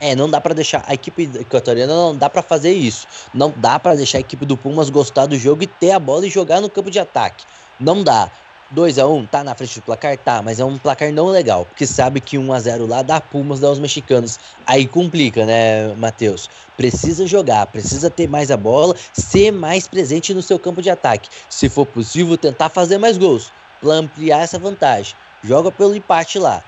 É, não dá para deixar a equipe equatoriana não dá para fazer isso. Não dá para deixar a equipe do Pumas gostar do jogo e ter a bola e jogar no campo de ataque. Não dá. 2 a 1 tá na frente do placar? Tá, mas é um placar não legal, porque sabe que 1 a 0 lá dá Pumas, dá os mexicanos. Aí complica, né, Matheus? Precisa jogar, precisa ter mais a bola, ser mais presente no seu campo de ataque. Se for possível, tentar fazer mais gols, para ampliar essa vantagem. Joga pelo empate lá.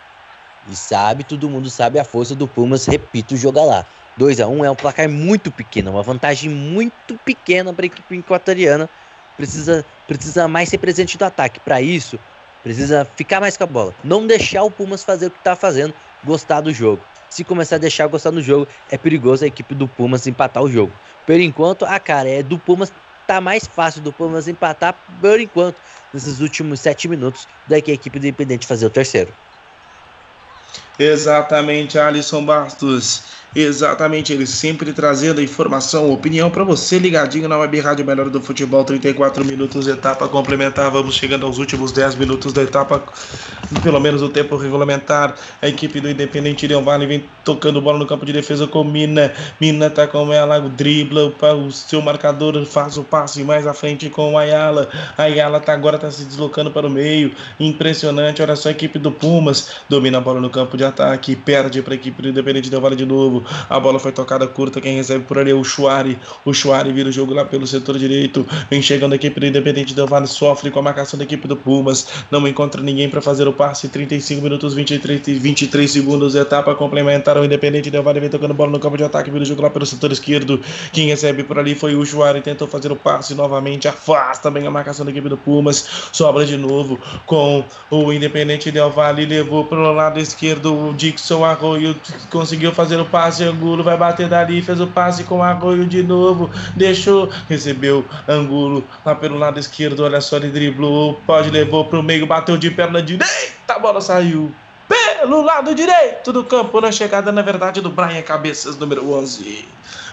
E sabe, todo mundo sabe a força do Pumas, repito, joga lá. 2 a 1 é um placar muito pequeno, uma vantagem muito pequena para a equipe equatoriana. Precisa, precisa mais ser presente do ataque. Para isso, precisa ficar mais com a bola. Não deixar o Pumas fazer o que está fazendo, gostar do jogo. Se começar a deixar gostar do jogo, é perigoso a equipe do Pumas empatar o jogo. Por enquanto, a cara é do Pumas tá mais fácil do Pumas empatar por enquanto nesses últimos sete minutos do que a equipe do Independente fazer o terceiro. Exatamente, Alisson Bastos. Exatamente, ele sempre trazendo informação, opinião para você ligadinho na Web Rádio Melhor do Futebol, 34 minutos, etapa complementar. Vamos chegando aos últimos 10 minutos da etapa, pelo menos o tempo regulamentar. A equipe do Independente Leão Vale vem tocando bola no campo de defesa com Mina. Mina tá com ela, dribla o seu marcador, faz o passe mais à frente com Ayala. Ayala tá agora tá se deslocando para o meio. Impressionante, olha só a equipe do Pumas domina a bola no campo de ataque, perde para a equipe do Independente Leão Vale de novo A bola foi tocada curta. Quem recebe por ali é o Chuari. O Chuari vira o jogo lá pelo setor direito. Vem chegando a equipe do Independente Del Vale. Sofre com a marcação da equipe do Pumas. Não encontra ninguém para fazer o passe. 35 minutos, 23, 23 segundos. Etapa complementar. O Independente Del Vale vem tocando bola no campo de ataque. Vira o jogo lá pelo setor esquerdo. Quem recebe por ali foi o Chuari. Tentou fazer o passe novamente. Afasta bem a marcação da equipe do Pumas. Sobra de novo com o Independente Del Vale. Levou para o lado esquerdo. O Dixon Arroio conseguiu fazer o passe. Angulo vai bater dali. Fez o passe com Arroio de novo. Deixou. Recebeu Angulo lá pelo lado esquerdo. Olha só, ele driblou. Pode levou para o meio. Bateu de perna direita. A bola saiu pelo lado direito do campo, na chegada, na verdade, do Brian Cabeças, número 11.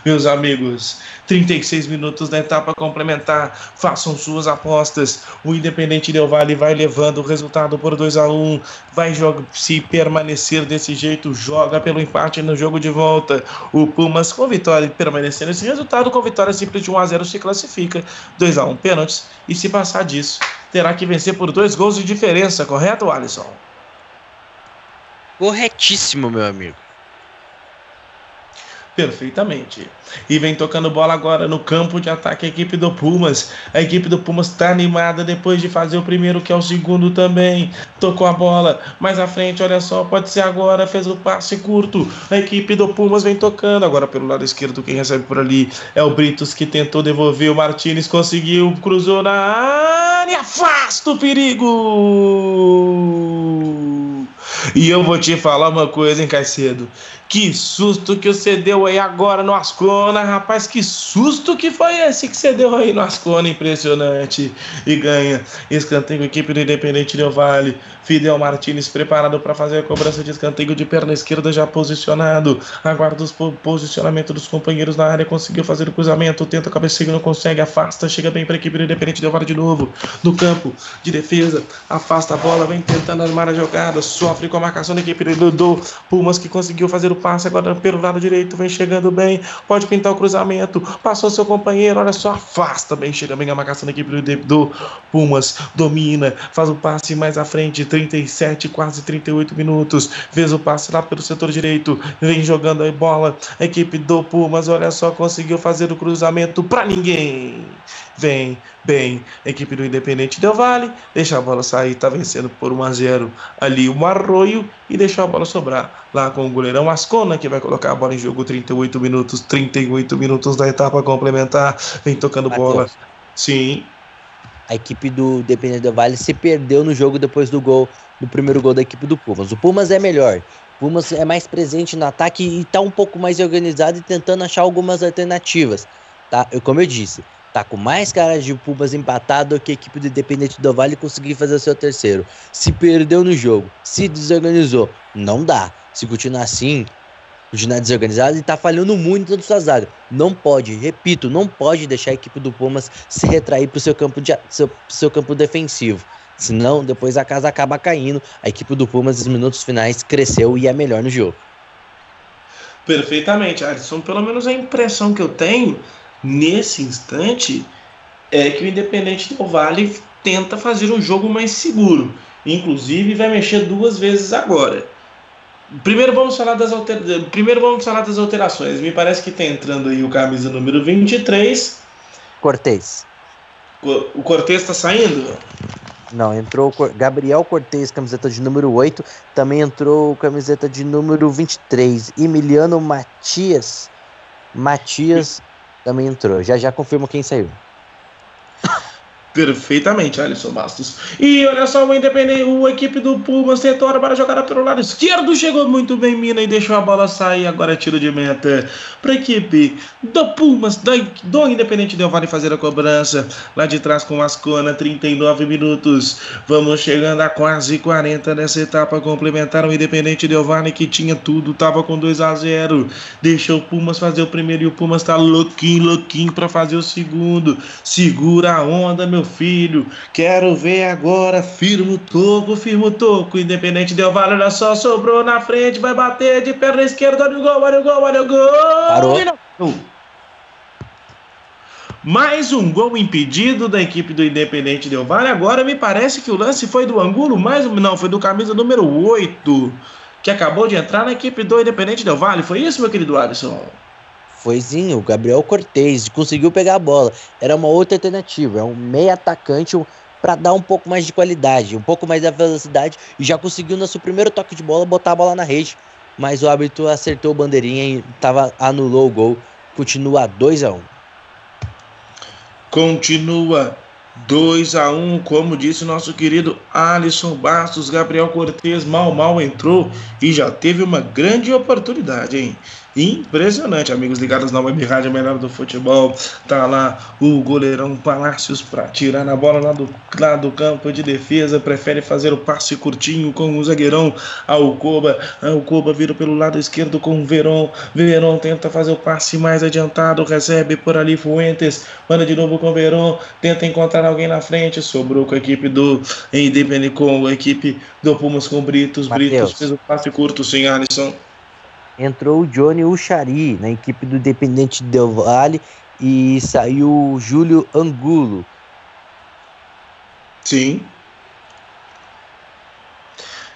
Meus amigos, 36 minutos da etapa complementar, façam suas apostas. O Independente Del Vale vai levando o resultado por 2 a 1 vai jogar, se permanecer desse jeito, joga pelo empate no jogo de volta. O Pumas, com vitória e permanecer nesse resultado, com vitória simples de 1 a 0 se classifica. 2 a 1 pênaltis, e se passar disso, terá que vencer por dois gols de diferença, correto, Alisson? Corretíssimo, meu amigo. Perfeitamente. E vem tocando bola agora no campo de ataque a equipe do Pumas. A equipe do Pumas está animada depois de fazer o primeiro, que é o segundo também. Tocou a bola mais à frente, olha só, pode ser agora. Fez o passe curto. A equipe do Pumas vem tocando. Agora pelo lado esquerdo, quem recebe por ali é o Britos que tentou devolver. O Martinez conseguiu, cruzou na área, afasta o perigo. E eu vou te falar uma coisa, hein, Caicedo? Que susto que você deu aí agora no Ascona, rapaz. Que susto que foi esse que você deu aí no Ascona, impressionante. E ganha escanteio, equipe do Independente Del Vale. Fidel Martinez preparado para fazer a cobrança de escanteio de perna esquerda, já posicionado. Aguarda o posicionamento dos companheiros na área. Conseguiu fazer o cruzamento, tenta a cabeceio, não consegue, afasta. Chega bem para a equipe do Independente Vale de novo. No campo de defesa, afasta a bola, vem tentando armar a jogada. Sofre com a marcação da equipe do, do Pumas, que conseguiu fazer o passe agora pelo lado direito. Vem chegando bem, pode pintar o cruzamento. Passou seu companheiro, olha só, afasta bem. Chega bem a marcação da equipe do, do Pumas, domina, faz o passe mais à frente. 37, quase 38 minutos. Fez o passe lá pelo setor direito. Vem jogando a bola. A equipe do Pumas, olha só, conseguiu fazer o cruzamento para ninguém. Vem bem a equipe do Independente Del Vale. Deixa a bola sair, tá vencendo por 1 a 0 ali o Arroio e deixou a bola sobrar lá com o goleirão Ascona, que vai colocar a bola em jogo 38 minutos, 38 minutos da etapa complementar. Vem tocando Mateus. bola. Sim a equipe do Independente Del Vale se perdeu no jogo depois do gol, do primeiro gol da equipe do Pumas. O Pumas é melhor. O Pumas é mais presente no ataque e está um pouco mais organizado e tentando achar algumas alternativas. Tá? Eu, como eu disse, tá com mais cara de Pumas empatado do que a equipe do Independente do Vale conseguir fazer o seu terceiro. Se perdeu no jogo, se desorganizou, não dá. Se continuar assim, o ginásio desorganizado e tá falhando muito na sua zaga. Não pode, repito, não pode deixar a equipe do Pumas se retrair pro seu campo, de, seu, seu campo defensivo. Senão, depois a casa acaba caindo. A equipe do Pumas, nos minutos finais, cresceu e é melhor no jogo. Perfeitamente, Alisson. Pelo menos a impressão que eu tenho nesse instante é que o Independente do Vale tenta fazer um jogo mais seguro. Inclusive, vai mexer duas vezes agora Primeiro vamos falar das alter... Primeiro vamos falar das alterações. Me parece que está entrando aí o camisa número 23. Cortez. O Cortez está saindo? Não, entrou o Gabriel Cortez, camiseta de número 8. Também entrou camiseta de número 23. Emiliano Matias. Matias também entrou. Já já confirmo quem saiu. Perfeitamente, Alisson Bastos. E olha só, o Independente, o equipe do Pumas tentou para jogar pelo lado esquerdo, chegou muito bem Mina e deixou a bola sair. Agora é tiro de meta para a equipe do Pumas, do, do Independente Del Vale fazer a cobrança. Lá de trás com Ascona, 39 minutos. Vamos chegando a quase 40 nessa etapa complementar. O Independente Del Vale que tinha tudo, tava com 2 a 0 Deixou o Pumas fazer o primeiro e o Pumas tá louquinho, louquinho para fazer o segundo. Segura a onda, meu meu filho. Quero ver agora. Firma o toco, firma o toco. Independente deu vale, olha só, sobrou na frente, vai bater de perna esquerda, olha o gol, olha o gol, olha o gol. Parou. Mais um gol impedido da equipe do Independente Del Vale. Agora me parece que o lance foi do Angulo, mais não, foi do camisa número 8. que acabou de entrar na equipe do Independente Del Vale. Foi isso, meu querido Alisson? Foi o Gabriel Cortez conseguiu pegar a bola. Era uma outra alternativa, é um meio atacante para dar um pouco mais de qualidade, um pouco mais da velocidade e já conseguiu no seu primeiro toque de bola botar a bola na rede. Mas o árbitro acertou o bandeirinha e tava, anulou o gol. Continua 2 a 1 um. Continua 2 a 1 um, como disse nosso querido Alisson Bastos, Gabriel Cortez mal mal entrou e já teve uma grande oportunidade, hein? Impressionante, amigos ligados na Web Rádio Melhor do Futebol. Tá lá o goleirão Palácios para tirar na bola lá do, lá do campo de defesa. Prefere fazer o passe curtinho com o zagueirão Alcoba. Alcoba vira pelo lado esquerdo com o Verón. Verón tenta fazer o passe mais adiantado. Recebe por ali Fuentes. Manda de novo com o Verón. Tenta encontrar alguém na frente. Sobrou com a equipe do Independente, com a equipe do Pumas com Britos. Mateus. Britos fez o passe curto, sim, Alisson entrou o Johnny Uchari na equipe do Independente Del Vale e saiu o Júlio Angulo. Sim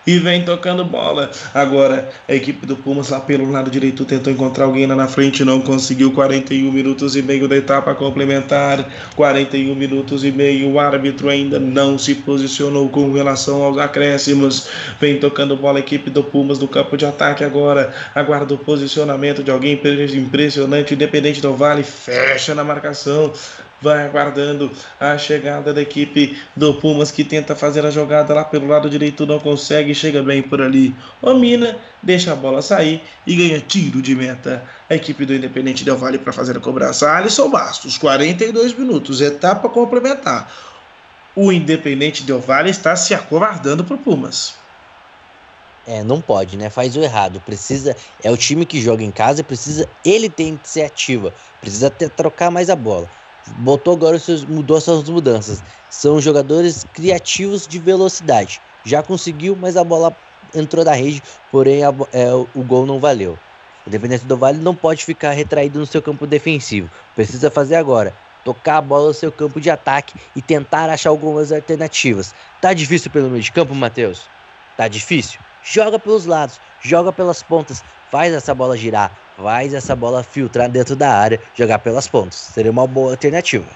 e vem tocando bola. Agora, a equipe do Pumas lá pelo lado direito tentou encontrar alguém lá na frente, não conseguiu. 41 minutos e meio da etapa complementar. 41 minutos e meio. O árbitro ainda não se posicionou com relação aos acréscimos. Vem tocando bola a equipe do Pumas no campo de ataque agora. Aguarda o posicionamento de alguém impressionante, independente do Vale. Fecha na marcação vai aguardando a chegada da equipe do Pumas que tenta fazer a jogada lá pelo lado direito, não consegue, chega bem por ali. O Mina deixa a bola sair e ganha tiro de meta. A equipe do Independente Del Vale para fazer a cobrança. Alisson Bastos, 42 minutos, etapa complementar. O Independente Del Vale está se acovardando para o Pumas. É, não pode, né? Faz o errado. Precisa. É o time que joga em casa, precisa. Ele tem que ser ativa. Precisa ter, trocar mais a bola botou agora seus, mudou suas mudanças. São jogadores criativos de velocidade. Já conseguiu, mas a bola entrou da rede, porém a, é, o gol não valeu. O Independente do Vale não pode ficar retraído no seu campo defensivo. Precisa fazer agora. Tocar a bola no seu campo de ataque e tentar achar algumas alternativas. Tá difícil pelo meio de campo, Matheus? Tá difícil? Joga pelos lados, joga pelas pontas, faz essa bola girar, faz essa bola filtrar dentro da área, jogar pelas pontas. Seria uma boa alternativa.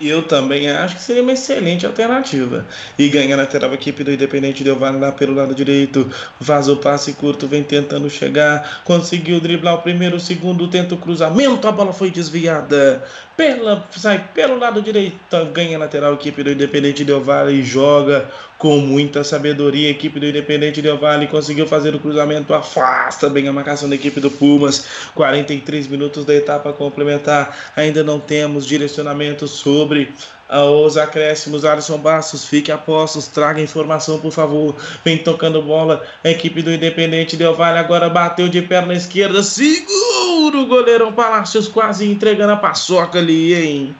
Eu também acho que seria uma excelente alternativa. E ganha na lateral equipe do Independente Del Vale lá pelo lado direito. Faz o passe curto, vem tentando chegar. Conseguiu driblar o primeiro, o segundo, tenta o cruzamento. A bola foi desviada. Pela, sai pelo lado direito. Ganha a lateral equipe do Independente Del Vale e joga com muita sabedoria. A equipe do Independente Del Vale conseguiu fazer o cruzamento. Afasta bem a marcação da equipe do Pumas. 43 minutos da etapa complementar. Ainda não temos direcionamento sobre sobre os acréscimos. Alisson Bastos, fique a postos, traga informação, por favor. Vem tocando bola. A equipe do Independente Del Vale agora bateu de perna esquerda. Segura o goleirão Palácios, quase entregando a paçoca ali, hein?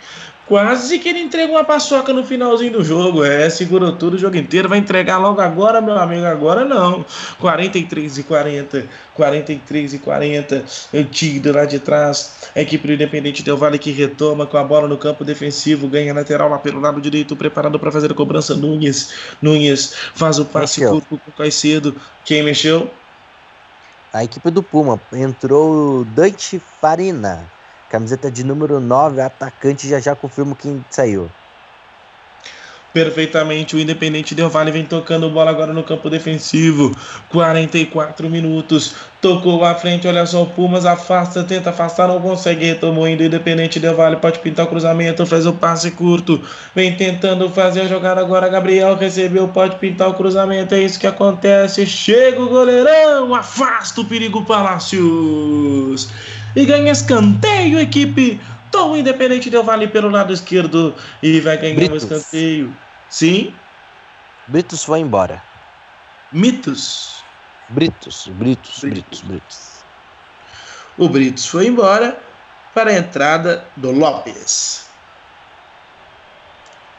Quase que ele entregou uma paçoca no finalzinho do jogo. É, segurou tudo o jogo inteiro. Vai entregar logo agora, meu amigo. Agora não. 43 e 40. 43 e 40. O Tigre lá de trás. A equipe do Independente Del Vale que retoma com a bola no campo defensivo. Ganha lateral lá pelo lado direito. Preparado para fazer a cobrança. Nunes. Nunes faz o passe Mexeu. curto com o Caicedo. Quem mexeu? A equipe do Puma entrou o Dante Farina. Camiseta de número 9, atacante, já já confirmo quem saiu. Perfeitamente, o Independente Del Vale vem tocando bola agora no campo defensivo. 44 minutos. Tocou à frente, olha só, o Pumas afasta, tenta afastar, não consegue, retomou indo. Independente Del Vale pode pintar o cruzamento, faz o passe curto. Vem tentando fazer a jogada agora. Gabriel recebeu, pode pintar o cruzamento. É isso que acontece. Chega o goleirão, afasta o perigo Palácios e ganha escanteio, equipe do Independente Del Vale pelo lado esquerdo e vai ganhar Britos. um escanteio. Sim, Britos foi embora. Mitos. Britos, Britos, Britos, Britos. O Britos foi embora para a entrada do Lopes.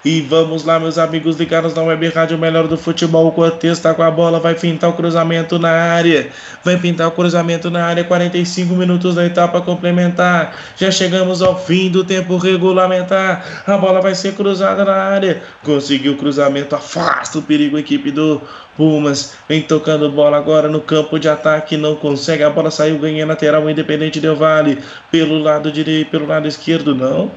E vamos lá, meus amigos ligados na Web Rádio Melhor do Futebol. O Cortez está com a bola, vai pintar o cruzamento na área. Vai pintar o cruzamento na área, 45 minutos da etapa complementar. Já chegamos ao fim do tempo regulamentar. A bola vai ser cruzada na área. Conseguiu o cruzamento, afasta o perigo, equipe do Pumas. Vem tocando bola agora no campo de ataque, não consegue. A bola saiu, ganha lateral, Independente Del Vale. Pelo lado direito, pelo lado esquerdo, não.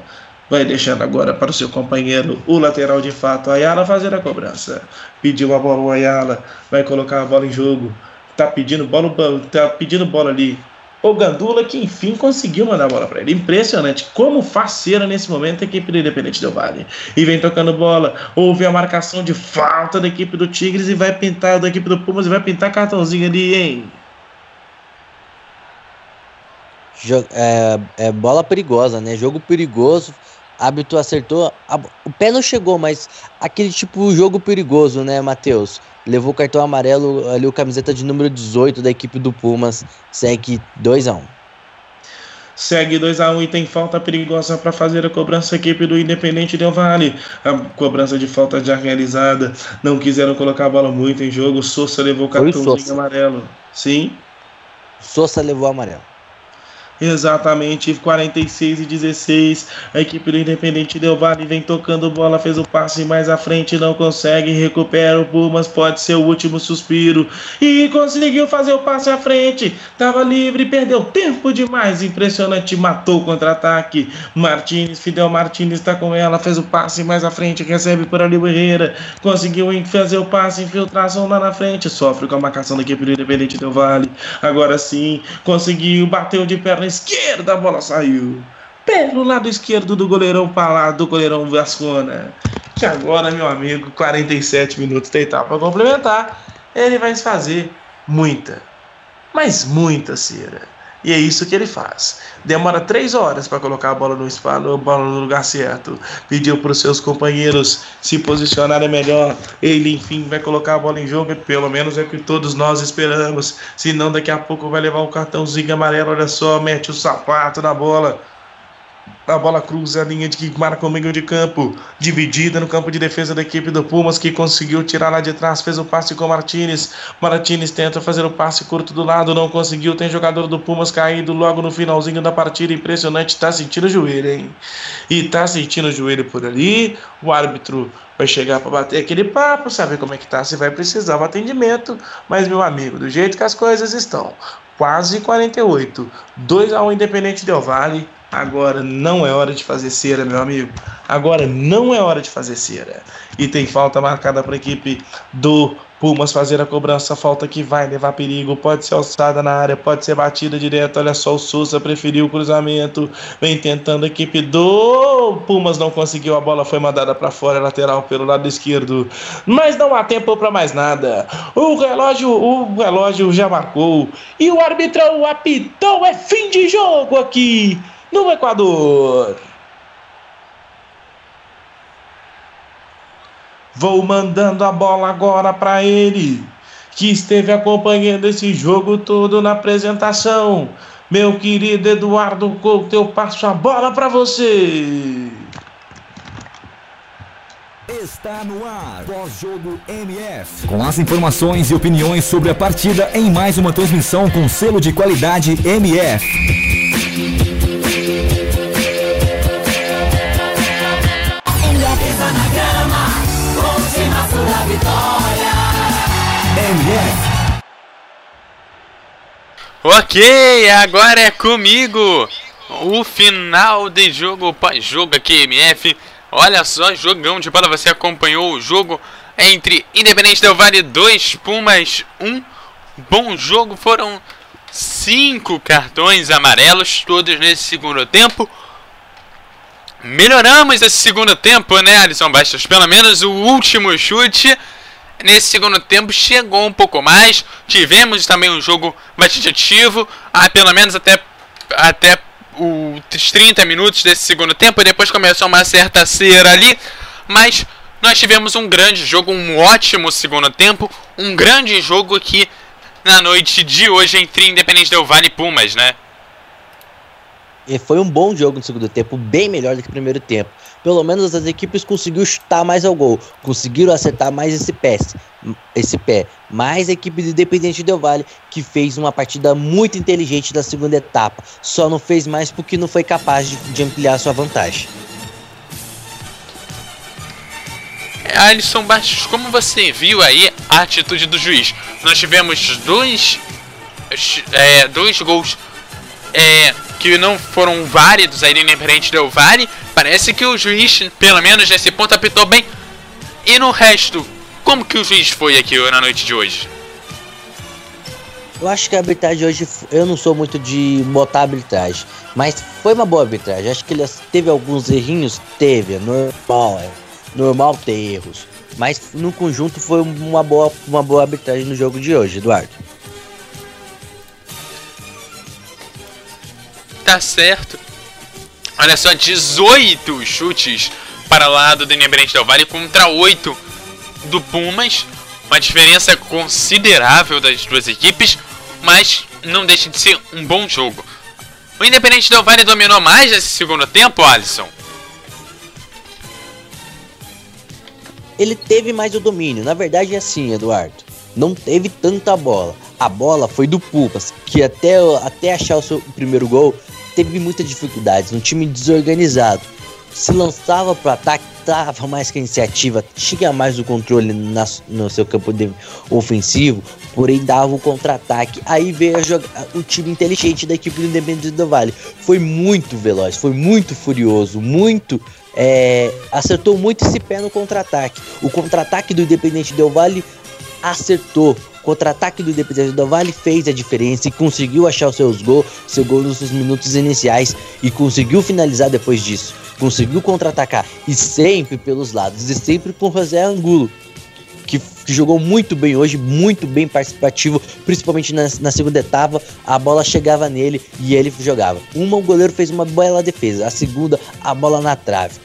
Vai deixando agora para o seu companheiro, o lateral de fato, Ayala, fazer a cobrança. Pediu a bola o Ayala, vai colocar a bola em jogo. Tá pedindo bola, tá pedindo bola ali. O Gandula que enfim conseguiu mandar a bola para ele. Impressionante como faceira nesse momento a equipe do Independente do Vale. E vem tocando bola. Houve a marcação de falta da equipe do Tigres e vai pintar da equipe do Pumas e vai pintar cartãozinho ali, hein? É, é bola perigosa, né? Jogo perigoso hábito acertou. A, o pé não chegou, mas aquele tipo jogo perigoso, né, Matheus? Levou o cartão amarelo ali, o camiseta de número 18 da equipe do Pumas. Segue 2 a 1 Segue 2 a 1 e tem falta perigosa para fazer a cobrança equipe do Independente Del Vale. A cobrança de falta já realizada. Não quiseram colocar a bola muito em jogo. Souza levou o cartão amarelo. Sim. Souza levou amarelo. Exatamente, 46 e 16. A equipe do Independente Del Vale vem tocando bola, fez o passe mais à frente, não consegue, recupera o Pumas, pode ser o último suspiro. E conseguiu fazer o passe à frente. Tava livre, perdeu tempo demais. Impressionante, matou o contra-ataque. Martins, Fidel Martins está com ela, fez o passe mais à frente, recebe por ali o. Conseguiu fazer o passe, infiltração lá na frente. Sofre com a marcação da equipe do Independente Del Vale. Agora sim, conseguiu, bateu de perna esquerda, a bola saiu. Pelo lado esquerdo do goleirão Palado, do goleirão Vascona. Que agora, meu amigo, 47 minutos da etapa complementar, ele vai fazer muita, mas muita cera. E é isso que ele faz. Demora três horas para colocar a bola no espaço, a bola no lugar certo. Pediu para os seus companheiros se posicionarem melhor. Ele, enfim, vai colocar a bola em jogo. Pelo menos é o que todos nós esperamos. Senão, daqui a pouco vai levar um cartãozinho amarelo. Olha só, mete o sapato na bola. A bola cruza a linha de que marca o meio de campo, dividida no campo de defesa da equipe do Pumas, que conseguiu tirar lá de trás, fez o passe com o Martinez. Martinez tenta fazer o passe curto do lado, não conseguiu. Tem jogador do Pumas caído logo no finalzinho da partida. Impressionante, tá sentindo o joelho, hein? E tá sentindo o joelho por ali. O árbitro vai chegar para bater aquele papo, saber como é que tá, se vai precisar um atendimento. Mas, meu amigo, do jeito que as coisas estão, quase 48, 2 a 1 Independente Del Vale Agora não é hora de fazer cera, meu amigo. Agora não é hora de fazer cera. E tem falta marcada para a equipe do Pumas fazer a cobrança. Falta que vai levar perigo. Pode ser alçada na área, pode ser batida direto. Olha só, o Souza preferiu o cruzamento. Vem tentando a equipe do Pumas. Não conseguiu. A bola foi mandada para fora, lateral pelo lado esquerdo. Mas não há tempo para mais nada. O relógio, o relógio já marcou. E o arbitrão apitou. É fim de jogo aqui no Equador. Vou mandando a bola agora para ele, que esteve acompanhando esse jogo todo na apresentação. Meu querido Eduardo Couto, eu passo a bola para você. Está no ar, pós-jogo MF. Com as informações e opiniões sobre a partida em mais uma transmissão com selo de qualidade MF. MF. Ok, agora é comigo. O final de jogo pós-jogo aqui, MF. Olha só, jogão de bola. Você acompanhou o jogo entre Independente Del Vale 2, Pumas 1. Bom jogo, foram cinco cartões amarelos, todos nesse segundo tempo. Melhoramos esse segundo tempo, né, Alisson Bastos? Pelo menos o último chute nesse segundo tempo chegou um pouco mais. Tivemos também um jogo bastante ativo, ah, pelo menos até, até os 30 minutos desse segundo tempo. Depois começou uma certa cera ali, mas nós tivemos um grande jogo, um ótimo segundo tempo, um grande jogo aqui na noite de hoje entre Independente Del Vale e Pumas, né? E foi um bom jogo no segundo tempo, bem melhor do que o primeiro tempo. pelo menos as equipes conseguiram chutar mais ao gol, conseguiram acertar mais esse pé, esse pé. Mais a equipe do Independente Del Vale que fez uma partida muito inteligente na segunda etapa, só não fez mais porque não foi capaz de, de ampliar sua vantagem. Alisson Bastos, como você viu aí a atitude do juiz? Nós tivemos dois, é, dois gols é, que não foram válidos aí no Independente Del Vale. Parece que o juiz, pelo menos nesse ponto, apitou bem. E no resto, como que o juiz foi aqui na noite de hoje? Eu acho que a arbitragem hoje, eu não sou muito de botar arbitragem, mas foi uma boa arbitragem. Acho que ele teve alguns errinhos, teve, é normal, é normal ter erros. Mas no conjunto foi uma boa, uma boa arbitragem no jogo de hoje, Eduardo. Tá certo. Olha só, 18 chutes para lado do Independente Del Vale contra 8 do Pumas. Uma diferença considerável das duas equipes, mas não deixa de ser um bom jogo. O Independente Del Vale dominou mais nesse segundo tempo, Alisson? ele teve mais o domínio. Na verdade é assim, Eduardo. Não teve tanta bola. A bola foi do Pupas, que até, até achar o seu primeiro gol teve muitas dificuldades. Um time desorganizado. Se lançava para ataque, tava mais que a iniciativa, tinha mais o controle na, no seu campo ofensivo, porém dava o contra-ataque. Aí veio jogar, o time inteligente da equipe do Independente do Vale. Foi muito veloz, foi muito furioso, muito é, acertou muito esse pé no contra-ataque. O contra-ataque do Independente Del Vale acertou. Contra-ataque do Independente Del Vale fez a diferença e conseguiu achar os seus gols, seu gol nos seus minutos iniciais e conseguiu finalizar depois disso. Conseguiu contra-atacar e sempre pelos lados e sempre com José Angulo. Que, que, jogou muito bem hoje, muito bem participativo, principalmente na, na, segunda etapa. A bola chegava nele e ele jogava. Uma, o goleiro fez uma bela defesa, a segunda, a bola na trave.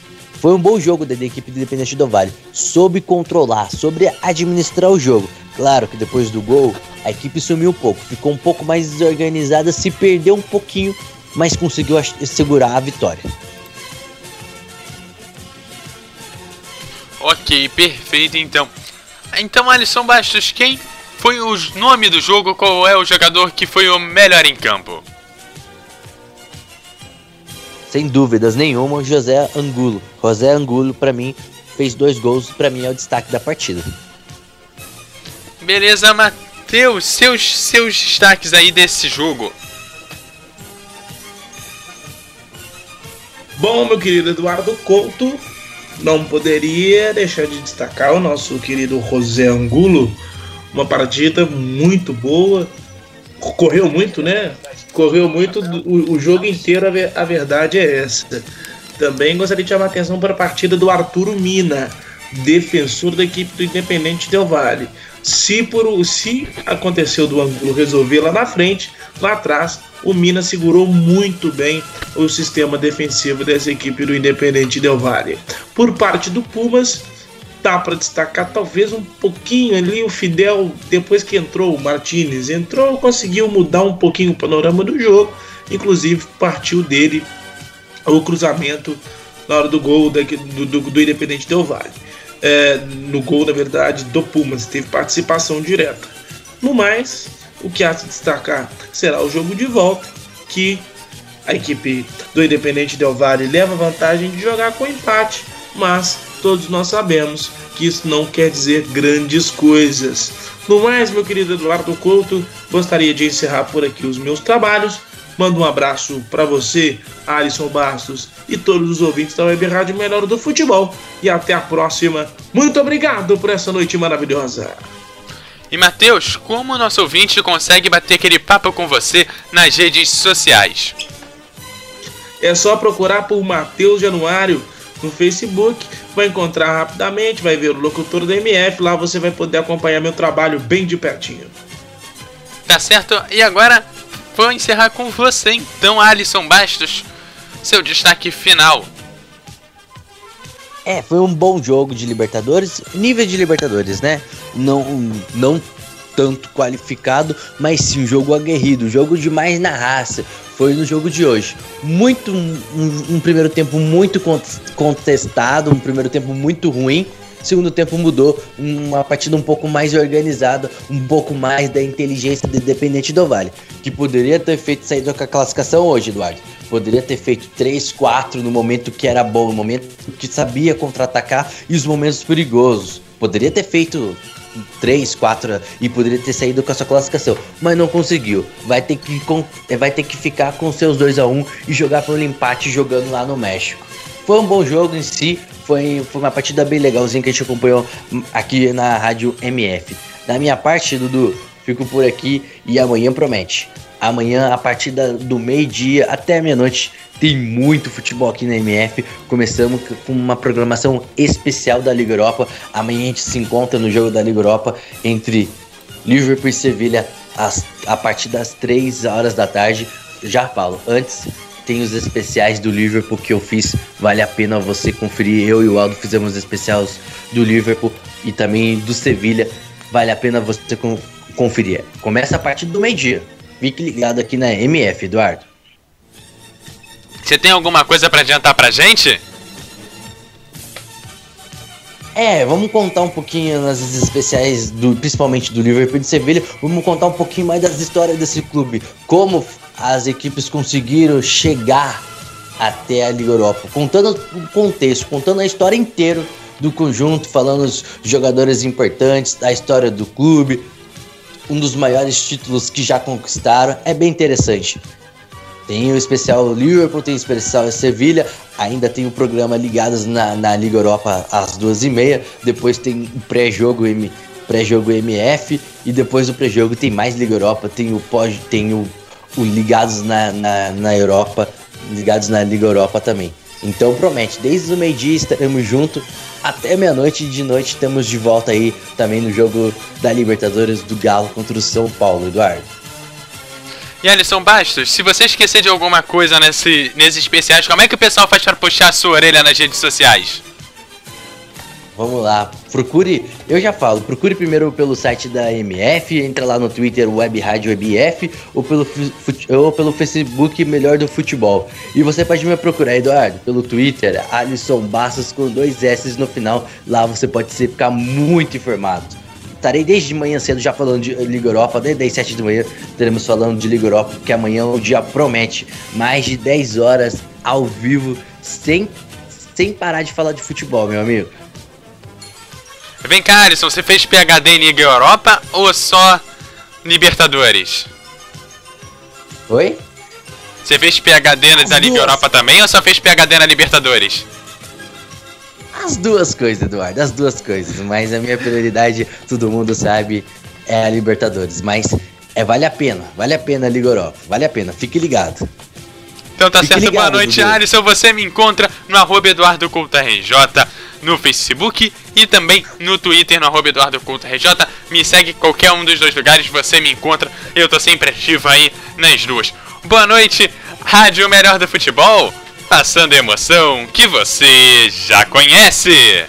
Foi um bom jogo da, equipe do Independente do Vale. Soube controlar, sobre administrar o jogo. Claro que depois do gol, a equipe sumiu um pouco, ficou um pouco mais desorganizada, se perdeu um pouquinho, mas conseguiu segurar a vitória. Ok, perfeito então. Então, Alisson Bastos, quem foi o nome do jogo? Qual é o jogador que foi o melhor em campo? sem dúvidas nenhuma, José Angulo. José Angulo, para mim, fez dois gols, para mim é o destaque da partida. Beleza, Matheus, seus, seus destaques aí desse jogo. Bom, meu querido Eduardo Couto, não poderia deixar de destacar o nosso querido José Angulo. Uma partida muito boa, correu muito, né? correu muito o, o jogo inteiro, a, a, verdade é essa. Também gostaria de chamar a atenção para a partida do Arturo Mina, defensor da equipe do Independente Del Vale. Se, por, se aconteceu do ângulo resolver lá na frente, lá atrás, o Mina segurou muito bem o sistema defensivo dessa equipe do Independente Del Vale. Por parte do Pumas, dá para destacar talvez um pouquinho ali o Fidel depois que entrou o Martinez entrou conseguiu mudar um pouquinho o panorama do jogo inclusive partiu dele o cruzamento na hora do gol do, do, do Independente Del Vale é, no gol na verdade do Pumas teve participação direta no mais o que há de destacar será o jogo de volta que a equipe do Independente Del Vale leva vantagem de jogar com empate mas todos nós sabemos que isso não quer dizer grandes coisas. No mais, meu querido Eduardo Couto, gostaria de encerrar por aqui os meus trabalhos. Mando um abraço para você, Alisson Bastos e todos os ouvintes da Web Rádio Melhor do Futebol. E até a próxima. Muito obrigado por essa noite maravilhosa. E Matheus, como o nosso ouvinte consegue bater aquele papo com você nas redes sociais? É só procurar por Matheus Januário no Facebook, vai encontrar rapidamente, vai ver o locutor da MF, lá você vai poder acompanhar meu trabalho bem de pertinho. Tá certo? E agora vou encerrar com você então, Alisson Bastos, seu destaque final. É, foi um bom jogo de Libertadores, nível de Libertadores, né? Não, não tanto qualificado, mas sim um jogo aguerrido, um jogo demais na raça. Foi no jogo de hoje. Muito um, um primeiro tempo muito contestado, um primeiro tempo muito ruim. Segundo tempo mudou, uma partida um pouco mais organizada, um pouco mais da inteligência do Independente do Vale, que poderia ter feito saída com a classificação hoje, Eduardo. Poderia ter feito 3, 4 no momento que era bom, no momento que sabia contra-atacar e os momentos perigosos. Poderia ter feito 3, 4 e poderia ter saído com a sua classificação, mas não conseguiu. Vai ter que, vai ter que ficar com seus 2 a 1 e jogar pelo empate jogando lá no México. Foi um bom jogo em si, foi, foi uma partida bem legalzinha que a gente acompanhou aqui na Rádio MF. Da minha parte, Dudu, fico por aqui e amanhã promete. Amanhã, a partir do meio-dia até meia-noite, tem muito futebol aqui na MF. Começamos com uma programação especial da Liga Europa. Amanhã a gente se encontra no jogo da Liga Europa entre Liverpool e Sevilha a partir das 3 horas da tarde. Já falo, antes tem os especiais do Liverpool que eu fiz. Vale a pena você conferir. Eu e o Aldo fizemos especiais do Liverpool e também do Sevilha. Vale a pena você conferir. Começa a partir do meio-dia. Fique ligado aqui na MF, Eduardo. Você tem alguma coisa para adiantar pra gente? É, vamos contar um pouquinho nas especiais, do, principalmente do Liverpool e de Sevilha. Vamos contar um pouquinho mais das histórias desse clube. Como as equipes conseguiram chegar até a Liga Europa. Contando o contexto, contando a história inteira do conjunto, falando os jogadores importantes, da história do clube, um dos maiores títulos que já conquistaram. É bem interessante. Tem o especial Liverpool, tem o especial Sevilha, ainda tem o programa Ligados na, na Liga Europa às duas e meia. Depois tem o pré-jogo pré-jogo MF e depois do pré-jogo tem mais Liga Europa, tem o pós, tem o, o Ligados na, na, na Europa, Ligados na Liga Europa também. Então promete, desde o meio-dia estaremos juntos até meia-noite de noite estamos de volta aí também no jogo da Libertadores do Galo contra o São Paulo, Eduardo. E Alisson Bastos, se você esquecer de alguma coisa nesse, nesses especiais, como é que o pessoal faz para puxar a sua orelha nas redes sociais? Vamos lá, procure, eu já falo, procure primeiro pelo site da MF, entra lá no Twitter Web Rádio MF ou pelo, ou pelo Facebook Melhor do Futebol. E você pode me procurar, Eduardo, pelo Twitter, Alisson Bastos com dois S no final. Lá você pode ficar muito informado. Estarei desde manhã cedo já falando de Liga Europa, desde as 7 da manhã estaremos falando de Liga Europa, porque amanhã o dia promete mais de 10 horas ao vivo, sem, sem parar de falar de futebol, meu amigo. Vem cá, Alisson, você fez PHD em Liga Europa ou só Libertadores? Oi? Você fez PHD As da Liga duas. Europa também ou só fez PHD na Libertadores? As duas coisas, Eduardo, as duas coisas. Mas a minha prioridade, todo mundo sabe, é a Libertadores. Mas é, vale a pena, vale a pena a Liga Europa, vale a pena, fique ligado. Então tá Fique certo, ligado, boa noite, Dudu. Alisson. Você me encontra no arroba Eduardo RJ no Facebook e também no Twitter, no arroba Eduardo Couto RJ. Me segue qualquer um dos dois lugares, você me encontra. Eu tô sempre ativo aí nas duas. Boa noite, Rádio Melhor do Futebol, passando emoção que você já conhece.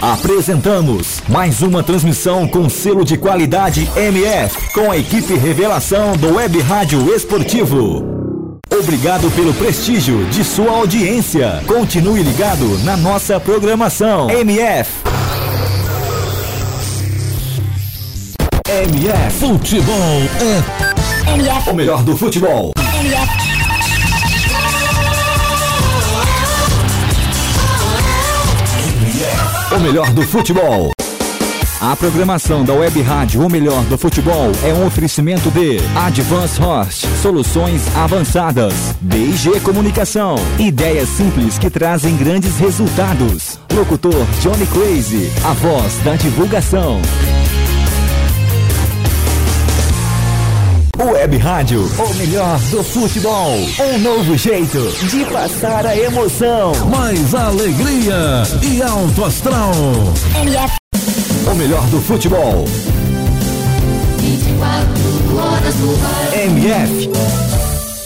Apresentamos mais uma transmissão com selo de qualidade MF, com a equipe Revelação do Web Rádio Esportivo. Obrigado pelo prestígio de sua audiência. Continue ligado na nossa programação. MF. MF. Futebol é. MF. O melhor do futebol. MF. O melhor do futebol. A programação da Web Rádio O Melhor do Futebol é um oferecimento de Advance Host, soluções avançadas, BG Comunicação, ideias simples que trazem grandes resultados. Locutor Johnny Crazy, a voz da divulgação. Web Rádio, o melhor do futebol. Um novo jeito de passar a emoção. Mais alegria e alto astral. O melhor do futebol. 24 horas ar. MF.